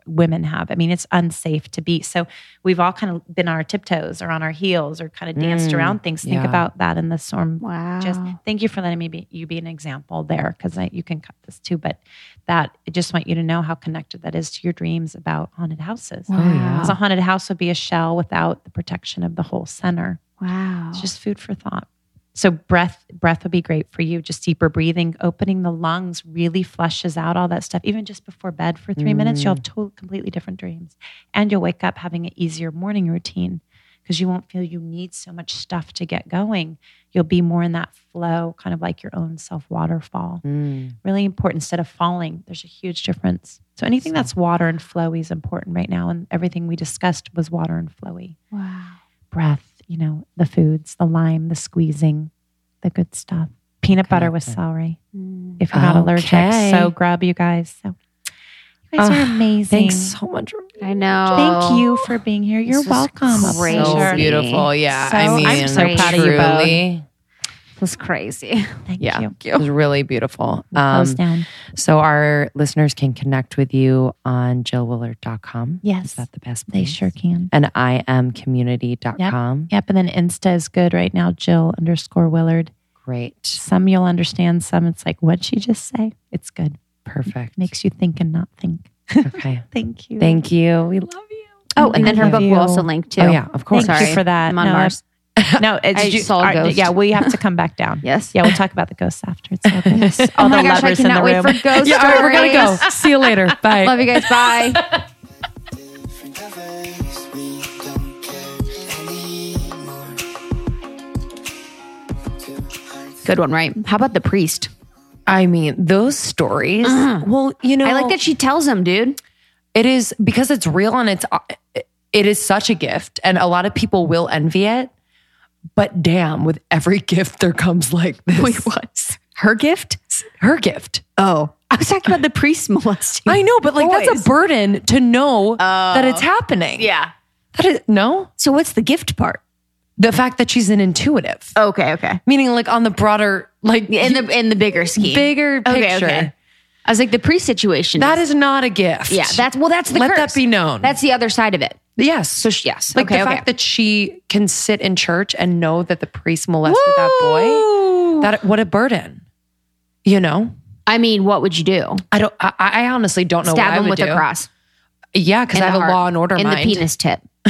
Women have. I mean, it's unsafe to be. So we've all kind of been on our tiptoes or on our heels or kind of danced Mm, around things. Think yeah. about that in the storm. Wow. Just thank you for letting me be you be an example there because you can cut this too. But that I just want you to know how connected that is to your dreams about haunted houses. Oh, yeah. Because a haunted house would be a shell without the protection of the whole center. wow. It's just food for thought. So breath breath would be great for you. Just deeper breathing, opening the lungs really flushes out all that stuff. Even just before bed for three minutes, you'll have to- completely different dreams, and you'll wake up having an easier morning routine because you won't feel you need so much stuff to get going. You'll be more in that flow, kind of like your own self waterfall. Mm. Really important instead of falling. There's a huge difference. So anything that's water and flowy is important right now, and everything we discussed was water and flowy wow. breath, you know, the foods, the lime, the squeezing, the good stuff. Peanut butter with Okay. celery. Mm. If you're not allergic, so grub you guys. So you guys are amazing. Thanks so much. I know. Thank you for being here. You're This welcome. A. So beautiful. Yeah. So- I mean, I'm so proud of you both. It was crazy. Thank Yeah. you. It was really beautiful. We'll Um, close down. so our listeners can connect with you on jillwillard.com. Yes, Is that the best place? they sure can. And I am community.com. Yep. And then Insta is good right now. Jill underscore Willard. Great. Some you'll understand. Some it's like, what'd she just say? It's good. Perfect. Makes you think and not think. Okay. Thank you. Thank you. We love you. Oh, and then her book you. will also link too. Oh, yeah, of course. Thank Sorry. you for that. I'm on No, Mars. No, it's I you- saw a all right, ghost. Yeah, we have to come back down. Yes. Yeah, we'll talk about the ghosts after. It's all. Oh my the gosh, I lovers in cannot the wait room. for ghost Yeah, all right, we're going to go. stories. See you later. Bye. Love you guys. Bye. different lovers, we don't care anymore. Two hearts Good one, right? How about the priest? I mean, those stories. Uh-huh. Well, you know, I like that she tells him, dude. it is because it's real and it's it is such a gift and a lot of people will envy it but damn with every gift there comes like this Wait, what? Her gift? her gift Oh, I was talking about the priest molesting. i know but like that's a burden to know that it's oh. happening yeah. that is no So what's the gift part? the fact that she's an intuitive Okay, okay. meaning like on the broader like In the in the bigger scheme, bigger Okay, picture okay. I was like the priest situation. that is not a gift yeah. That's well. That's the let curse. that be known That's the other side of it. Yes So sh- yes, like okay, the okay. fact that she can sit in church and know that the priest molested that boy. That what a burden you know I mean, what would you do? i don't i, I honestly don't know Stab what I him with do. a cross yeah because i have the a law and order in mind the penis tip.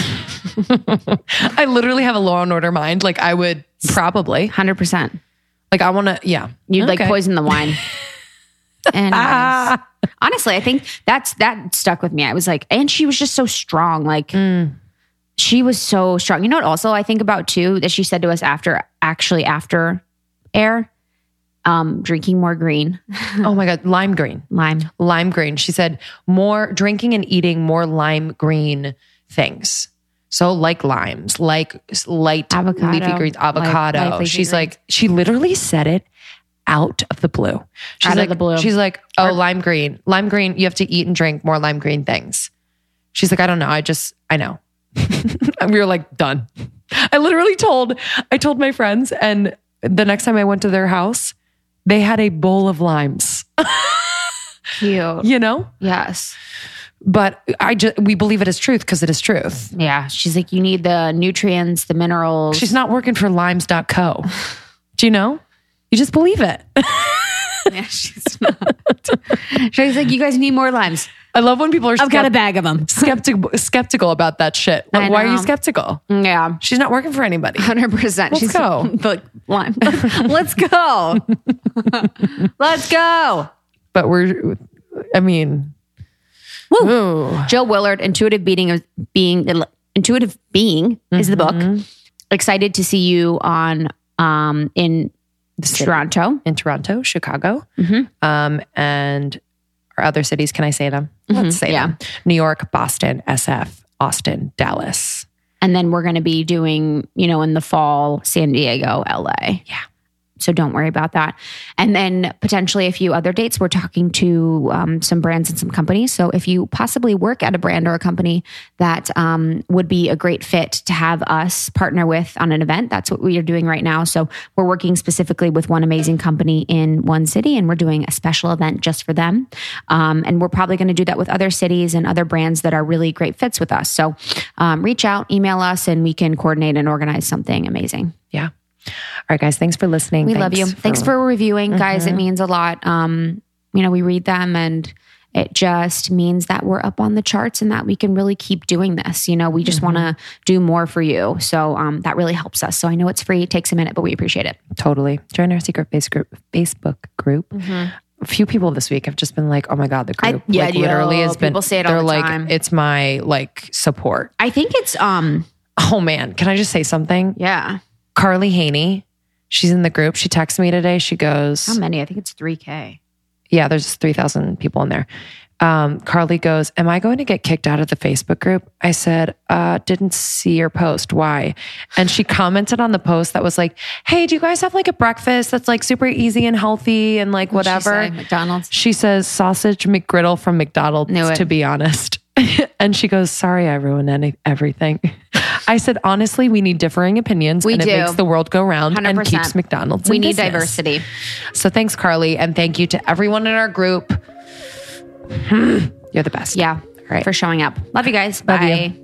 i literally have a law and order mind like i would probably Hundred percent. like i want to yeah You'd like poison the wine. and honestly, I think that's that stuck with me. I was like, and she was just so strong. Like Mm. she was so strong. You know what? Also, I think about too that she said to us after, actually after air, um, drinking more green oh my god lime green lime. lime green she said more drinking and eating more lime green things so like limes like light Avocado. leafy greens Light- avocado light leafy she's greens. like she literally said it out of the blue she's Out like the blue. she's like oh lime green lime green you have to eat and drink more lime green things she's like i don't know i just i know and we were like done i literally told i told my friends and the next time i went to their house they had a bowl of limes Cute. you know Yes. but I just we believe it is truth because it is truth. Yeah. She's like, you need the nutrients, the minerals. She's not working for limes.co. Do you know? You just believe it. yeah, she's not. she's like, you guys need more limes. I love when people are I've got a bag of them. skeptical skeptical about that shit. Like, why are you skeptical? Yeah. She's not working for anybody. Hundred percent. Let's go. Like, lime. Let's go. Let's go. But we're I mean Woo. ooh. Jill Willard, intuitive being of being intuitive being is the book. Excited to see you on um in Toronto. in Toronto, Chicago, Mhm. um, and our other cities. Can I say them? Let's say yeah. them. New York, Boston, SF, Austin, Dallas. And then we're going to be doing, you know, in the fall, San Diego, LA. Yeah. So don't worry about that. And then potentially a few other dates. We're talking to um, some brands and some companies. So if you possibly work at a brand or a company that um, would be a great fit to have us partner with on an event, that's what we are doing right now. So we're working specifically with one amazing company in one city, and we're doing a special event just for them. Um, and we're probably going to do that with other cities and other brands that are really great fits with us. So um, reach out, email us, and we can coordinate and organize something amazing. Yeah. All right, guys. Thanks for listening. We love you. Thanks for reviewing, guys. It means a lot. Um, you know, we read them and it just means that we're up on the charts and that we can really keep doing this. You know, we just want to do more for you. So um, that really helps us. So I know it's free, it takes a minute, but we appreciate it. totally join our secret base group, Facebook group. A few people this week have just been like, "Oh my god, the Mm-hmm. I- group yeah, like, literally has been." people say it all they're the like, time. "It's my like support." I think it's, um, Oh man, can I just say something? yeah. Carly Haney, she's in the group. She texted me today. She goes, How many? I think it's 3K. yeah, there's 3,000 people in there. Um, Carly goes, Am I going to get kicked out of the Facebook group? I said, uh, Didn't see your post. Why? And she commented on the post that was like, Hey, do you guys have like a breakfast that's like super easy and healthy and like she whatever? say? McDonald's. She says, Sausage McGriddle from McDonald's, Knew it. to be honest. and she goes, Sorry, I ruined any- everything. I said, Honestly, we need differing opinions We and do. it makes the world go round and 100%. keeps McDonald's. We need business." diversity. So thanks, Carly. And thank you to everyone in our group. You're the best. Yeah. right. For showing up. Love you guys. Love Bye. you.